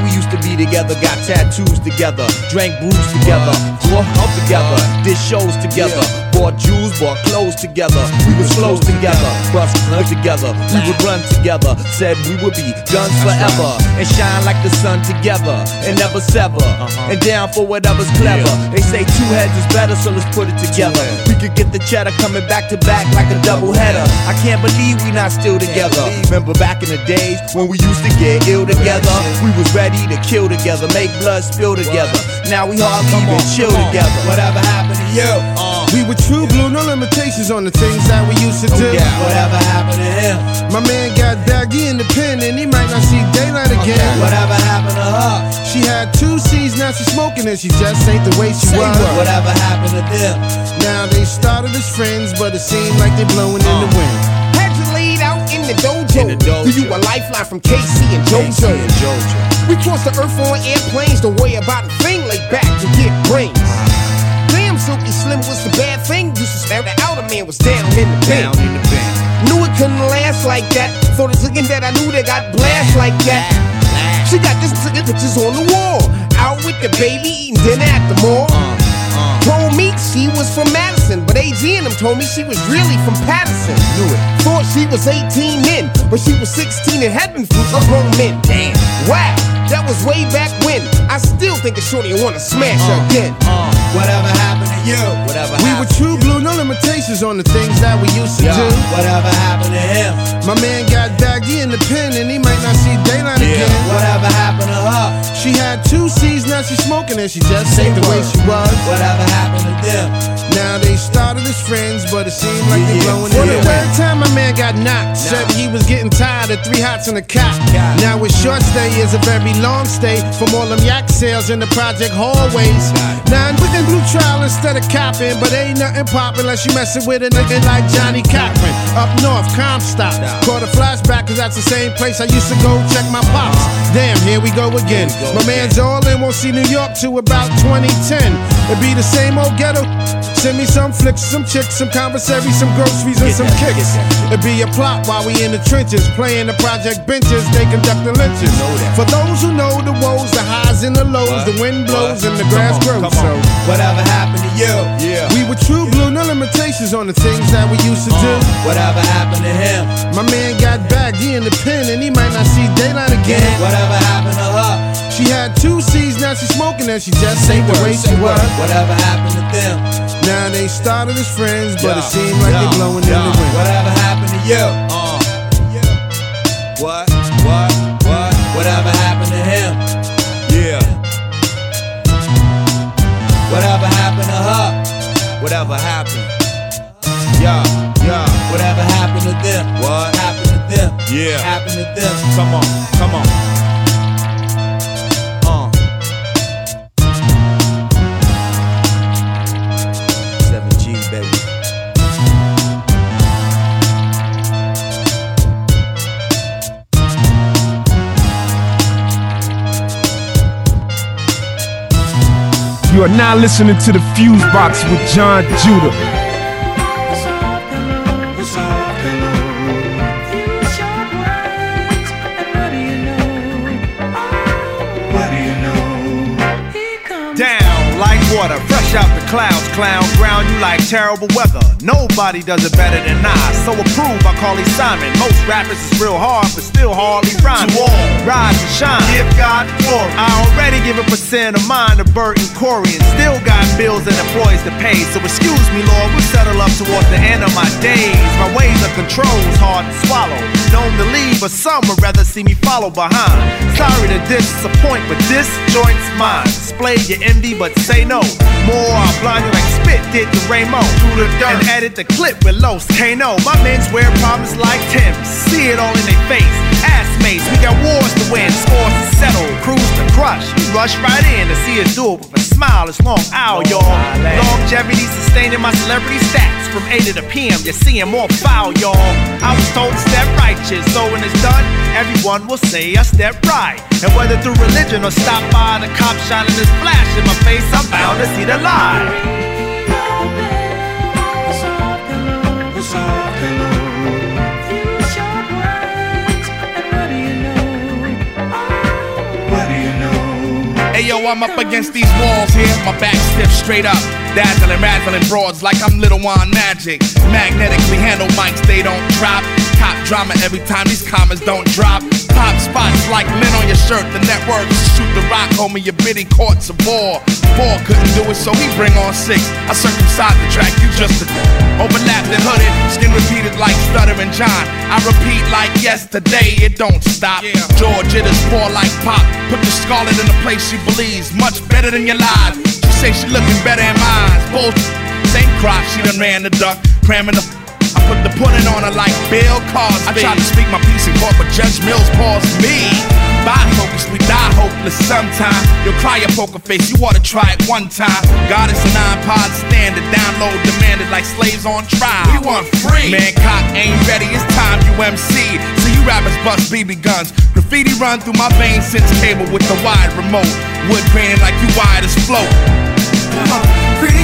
be together, got tattoos together, drank brews together, grew up together, did shows together, bought jewels, bought clothes together. We was close together, bust together, we would run together, said we would be guns forever and shine like the sun together and never sever. And down for whatever's clever. They say two heads is better, so let's put it together. We could get the cheddar coming back to back like a double header. I can't believe we not still together. Remember back in the days when we used to get ill together? We was ready to kill together, make blood spill together. Now we hardly even chill together. Whatever happened to you? Uh, Uh, We were true blue, no limitations on the things that we used to no do. Yeah, Whatever happened to him? My man got baggy in the pen and he might not see daylight again. Whatever happened to her? She had two C's, now she's smoking and she just ain't the way she Say was. what? Whatever happened to them? Now they started as friends, but it seemed like they're blowing in the wind. Had you laid out in the dojo. In the dojo. Do you a lifeline from KC and JoJo? KC and JoJo. We crossed the earth on airplanes. Don't worry about a thing. Lay back and get brains. Silky Slim was the bad thing. Used to stare the outer man was down in the bin. In the bin. Knew it couldn't last like that. Thought it's looking that I knew they got blast like that. She got this pictures on the wall. Out with the baby eating dinner at the mall. Uh, uh. Told me she was from Madison, but AG and them told me she was really from Patterson. Knew it. Thought she was 18 then, but she was 16 and had been through a grown men. Damn. Wow, that was way back when. I still think a shorty wanna smash her again. Uh, whatever happened you? Whatever We were true blue, no limitations on the things that we used to Yo, do. whatever happened to him? My man got baggy in the pen and he might not see daylight Yeah. again. Whatever happened to her? She had two C's, now she's smoking and she just ain't the way she was. Whatever happened to them? Now they started as friends, but it seemed like they Yeah. blowing For in the third time my man got knocked. Said he was getting tired of three hots in a cot. Now his short stay is a very long stay from all them yak sales in the project hallways. Now we can blue trial instead of copping, but ain't nothing poppin' unless you messin' with a nigga like Johnnie Cochran. Up north, Comstock. Caught a flashback cause that's the same place I used to go check my pops. Damn, here we go again. My man's all in, won't see New York to about 2010. It be the same old ghetto. Send me some flicks, some chicks, some commissary, some groceries, and Get some that, kicks. It be a plot while we in the trenches, playing the project benches, they conduct the lynches. For those who know the woes, the highs and the lows, What? the wind blows What? and the grass on, grows. So. Whatever happened to you? Yeah. we were true blue, no limitations on the things that we used to do. Uh, whatever happened to him? My man got back, he in the pen, and he might not see daylight again. Whatever happened to her? She had two C's, now she's smoking, and she just Say ain't the way she was. Whatever happened to them? Now they started as friends, but it seemed like yeah, they blowing in the wind. Whatever happened to you? Uh. What? What? What? Whatever happened to him? Yeah. Whatever happened to her? Whatever happened? Yeah, yeah. Whatever happened to them? What happened to them? Yeah. Happen to this. Come on, come on. You are now listening to the Fuse Box with Jon Judah. Clouds, clown. Ground you like terrible weather. Nobody does it better than I. So approve, I call you Simon. Most rappers is real hard, but still hardly rhyme. To all, rise and shine. Give God glory. I already give a percent of mine to Bert and Corey, and still got bills and employees to pay. So excuse me, Lord, we'll settle up towards the end of my days. My ways of control's hard to swallow. Known to lead, but some would rather see me follow behind. Sorry to disappoint, but this joint's mine. Display your envy, but say no. More, I'll blind you like spit did to Ramo. Through the dirt. And edit the clip with Los Kano. My men's wear problems like Tim. See it all in their face. Ass mates, we got wars to win, scores to settle, crews to crush. You rush right in to see us do it with a smile. It's long hour, y'all. Eh? Longevity sustaining my celebrity stats. From 8 to the PM, you're seeing more foul, y'all. I was told to step righteous, so when it's done, everyone will say I step right. And whether through religion or stop by the cop shining his flash in my face, I'm bound to see the light. Hey yo, I'm up against these walls here, my back stiff straight up. Dazzling, razzling broads like I'm Little Wand Magic. Magnetically handle mics, they don't drop. Cop drama every time these commas don't drop. Pop spots like lint on your shirt. The network shoot the rock, homie, your biddy courts a ball. Four couldn't do it, so he bring on six. I circumcise the track, you just a overlapped and hooded. Skin repeated like stuttering John. I repeat like yesterday, it don't stop. George, it is poor like pop. Put the scarlet in the place she believes, much better than your lies. She say she looking better in my eyes. Bullshit, same crop, she done ran the duck, cramming the. I put the pudding on her like Bill Cosby. I tried to speak my piece in court, but Judge Mills paused me. Bifocus, we die hopeless sometime. You'll cry your poker face, you ought to try it one time. God is a nine pod standard, download demanded like slaves on trial. We want free. Man, cock ain't ready, it's time you MC. So you rappers bust BB guns. Graffiti run through my veins since cable with the wide remote. Wood grainy like you wide as float. Uh-huh.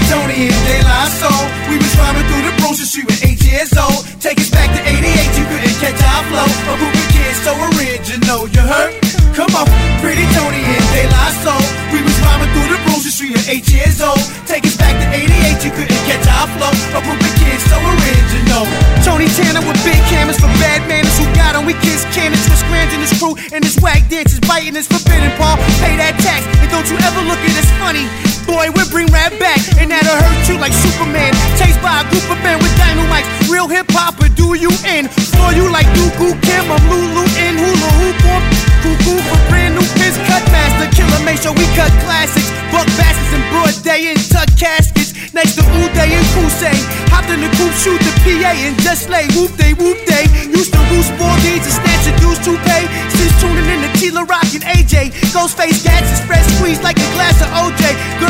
Tony and De La Soul. We was rhyming through the Broad Street with eight years old. Take us back to 88, you couldn't catch our flow. A group of kids so original, you heard? Come on, Pretty Tony and De La Soul. We was rhyming through the Broad Street at eight years old. Take us back to 88, you couldn't catch our flow. A group of kids so original. Tony Tanner with big cameras for bad manners who got on. We kiss cannons with scrams in his crew and his whack dances biting his forbidden paw. Pay that tax and don't you ever look at us funny. Boy, we'll bring rap back and that'll hurt you like Superman. Chased by a group of men with dynamites. Real hip hop, but do you in? For you like Dooku Kim, I'm Lulu in hula hoop on. Cuckoo for brand new piss cut master. Killer make sure we cut classics. Buck bastards in broad day and tuck caskets. Next to Uday and Qusay. Hopped in the coupe, shoot the PA and just lay. Whoop day, whoop day. Used to roost four deeds and snatch a dues to pay. Since tuning in to Tila Rock and AJ. Ghostface gats and spread squeeze like a glass of OJ.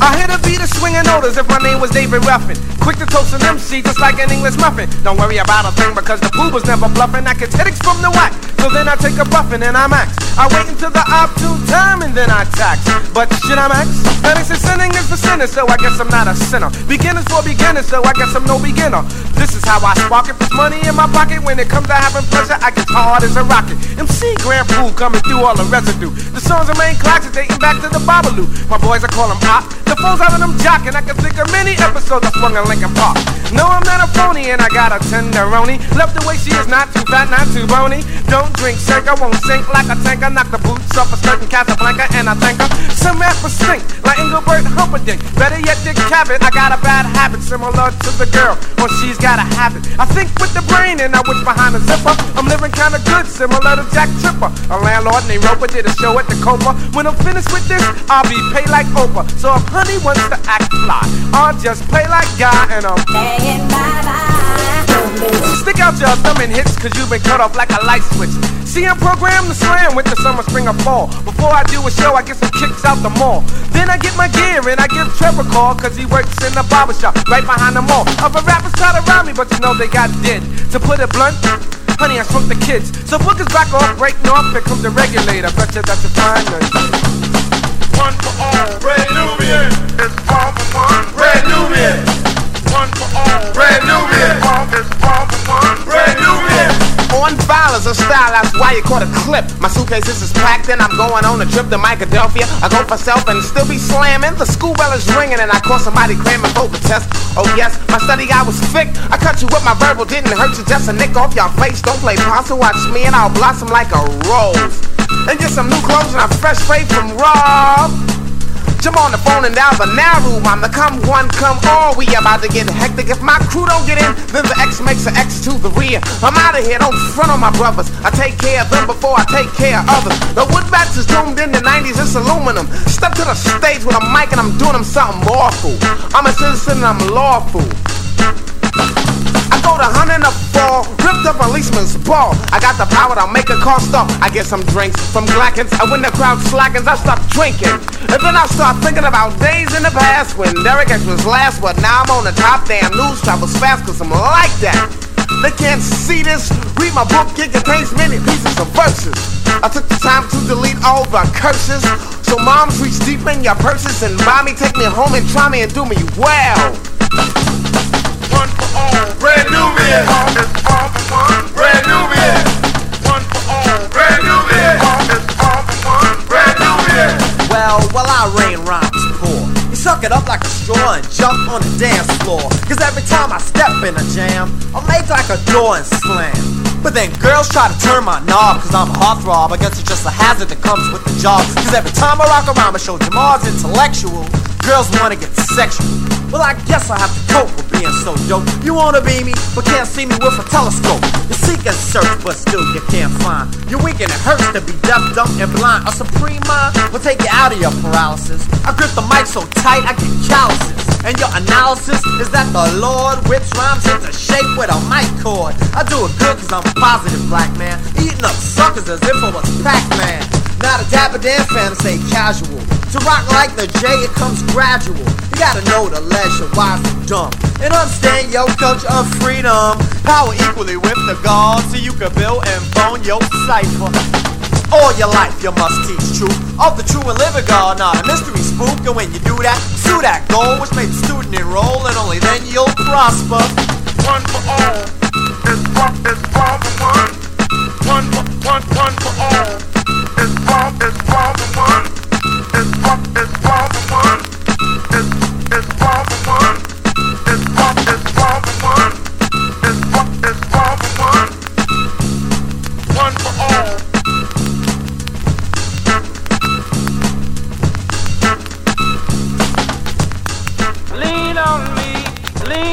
I hit a beat of swinging notice if my name was David Ruffin. Quick to toast an MC just like an English muffin. Don't worry about a thing because the boo was never bluffing. I get headaches from the whack. So then I take a buffin and I max. I wait until the opportune time and then I tax. But shit, I max? Phoenix is sinning is for sinners, so I guess I'm not a sinner. Beginners for beginners, so I guess I'm no beginner. This is how I spark it. Put money in my pocket. When it comes to having pleasure, I get hard as a rocket. MC Grand Puba coming through all the residue. The songs remain classics, dating back to the Babalu. My boys, I call them hot. The phones out of them jocking. I can think of many episodes I swung in Lincoln Park. No, I'm not a phony, and I got a tenderoni. Love the way she is, not too fat, not too bony. Don't drink, shake, I won't sink like a tanker. Knock the boots off a certain Casablanca, and I thank her. Some rappers stink, like Engelbert Humperdinck. Better yet, Dick Cavett. I got a bad habit, similar to the girl, or she's got a habit. I think with the brain, and I wish behind the zipper. I'm living kinda good, similar to Jack Tripper. A landlord named Roper did a show at the Copa. When I'm finished with this, I'll be paid like Oprah. So if honey wants to act fly, I'll just play like guy, and I'm playing Stick out your thumb and hits, cause you've been cut off like a light switch. See, I'm programmed to slam with the summer, spring, or fall. Before I do a show, I get some kicks out the mall. Then I get my gear and I give Trevor a call, cause he works in the barber shop right behind the mall. Other rappers try to round me, but you know they got dead. To put it blunt, honey, I shrunk the kids. So bookers back off, breaking off, here comes the regulator. Bet you that's a fine One for all, Brand Nubian. It's all for one, Brand Nubian. One for all, one, Brand Nubian. On violence of style, that's why you caught a clip. My suitcases is packed and I'm going on a trip to Philadelphia. I go for self and still be slamming. The school bell is ringing and I call somebody cramming for the test. Oh yes, my study guy was thick. I cut you with my verbal, didn't hurt you, just a nick off your face. Don't play possum, watch me and I'll blossom like a rose. And get some new clothes and a fresh fade from Rob. Jump on the phone and down the narrow I'm the come one, come all. We about to get hectic. If my crew don't get in, then the X makes an X to the rear. I'm out of here, don't front on my brothers. I take care of them before I take care of others. The wood bats is doomed in the 90s, it's aluminum. Step to the stage with a mic and I'm doing them something awful. I'm a citizen and I'm lawful. I go to hunting a fall, ripped up a policeman's ball. I got the power to make a car stop. I get some drinks from Glackens, and when the crowd slackens, I stop drinking. And then I start thinking about days in the past when Derek X was last, but now I'm on the top. Damn, news travels fast, cause I'm like that. They can't see this. Read my book, it contains many pieces of verses. I took the time to delete all the curses. So moms reach deep in your purses and mommy take me home and try me and do me well. Well, well, I rain rhymes poor. You suck it up like a straw and jump on the dance floor. Cause every time I step in a jam, I'm like a door and slam. But then girls try to turn my knob cause I'm a heartthrob. I guess it's just a hazard that comes with the job. Cause every time I rock around, I show Jamal's intellectual. Girls wanna get sexual. Well, I guess I have to cope with being so dope. You wanna be me, but can't see me with a telescope. You seek and search, but still you can't find. You're weak and it hurts to be deaf, dumb, and blind. A supreme mind will take you out of your paralysis. I grip the mic so tight I get calluses. And your analysis is that the Lord whips rhymes into shape with a mic cord. I do it good cause I'm positive black man. Eating up suckers as if I was Pac-Man. Not a dapper dan fan to say casual. To rock like the J, it comes gradual. You gotta know the leisure, wise and dumb. And understand your culture of freedom. Power equally with the gods, so you can build and bone your cipher. All your life you must teach truth of the true and living God, not a mystery spook. And when you do that, pursue that goal, which makes the student enroll, and only then you'll prosper. One for all, it's all, it's all for one. One for one, one for all. It's it's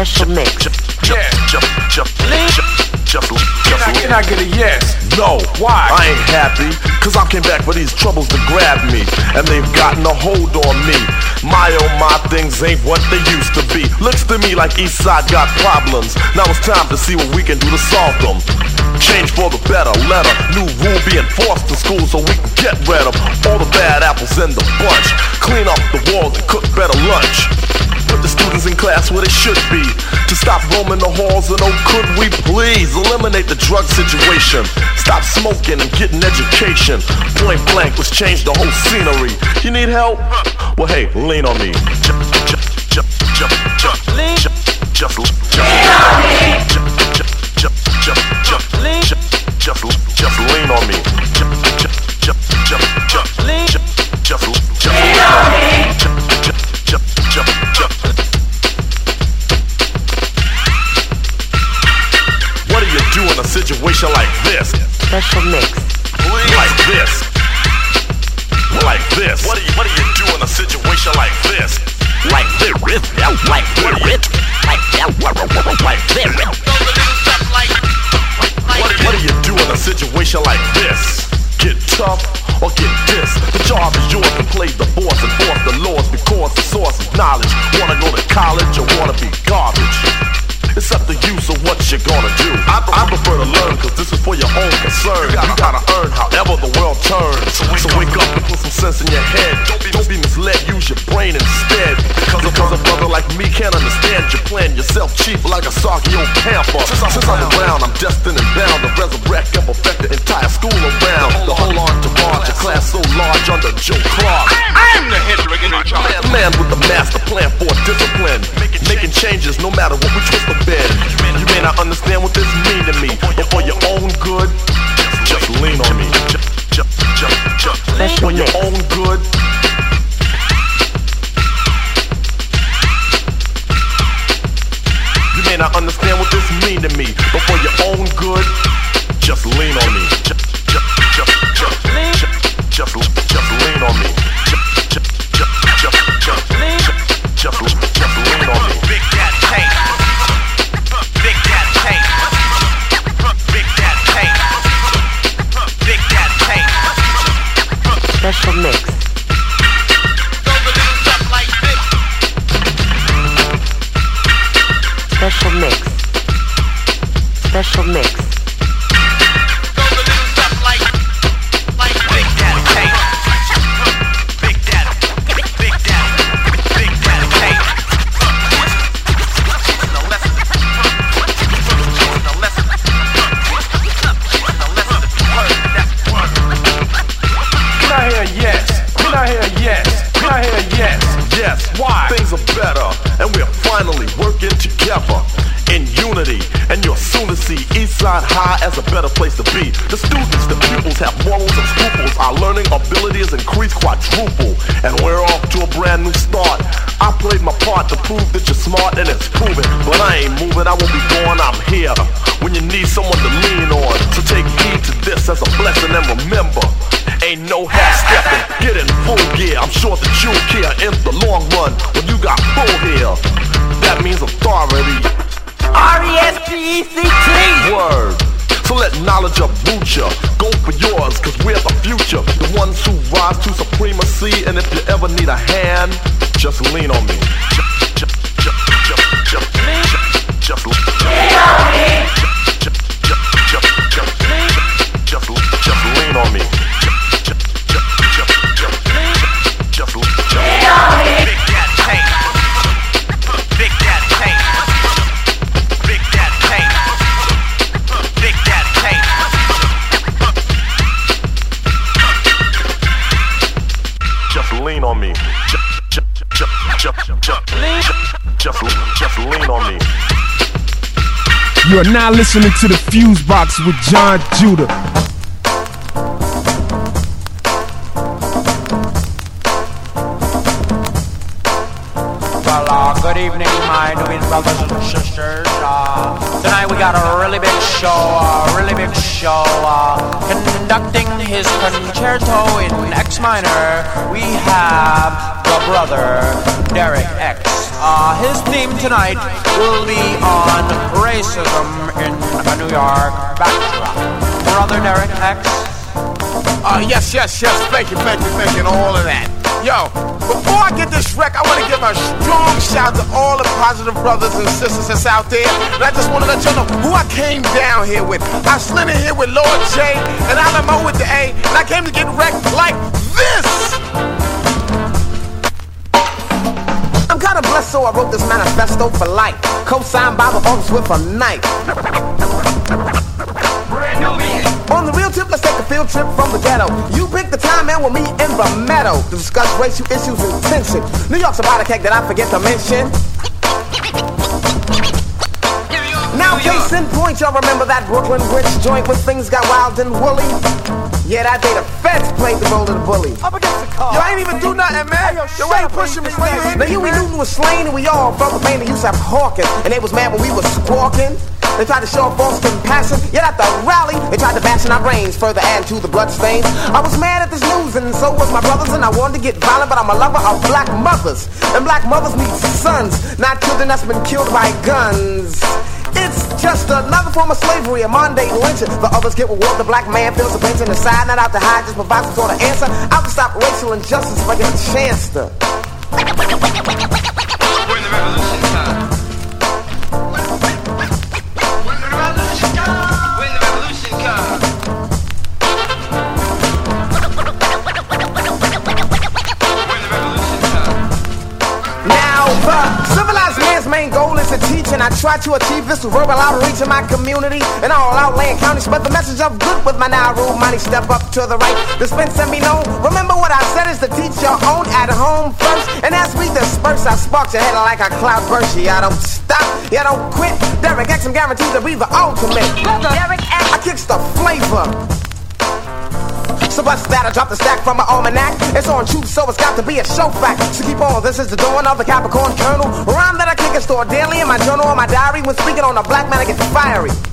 Special mix. Just, just, just, just, just, just, Can I, can I get a yes? No, why? I ain't happy, cause I came back for these troubles to grab me, and they've gotten a hold on me. My oh my things ain't what they used to be. Looks to me like Eastside got problems. Now it's time to see what we can do to solve them. Change for the better, letter, new rule be enforced in school so we can get rid of all the bad apples in the bunch. Clean up the walls and cook better lunch. Put the students in class where they should be. To stop roaming the halls and oh could we please eliminate the drug situation. Stop smoking and get an education. Point blank, let's change the whole scenery. You need help? Well hey, lean on me. Lean. On me. Lean. Just, just, on me. Situation like this? Special mix. Like this. Like this. What do you What do you do in a situation like this? Like this. Like this. Like this. Like this. What do, what do you do in a situation like this? Get tough or get this? The job is yours to play the boss and force the laws because the source is knowledge. Wanna go to college or wanna be garbage? It's up to you, so what you gonna do? I, I prefer to learn, cause this is for your own concern. You gotta, you gotta earn however the world turns. So wake, so wake up and put some sense in your head. Don't be, don't be misled, use your brain instead. Because, because a brother like me can't understand your plan. yourself cheap like a soggy old pamper. Since, I'm, since I'm around, I'm destined and bound to resurrect and perfect the entire school around. The whole art to entourage, a class so large under Joe Clark. I'm the head in charge. Man with the master plan for discipline. Making changes no matter what we twist or bend. You may not understand what this mean to me, but for your own good, just lean on me. Just, just, just, just for your own good. You may not understand what this mean to me, but for your own good, just lean on me. Just, just, just, just, just, just, just lean on me. Just, just, just, just, just, just, just, just lean on me. Now listening to the Fuse Box with Jon Judah. Well, uh, good evening, my Nubian brothers and sisters. Uh, tonight we got a really big show, a really big show. Uh, conducting his concerto in X minor, we have the brother Derek X. Uh, his theme tonight will be on racism in a New York backdrop. brother Derek X? Uh, yes, yes, yes. Thank you, thank you, thank you, and all of that. Yo, before I get this wreck, I want to give a strong shout to all the positive brothers and sisters that's out there. And I just want to let you know who I came down here with. I slid in here with Lord J and Alamo with the A, and I came to get wrecked like so I wrote this manifesto for life. Co-signed by the office with a knife. On the real tip, let's take a field trip from the ghetto. You pick the time and we'll meet in the meadow to discuss racial issues and tension. New York's about a cake that I forget to mention. Now, case in point, y'all remember that Brooklyn Bridge joint where things got wild and woolly? Yeah, that day the feds played the role of the bully. Up against the car. Yo, I ain't even do nothing, man. Yo, why ain't pushing me? Now, you we knew we was slain and we all pain that used to have hawking. And they was mad when we was squawking. They tried to show false compassion, yet at the rally, they tried to bash in our brains, further add to the bloodstains. I was mad at this news, and so was my brothers, and I wanted to get violent, but I'm a lover of black mothers. And black mothers need sons, not children that's been killed by guns. Just another form of slavery, a Monday lynching. The others get reward, the black man feels the pain and decide not out to hide, just provide some sort of answer. Out to stop racial injustice if I get a chance to. Try to achieve this verbal outreach in my community and all outland counties. Spread the message of good with my now rule money. Step up to the right, dispense and be known. Remember what I said is to teach your own at home first. And as we disperse, I spark your head like a cloud burst. Yeah, I don't stop, yeah, I don't quit. Derek X, I'm guaranteed to be the ultimate. Brother Derek X, I kicks the flavor. So bust that, I drop the stack from my almanac. It's on truth, so it's got to be a show fact. So keep on, this is the dawn of the Capricorn. A rhyme that I kick and store daily in my journal or my diary. When speaking on a black man, I get fiery.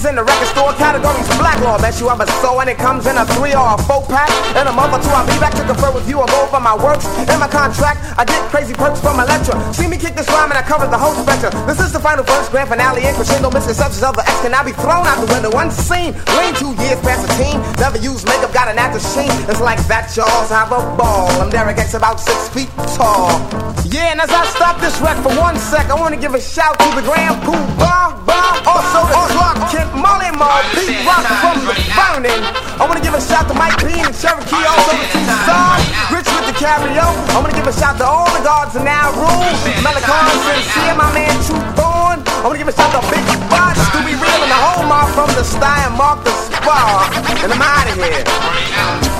Records in the record store categories black law. Bet you ever saw and it comes in a three or a four pack. In a month or two, I'll be back to confer with you and go over my works and my contract. I get crazy perks from my. See me kick this rhyme and I cover the whole spectrum. This is the final verse, grand finale, and crescendo. Misconceptions of the X can now be thrown out the window unseen. Lane two years past the team. Never used makeup, got an actor sheen. It's like that, y'all have a ball. I'm Derek X, about six feet tall. Yeah, and as I stop this wreck for one sec, I want to give a shout to the Grand Pooh Bah. Also the Clark Kent Molly Mall, Pete Rock from the Burning. I want to give a shout to Mike Bean and Cherokee, also the stars. Rich with the carry I want to give a shout to all the guards in our room. Melicon, Sincere, my man True Born. I want to give a shout to Big Butch, to be real, and the whole from the Sty and Mark the Spar. And I'm out of here.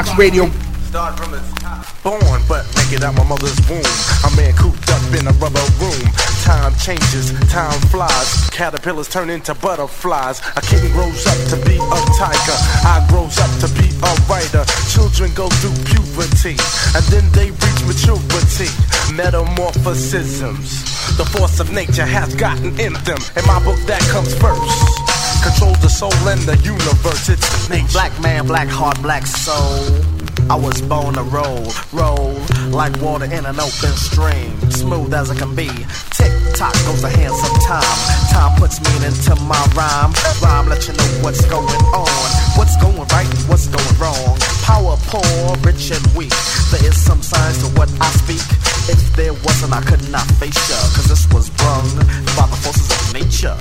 Fusebox Radio. Start from top. Born, but naked out my mother's womb. A man cooped up in a rubber room. Time changes, time flies. Caterpillars turn into butterflies. A kitten grows up to be a tiger. I grows up to be a writer. Children go through puberty, and then they reach maturity. Metamorphosisms. The force of nature has gotten in them. In my book, that comes first. Controls the soul and the universe. It's Black man, black heart, black soul. I was born to roll, roll like water in an open stream, smooth as it can be. Tick tock goes the hands of time. Time puts meaning to my rhyme. Rhyme let you know what's going on, what's going right, what's going wrong. Power poor, rich and weak. There is some signs to what I speak. If there wasn't, I could not face ya, cause this was brung by the forces of nature.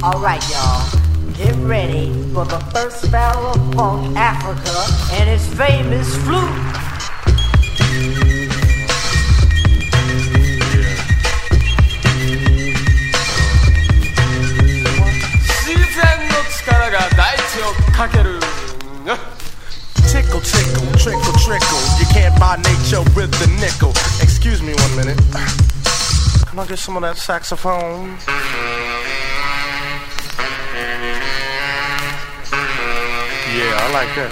Alright, y'all. Get ready for the first battle of funk Africa and its famous flute. Tickle, tickle, trickle, trickle. You can't buy nature with the nickel. Excuse me one minute. Can I get some of that saxophone? Yeah, I like that.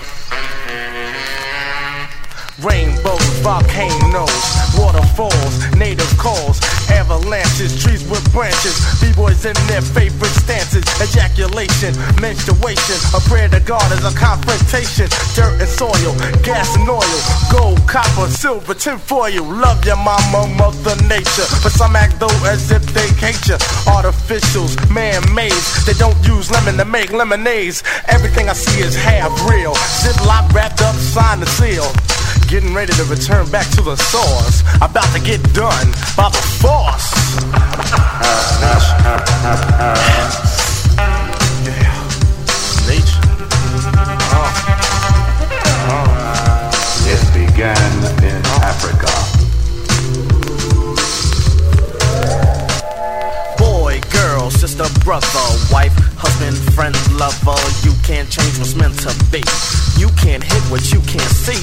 Rainbows, volcanoes, waterfalls, native calls, avalanches, trees with branches, b-boys in their favorite stances, ejaculation, menstruation, a prayer to God is a confrontation, dirt and soil, gas and oil, gold, copper, silver, tin foil, love your mama, mother nature, but some act though as if they hate you, artificials, man-made, they don't use lemon to make lemonades, everything I see is half real, ziploc wrapped up, signed and sealed. Getting ready to return back to the source. About to get done by the force. Uh, uh, uh, to be. You can't hit what you can't see.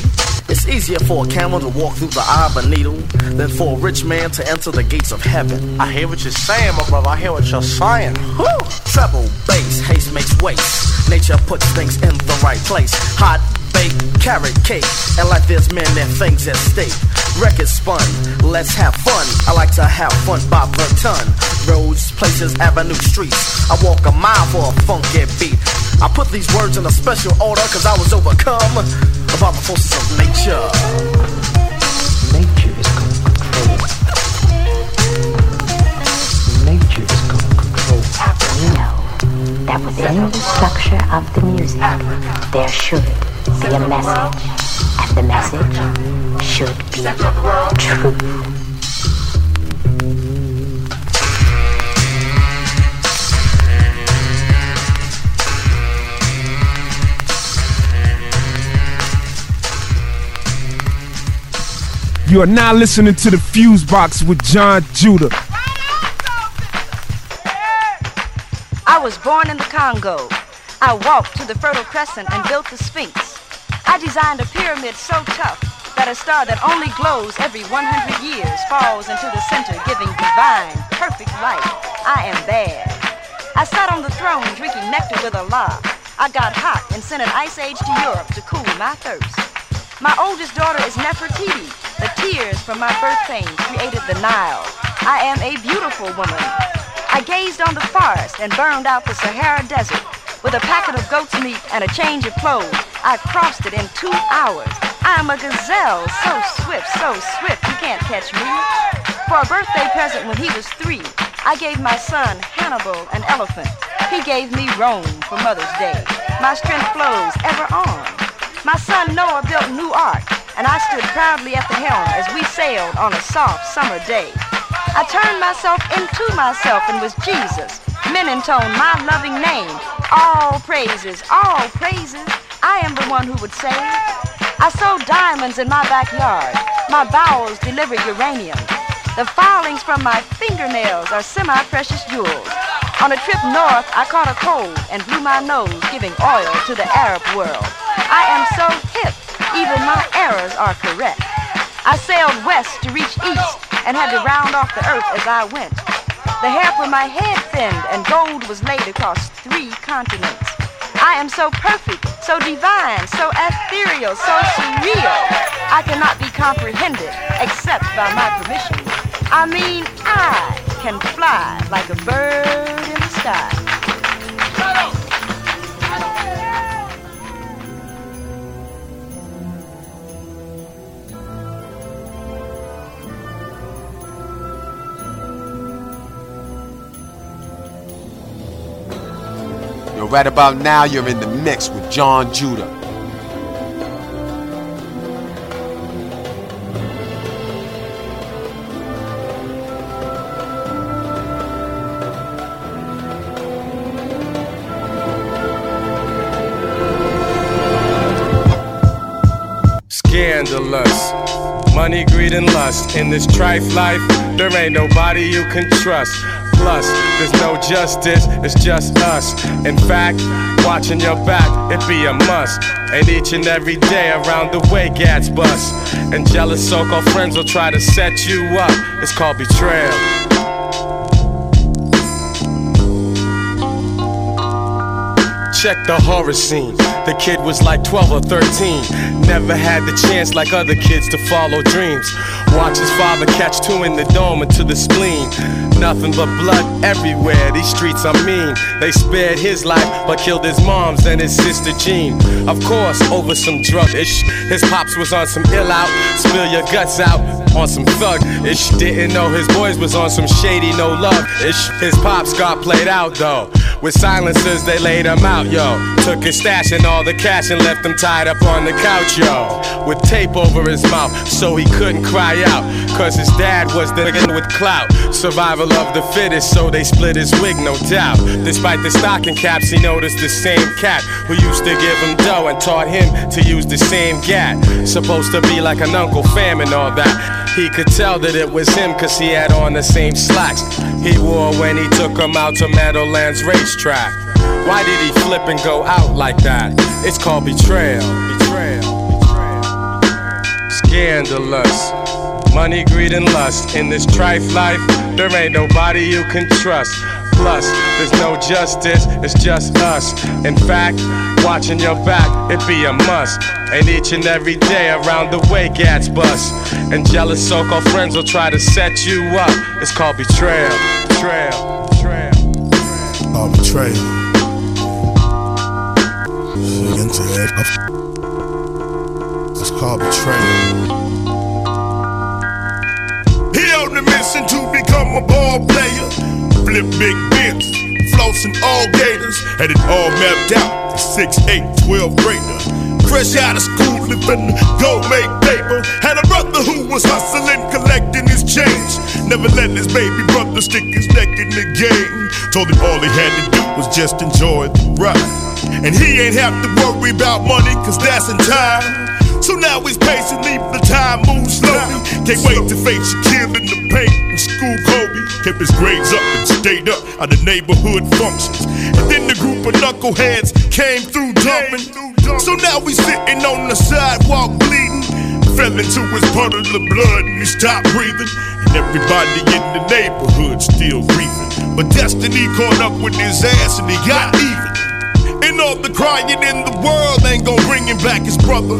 It's easier for a camel to walk through the eye of a needle than for a rich man to enter the gates of heaven. I hear what you're saying, my brother. I hear what you're saying. Whew. Treble, bass, haste makes waste. Nature puts things in the right place. Hot, baked, carrot cake. And like there's men and things at stake. Records spun, let's have fun. I like to have fun by the ton. Roads, places, avenue, streets. I walk a mile for a funky beat. I put these words in a special order cause I was overcome about the forces of nature. Nature is going to control. Nature is going to control. We know that within the structure of the music, there should be a message, and the message should be true. You are now listening to the Fuse Box with Jon Judah. I was born in the Congo. I walked to the Fertile Crescent and built the Sphinx. I designed a pyramid so tough that a star that only glows every 100 years falls into the center, giving divine, perfect light. I am bad. I sat on the throne drinking nectar with Allah. I got hot and sent an ice age to Europe to cool my thirst. My oldest daughter is Nefertiti. The tears from my birth pains created the Nile. I am a beautiful woman. I gazed on the forest and burned out the Sahara Desert. With a packet of goat's meat and a change of clothes, I crossed it in two hours. I am a gazelle, so swift, so swift, you can't catch me. For a birthday present when he was three, I gave my son Hannibal an elephant. He gave me Rome for Mother's Day. My strength flows ever on. My son Noah built a New Ark, and I stood proudly at the helm as we sailed on a soft summer day. I turned myself into myself and was Jesus. Men intoned my loving name. All praises, all praises. I am the one who would say, I sold diamonds in my backyard. My bowels deliver uranium. The filings from my fingernails are semi-precious jewels. On a trip north, I caught a cold and blew my nose, giving oil to the Arab world. I am so hip, even my errors are correct. I sailed west to reach east and had to round off the earth as I went. The hair from my head thinned and gold was laid across three continents. I am so perfect, so divine, so ethereal, so surreal. I cannot be comprehended except by my permission. I mean, I can fly like a bird in the sky. Right about now, you're in the mix with Jon Judah. Scandalous. Money, greed, and lust. In this trife life, there ain't nobody you can trust. Plus, there's no justice, it's just us. In fact, watching your back, it be a must. And each and every day around the way, gats bust. And jealous so called friends will try to set you up. It's called betrayal. Check the horror scene. The kid was like 12 or 13. Never had the chance like other kids to follow dreams. Watch his father catch two in the dome and to the spleen. Nothing but blood everywhere. These streets are mean. They spared his life but killed his mom's and his sister Jean. Of course, over some drug ish. His pops was on some ill out. Spill your guts out on some thug ish. Didn't know his boys was on some shady no love ish. His pops got played out though. With silencers, they laid him out, yo. Took his stash and all the cash and left him tied up on the couch, yo. With tape over his mouth so he couldn't cry out. Cause his dad was the nigga with clout. Survival of the fittest, so they split his wig, no doubt. Despite the stocking caps, he noticed the same cat who used to give him dough and taught him to use the same gat. Supposed to be like an Uncle Fam and all that. He could tell that it was him cause he had on the same slacks he wore when he took him out to Meadowlands racetrack. Why did he flip and go out like that? It's called betrayal. Betrayal. Scandalous. Money, greed, and lust. In this trife life, there ain't nobody you can trust. Plus, there's no justice, it's just us. In fact, watching your back, it be a must. And each and every day around the way, gats bust. And jealous so called friends will try to set you up. It's called betrayal. Betrayal. Betrayal. Betrayal. Shit, into that. It's called betrayal. He on the mission to become a ball player. Flip big bits, flossing all gators. Had it all mapped out. 6, 8, 12 grader. Fresh out of school, living go make paper. Had a brother who was hustling, collecting his change. Never let his baby brother stick his neck in the game. Told him all he had to do was just enjoy the ride. And he ain't have to worry about money, cause that's in time. So now he's leave the time move slowly. Can't wait to face Shaquille in the paint and school Kobe. Kept his grades up and stayed up at the neighborhood functions. And then the group of knuckleheads came through jumping. So now he's sitting on the sidewalk bleeding. Fell into his puddle of blood and he stopped breathing. And everybody in the neighborhood still grieving. But destiny caught up with his ass and he got even. And all the crying in the world ain't gonna bring him back his brother.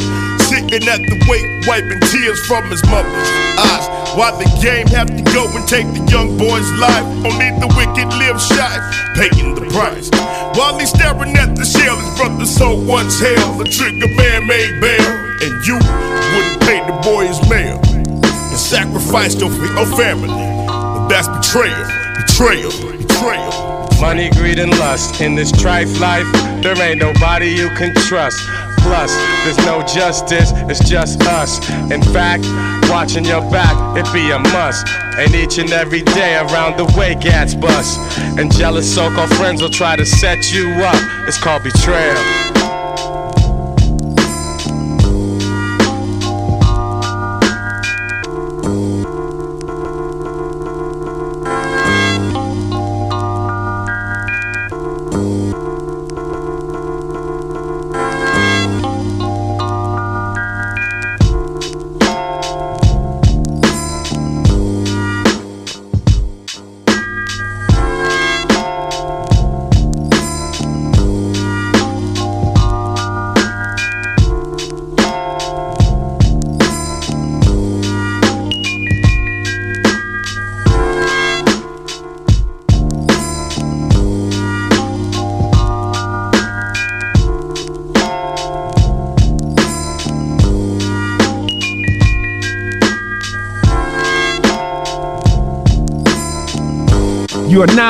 Sitting at the wake, wiping tears from his mother's eyes. Why the game have to go and take the young boy's life? Only the wicked live shy, paying the price. While he's staring at the shell, his brother so once held. The trigger man made bail, and you wouldn't pay the boy his mail. And sacrificed your, your family. But that's betrayal, betrayal, betrayal. Money, greed, and lust. In this trife life, there ain't nobody you can trust. Plus, there's no justice, it's just us. In fact, watching your back, it be a must. And each and every day around the way, gats bust. And jealous so called friends will try to set you up. It's called betrayal.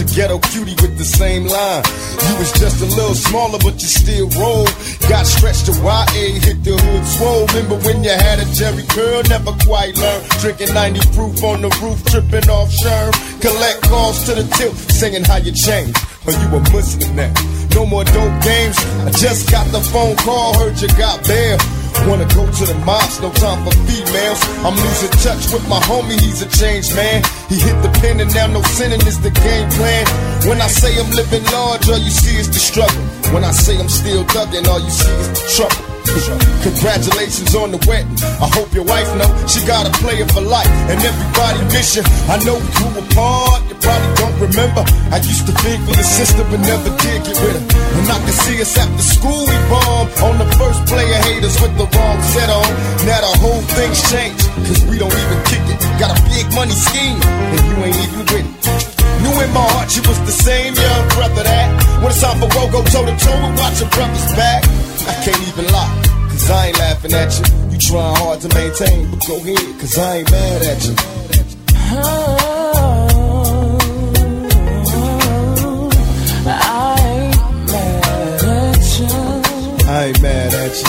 A ghetto cutie with the same line. You was just a little smaller, but you still roll. Got stretched to YA, hit the hood swole. Remember when you had a Jerry curl, never quite learned. Drinking 90 proof on the roof, tripping off sherm. Collect calls to the tilt, singing how you changed. But you a Muslim now. No more dope games. I just got the phone call, heard you got bail. Wanna go to the mosque, no time for females. I'm losing touch with my homie, he's a changed man. He hit the pen and now no sinning is the game plan. When I say I'm living large, all you see is the struggle. When I say I'm still thugging, all you see is the trouble. Congratulations on the wedding. I hope your wife know she got a player for life, and everybody miss you. I know we grew apart. You probably don't remember. I used to think for the sister, but never did get with her. And I can see us after school we bomb on the first player haters with the wrong set on. Now the whole thing's changed, cause we don't even kick it. Got a big money scheme, and you ain't even with it. Knew in my heart you was the same young brother that when it's time for woe, go toe to toe and watch your brother's back. I can't even lie, cause I ain't laughing at you. You trying hard to maintain, but go ahead, cause I ain't mad at you. I ain't mad at you.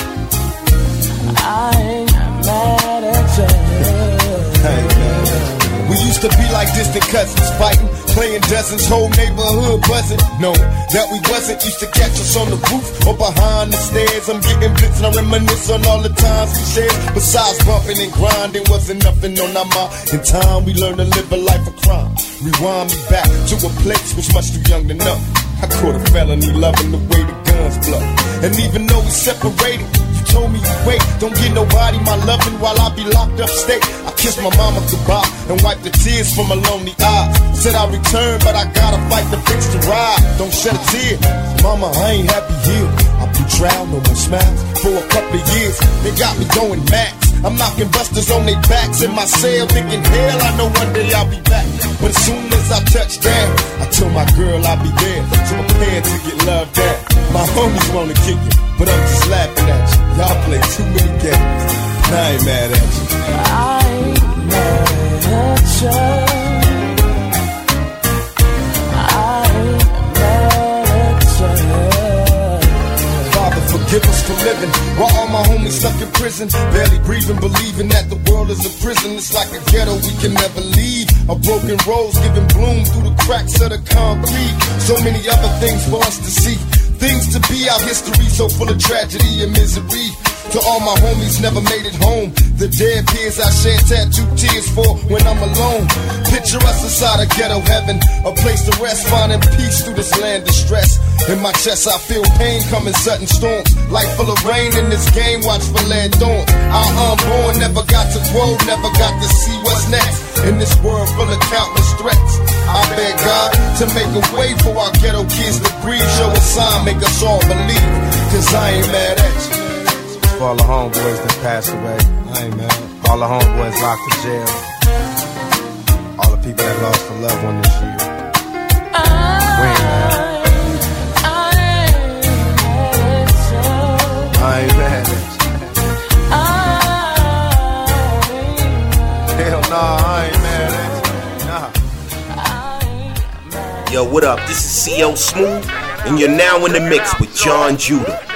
I ain't mad at you. I ain't mad at you. We used to be like distant cousins, fighting, playing dozens, whole neighborhood buzzing. No, that we wasn't. Used to catch us on the roof or behind the stairs. I'm getting blitz and I reminisce on all the times we shared. Besides bumping and grinding, wasn't nothing on our mind. In time, we learned to live a life of crime. Rewind me back to a place was much too young to know. I caught a felony loving the way blow. And even though we separated, you told me you wait. Don't get nobody my loving while I be locked up state. I kissed my mama goodbye and wiped the tears from my lonely eyes. Said I'll return, but I gotta fight to fix the ride. Don't shed a tear. Mama, I ain't happy here. I blew trial, no more smiles. For a couple of years, they got me going max. I'm knocking busters on their backs in my cell, thinking, hell, I know one day I'll be back. But as soon as I touch down, I tell my girl I'll be there. So prepare to get loved at. My homies wanna kick it, but I'm just laughing at you. Y'all play too many games. I ain't mad at you. I ain't mad at you. Us for living while all my homies stuck in prison. Barely breathing, believing that the world is a prison. It's like a ghetto we can never leave. A broken rose giving bloom through the cracks of the concrete. So many other things for us to see. Things to be, our history so full of tragedy and misery. To all my homies never made it home. The dead peers I shed tattooed tears for when I'm alone. Picture us inside a ghetto heaven, a place to rest, finding peace through this land of stress. In my chest, I feel pain coming sudden storms. Life full of rain in this game, watch for lead dawn. Our unborn never got to grow, never got to see what's next. In this world full of countless threats, I beg God to make a way for our ghetto kids to breathe. Show a sign, make us all believe. Cause I ain't mad at you. For all the homeboys that passed away. I ain't mad. All the homeboys locked in jail. All the people that lost a loved one this year. We ain't mad. I ain't mad at you. Hell nah, I ain't mad at you. Nah. Yo, what up? This is CL Smooth, and you're now in the mix with Jon Judah.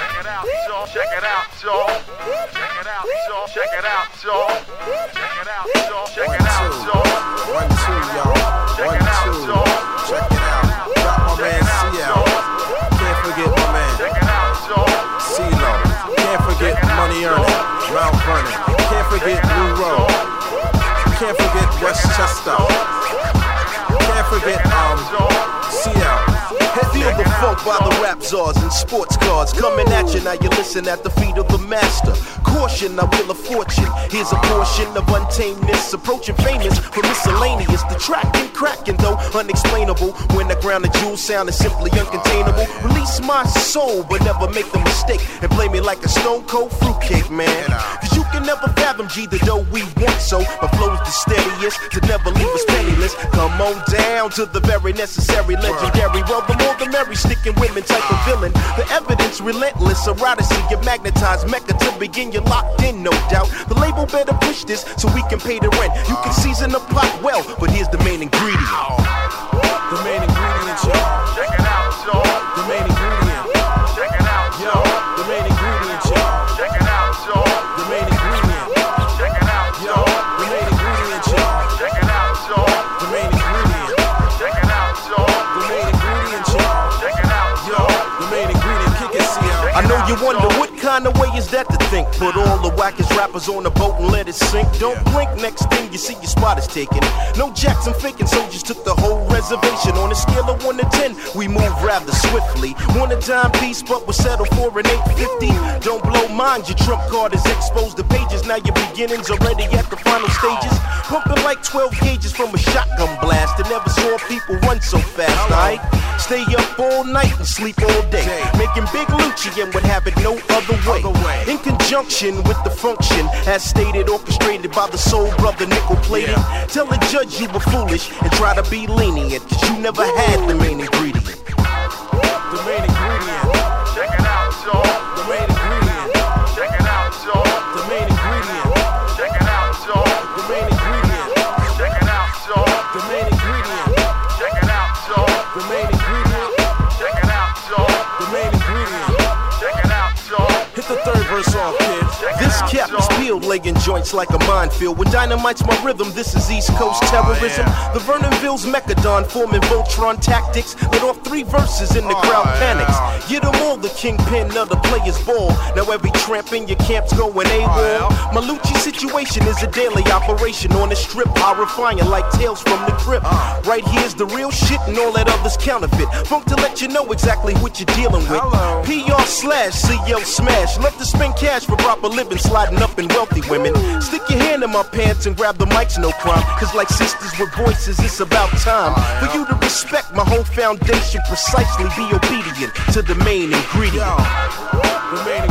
Check it y'all. Check it out, y'all. Check it out, y'all. Check it out, y'all. Check it out, y'all. One, two, y'all. Check it out. Got my man CL. Can't forget my man. CeeLo. Can't forget Money Earning. Mount Vernon. Can't forget Blue Road. Can't forget Westchester. Can't forget um CL. Feel the funk by the rap czars and sports cars coming at you. Now you listen at the feet of the master. Caution, I will a fortune. Here's a portion of untameness, approaching famous for miscellaneous. The tracking, cracking though unexplainable. When the ground the jewel sound is simply uncontainable. Release my soul, but never make the mistake and play me like a stone cold fruitcake, man. Cause you can never fathom G the dough we want so. My flow's the steadiest to never leave us penniless. Come on down to the very necessary, legendary. The more the merry, sticking women type of villain. The evidence relentless, eroticy, get magnetized, mecca to begin, you're locked in, no doubt. The label better push this so we can pay the rent. You can season the pot well, but here's the main ingredient. The main ingredient, y'all. Kind of way is that to think? Put all the wackest rappers on a boat and let it sink. Don't blink, next thing you see your spot is taken. No Jackson faking soldiers took the whole reservation. On a scale of 1 to 10, we move rather swiftly. Want a dime piece, but we'll settle for an 850. Don't blow mind, your trump card is exposed to pages. Now your beginnings already at the final stages. Pumping like 12 gauges from a shotgun blast. I never saw people run so fast, alright? Stay up all night and sleep all day. Making big Lucci and would have it no other way. In conjunction with the function, as stated, orchestrated by the soul brother nickel plated. Tell the judge you were foolish and try to be lenient, cause you never had the main ingredient. The main ingredient. Check it out, y'all. The main ingredient. Check it out, y'all. The main ingredient. Check it out, y'all. The main ingredient. Check it out, y'all. The main ingredient. Check it out, y'all. The main verse off, kid. This cap is peeled, legging joints like a minefield. When dynamite's my rhythm, this is East Coast oh, terrorism. The Vernonville's Mechadon forming Voltron tactics. Let off three verses and the oh, crowd panics. Get 'em all, the kingpin of the players ball. Now every tramp in your camp's going oh, AWOL. My Lucci situation is a daily operation on the strip. I Horrifying like tales from the crypt. Uh. Right here's the real shit and all that other's counterfeit. Funk to let you know exactly what you're dealing with. PR slash CL smash. Love to spend cash for proper living, sliding up in wealthy women. Stick your hand in my pants and grab the mics, no crime. Cause like sisters with voices, it's about time for you to respect my whole foundation. Precisely be obedient to the main ingredient. The main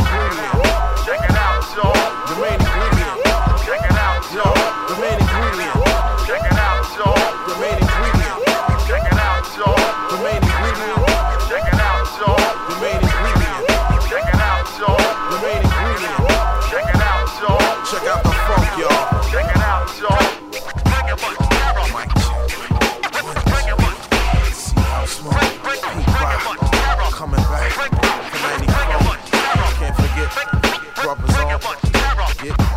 Get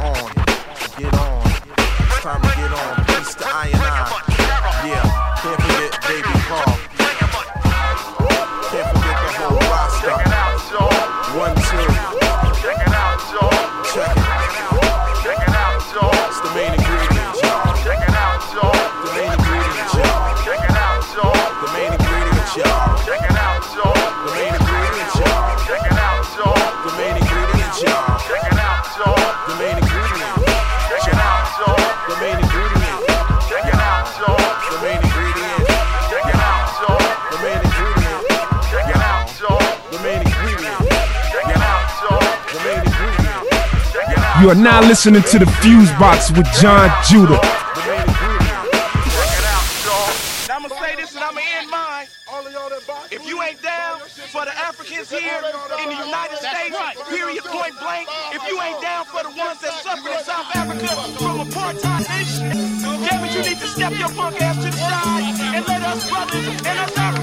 You are now listening to the Fuse Box with Jon Judah. The main ingredient. Check it out, y'all. I'ma say this and I'ma end mine. If you ain't down for the Africans here in the United States, period, point blank, if you ain't down for the ones that suffered in South Africa from apartheid nation, damn it, you need to step your punk ass to the side and let us brothers and us Africans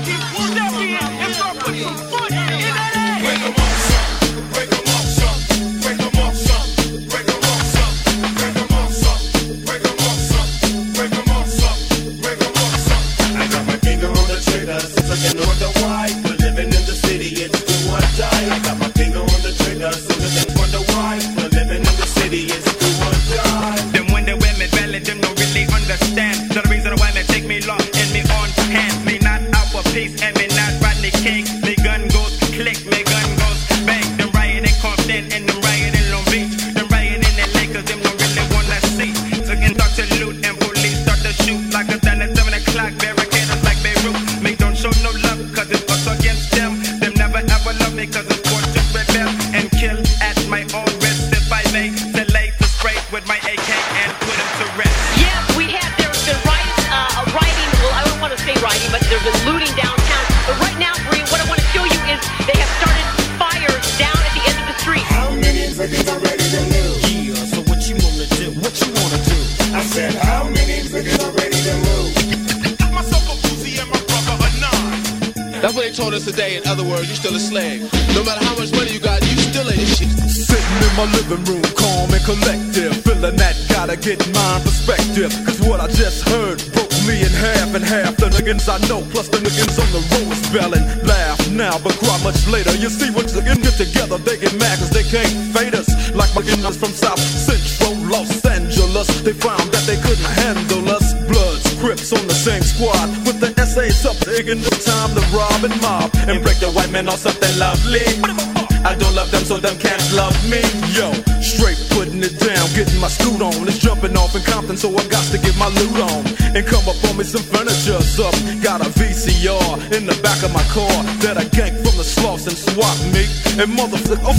and motherfucker.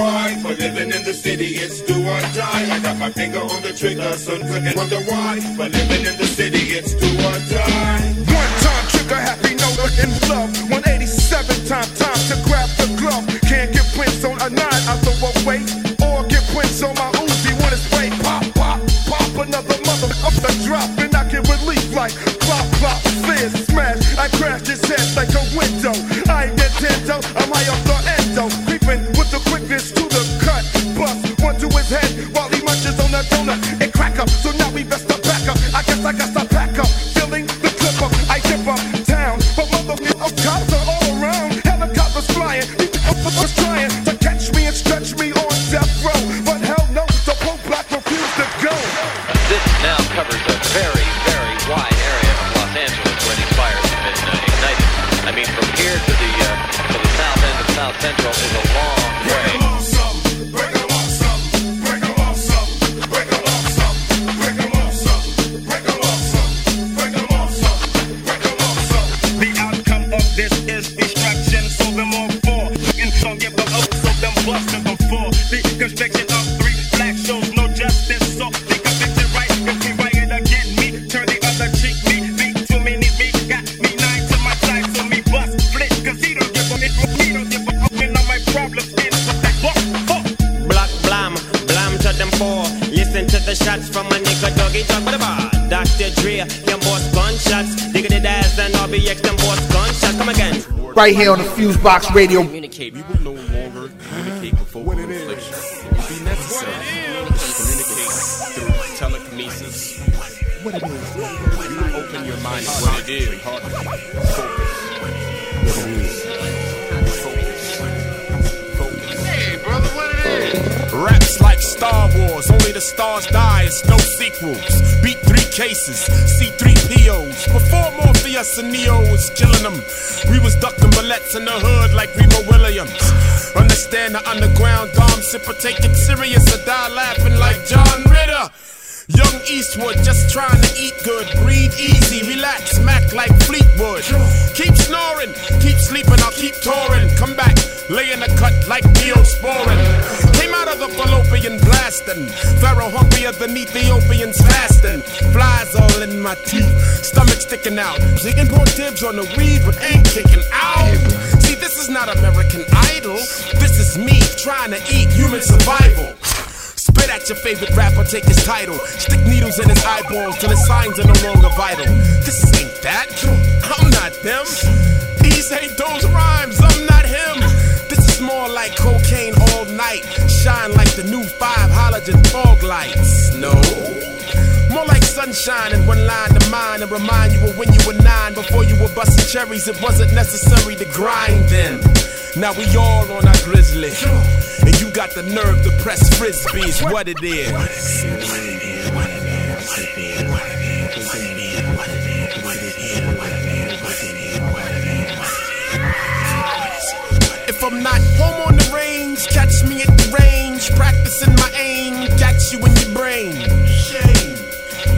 For living in the city, it's do or die. I got my finger on the trigger, son, forget wonder why. But living Fusebox Radio. Communicate. We will no longer communicate before what it is. It will be necessary. Communicate through telekinesis. What it is. You open your mind what it is. Heart. Focus. What it is. Raps like Star Wars, only the stars die, it's no sequels. Beat cases. C3POs. Before Morpheus and Neo was killing them, we was ducking bullets in the hood like Remo Williams. Understand the underground dom sipper, take it serious or die laughing like John Ritter. Young Eastwood, just trying to eat good, breathe easy, relax, smack like Fleetwood. Keep snoring, keep sleeping, I'll keep touring. Come back, lay in the cut like Neosporin. Fallopian blasting. Pharoahe hungrier than Ethiopians fasting. Flies all in my teeth, stomach sticking out. Zigging more dibs on the weed, but ain't kicking out. See, this is not American Idol. This is me trying to eat human survival. Spit at your favorite rapper, take his title. Stick needles in his eyeballs till his signs are no longer vital. This ain't that. I'm not them. These ain't those rhymes. I'm not him. This is more like cocaine all night shine like the new five halogen fog lights. No. More like sunshine in one line to mine and remind you of when you were nine before you were busting cherries. It wasn't necessary to grind then. Now we all on our grizzly. And you got the nerve to press frisbees. What it is. missing my aim. Got you in your brain. Shame.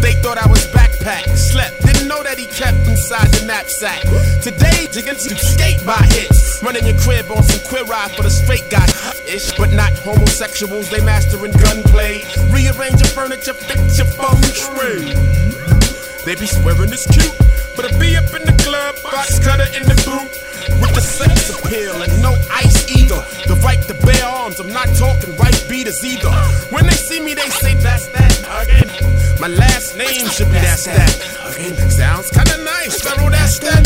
They thought I was backpack, slept, didn't know that he kept inside the knapsack. Today, digging to skate by hits. Running your crib on some queer ride for the straight guy ish, but not homosexuals. They mastering gunplay, rearrange your furniture, fix your phone tray. They be swearing it's cute, but it be up in the club, box cutter in the boot. With the sex appeal and no ice either. The right to bear arms, I'm not talking right beaters either. When they see me, they say that's that again. My last name should be that's that again. Sounds kinda nice, Pharoahe, that's that.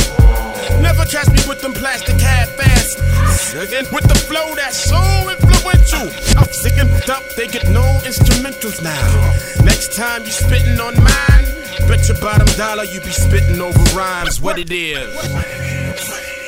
Never catch me with them plastic half ass. Again, with the flow that's so influential. I'm sick and up, they get no instrumentals now. Next time you spitting on mine, bet your bottom dollar you be spitting over rhymes. What it is.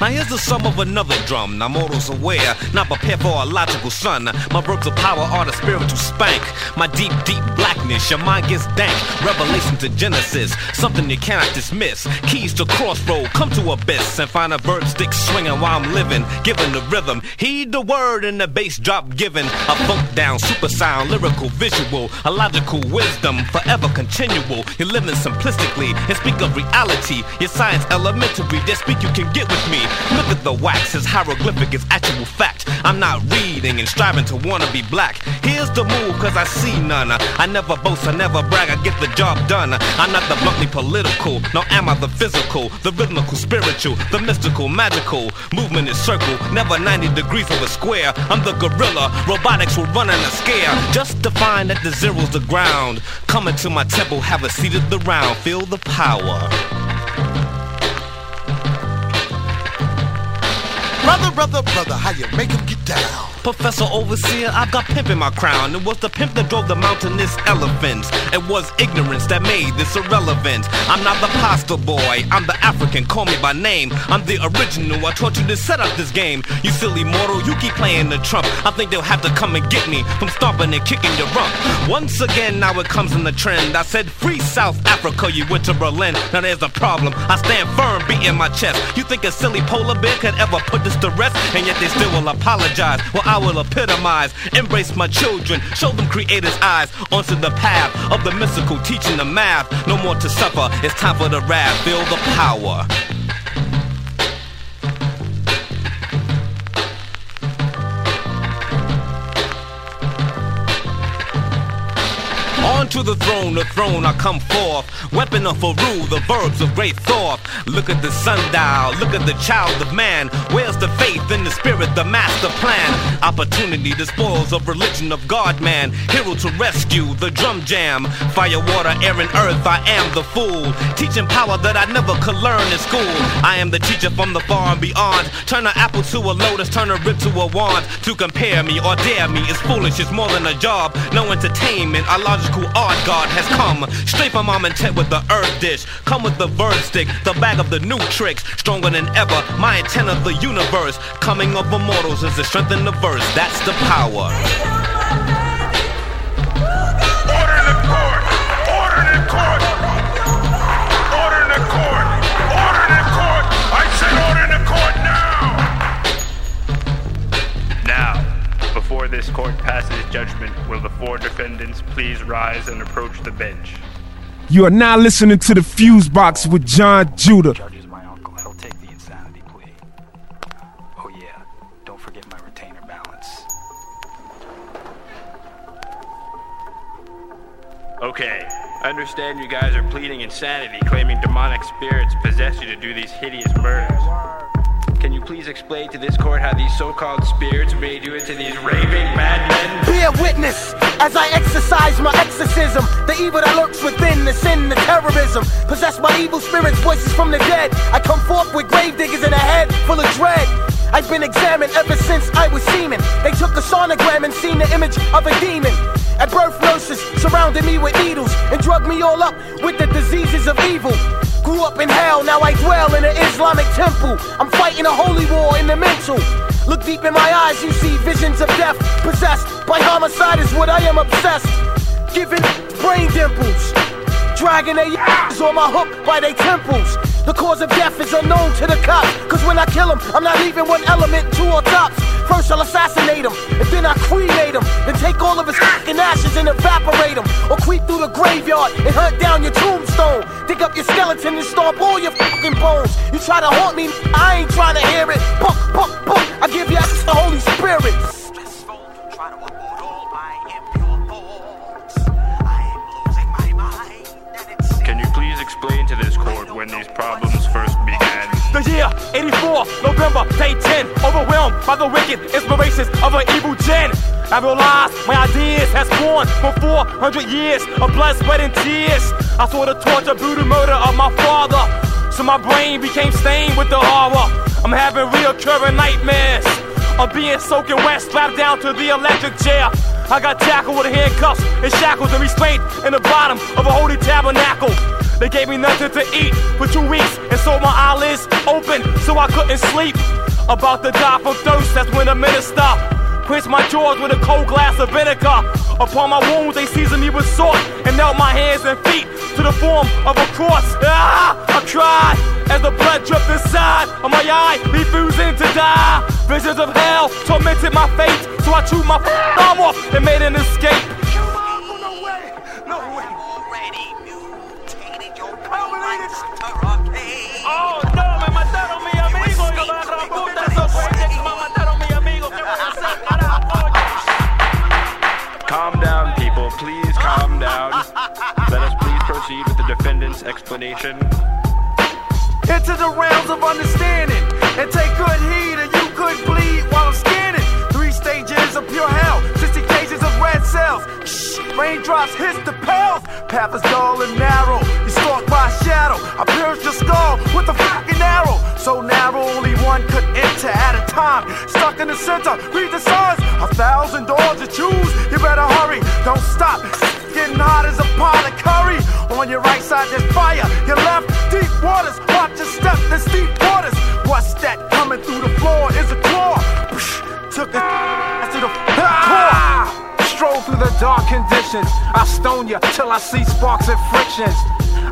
Now here's the sum of another drum. Now mortals aware, not prepared for a logical sun. My verbs of power are the spiritual spank. My deep, deep blackness, your mind gets dank. Revelation to Genesis, something you cannot dismiss. Keys to crossroad, come to abyss and find a verb stick swinging while I'm living. Given the rhythm, heed the word and the bass drop given. A funk down, super sound, lyrical, visual, a logical wisdom, forever continual. You're living simplistically and speak of reality. Your science elementary, just speak you can get with me. Look at the wax, his hieroglyphic is actual fact. I'm not reading and striving to wanna be black. Here's the move, cause I see none. I never boast, I never brag, I get the job done. I'm not the bluntly political, nor am I the physical, the rhythmical, spiritual, the mystical, magical. Movement is circle, never 90 degrees of a square. I'm the gorilla, robotics will run in a scare. Just to find that the zero's the ground. Coming to my temple, have a seat at the round, feel the power. Brother, brother, brother, how you make him get down? Professor Overseer, I've got pimp in my crown. It was the pimp that drove the mountainous elephants. It was ignorance that made this irrelevant. I'm not the pasta boy, I'm the African, call me by name. I'm the original, I taught you to set up this game. You silly mortal, you keep playing the trump. I think they'll have to come and get me from stomping and kicking your rump. Once again, now it comes in the trend. I said, free South Africa, you went to Berlin. Now there's a problem, I stand firm, beating my chest. You think a silly polar bear could ever put this to rest? And yet they still will apologize. Well, I will epitomize, embrace my children, show them creator's eyes onto the path of the mystical, teaching the math. No more to suffer, it's time for the wrath, feel the power. To the throne, the throne I come forth. Weapon of Faru, the verbs of great thought. Look at the sundial, look at the child of man. Where's the faith in the spirit, the master plan? Opportunity, the spoils of religion of God, man. Hero to rescue, the drum jam. Fire, water, air, and earth, I am the fool. Teaching power that I never could learn in school. I am the teacher from the far and beyond. Turn an apple to a lotus, turn a rib to a wand. To compare me or dare me is foolish, it's more than a job. No entertainment, our logical art god has come. Straight from tent with the earth dish. Come with the verb stick, the bag of the new tricks. Stronger than ever, my intent of the universe. Coming of immortals is the strength in the verse, that's the power. This court passes judgment, will the four defendants please rise and approach the bench? You are now listening to the Fuse Box with Jon Judah. Judges, my uncle. He'll take the insanity plea. Oh yeah, don't forget my retainer balance. Okay, I understand you guys are pleading insanity, claiming demonic spirits possess you to do these hideous murders. You please explain to this court how these so-called spirits made you into these raving madmen? Bear witness as I exercise my exorcism. The evil that lurks within, the sin, the terrorism. Possessed by evil spirits, voices from the dead. I come forth with grave diggers in a head full of dread. I've been examined ever since I was semen. They took a sonogram and seen the image of a demon. At birth, nurses surrounded me with needles and drugged me all up with the diseases of evil. Grew up in hell, now I dwell in an Islamic temple. I'm fighting a holy war in the mental. Look deep in my eyes, you see visions of death. Possessed by homicide is what I am obsessed. Giving brain dimples. Dragging their ass on my hook by their temples. The cause of death is unknown to the cops. Cause when I kill him, I'm not leaving one element, two or tops. First I'll assassinate him, and then I cremate him. Then take all of his fucking ashes and evaporate him. Or creep through the graveyard and hunt down your tombstone. Dig up your skeleton and stomp all your fucking bones. You try to haunt me, I ain't trying to hear it. Buck, buck, buck, I give you the Holy Spirit. Explain to this court when these problems first began? The year 84, November, day 10. Overwhelmed by the wicked inspirations of an evil gen. I realized my ideas has born for 400 years of blood, sweat, and tears. I saw the torture, brutal murder of my father. So my brain became stained with the horror. I'm having reoccurring nightmares. of being soaking wet, strapped down to the electric chair. I got tackled with handcuffs and shackles and restrained in the bottom of a holy tabernacle. They gave me nothing to eat for two weeks and so my eyelids open so I couldn't sleep. About to die from thirst, that's when the minister quenched my jaws with a cold glass of vinegar. Upon my wounds, they seasoned me with salt and knelt my hands and feet to the form of a cross. Ah! I cried as the blood dripped inside of my eye, refusing to die. Visions of hell tormented my fate, so I chewed my arm off and made an escape. Calm down, people. Please calm down. Let us please proceed with the defendant's explanation. into the realms of understanding and take good heed or you could bleed while I'm scanning. Three stages of pure hell, 60 cages of red cells. Shh, raindrops hit the pales. Path is dull and narrow. You stalked by shadow. I pierced your skull with a fucking arrow. So narrow, only one could enter at a time. Stuck in the center, read the signs. A thousand doors to choose. You better hurry, don't stop. Getting hot as a pot of curry. On your right side, there's fire. Your left, deep waters. Watch your step, there's deep waters. What's that coming through the floor? Is a claw. Psh, Took a to the core. Stroll through the dark conditions. I stone you till I see sparks and frictions.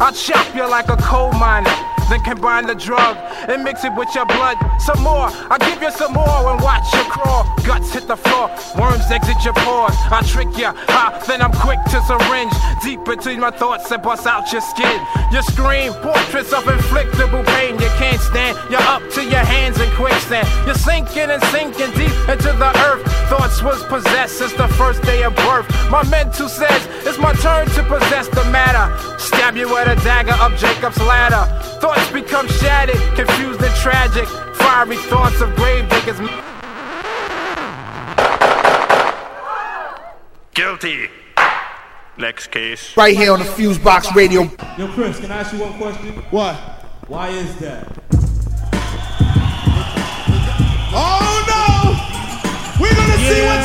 I chop you like a coal miner. Then combine the drug and mix it with your blood. Some more, I give you some more and watch you crawl. Guts hit the floor, worms exit your pores. I trick you, ha, then I'm quick to syringe deep between my thoughts and bust out your skin. You scream, portraits of inflictable pain you can't stand. You're up to your hands in quicksand. You're sinking and sinking deep into the earth. Thoughts was possessed since the first day of birth. My mental says it's my turn to possess the matter. Stab you with a dagger up Jacob's ladder. Thoughts become shattered, confused and tragic. Fiery thoughts of grave diggers. Guilty. Next case. Right here on the Fuse Box Radio. Yo, Chris, can I ask you one question? What? Why is that? Oh no! We're gonna see what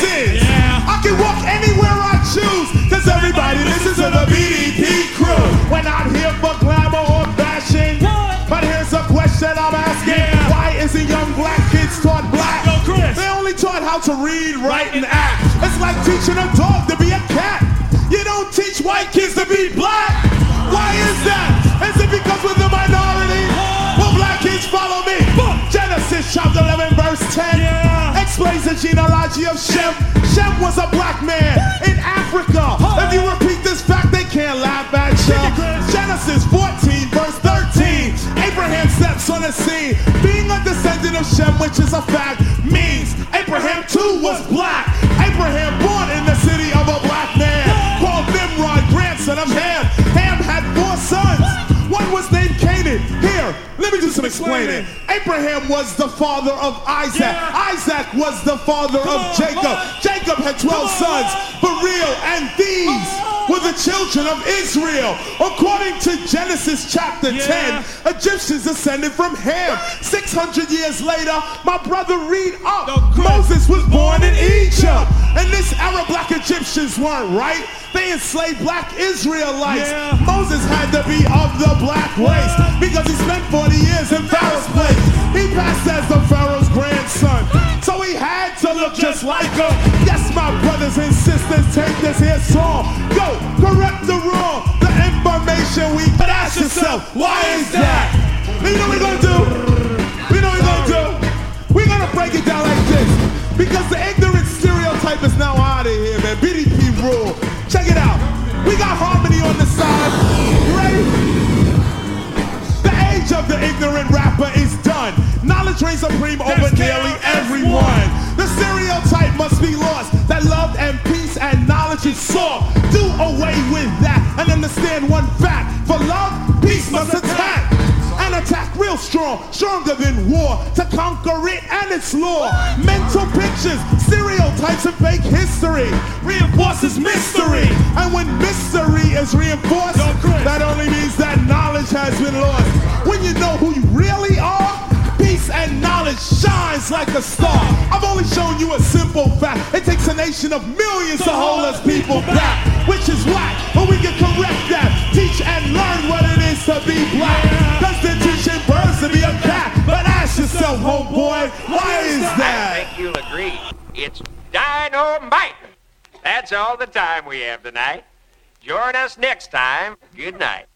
sins. I can walk anywhere I choose, cause everybody listens to the BDP crew. We're not here for glamour or fashion. But here's a question I'm asking. Why isn't young black kids taught black? They only taught how to read, write, and act. It's like teaching a dog to be a cat. You don't teach white kids to be black. Why is that? Is it because we're the minority? Will black kids follow me? Genesis chapter 11 verse 10 explains the genealogy of Shem. Shem was a black man in Africa. If you repeat this fact, they can't laugh at you. Genesis 14 verse 13. Abraham steps on the scene. Being a descendant of Shem, which is a fact, means Abraham too was black. Abraham born in the city of a black man called Nimrod, grandson of Ham. Ham had four sons. One was named Canaan. Here, let me do some explaining. Abraham was the father of Isaac. Isaac was the father of Jacob. Jacob had 12 sons, for real, and these were the children of Israel. According to Genesis chapter 10, Egyptians descended from Ham. 600 years later, my brother read up. Moses was born in Egypt. And this Arab black Egyptians weren't right. They enslaved black Israelites. Moses had to be of the black race because he spent 40 years in Pharaoh's place. He passed as the Pharaoh's grandson. So he had to look just like him. Yes, my brothers and sisters, take this here song. Go, correct the wrong. The information we but ask yourself, why is that? You know what we're gonna do? You know what we're gonna do? We're gonna break it down like this. Because the ignorant stereotype is now out of here, man. BDP rule. Check it out. We got harmony on the side. Ignorant rapper is done. Knowledge reigns supreme over nearly everyone. The stereotype must be lost that love and peace and knowledge is sought. Do away with that and understand one fact. For love, peace must strong, stronger than war to conquer it and its law. Mental pictures, stereotypes, and fake history reinforces mystery. And when mystery is reinforced, that only means that knowledge has been lost. When you know who you really are, peace and knowledge shines like a star. I've only shown you a simple fact. It takes a nation of millions to hold us people back, which is whack. But we can correct that, teach and learn what it is to be black. Constitution birds to be a cat. But ask yourself, homeboy, why is that? I think you'll agree. It's dynamite. That's all the time we have tonight. Join us next time. Good night.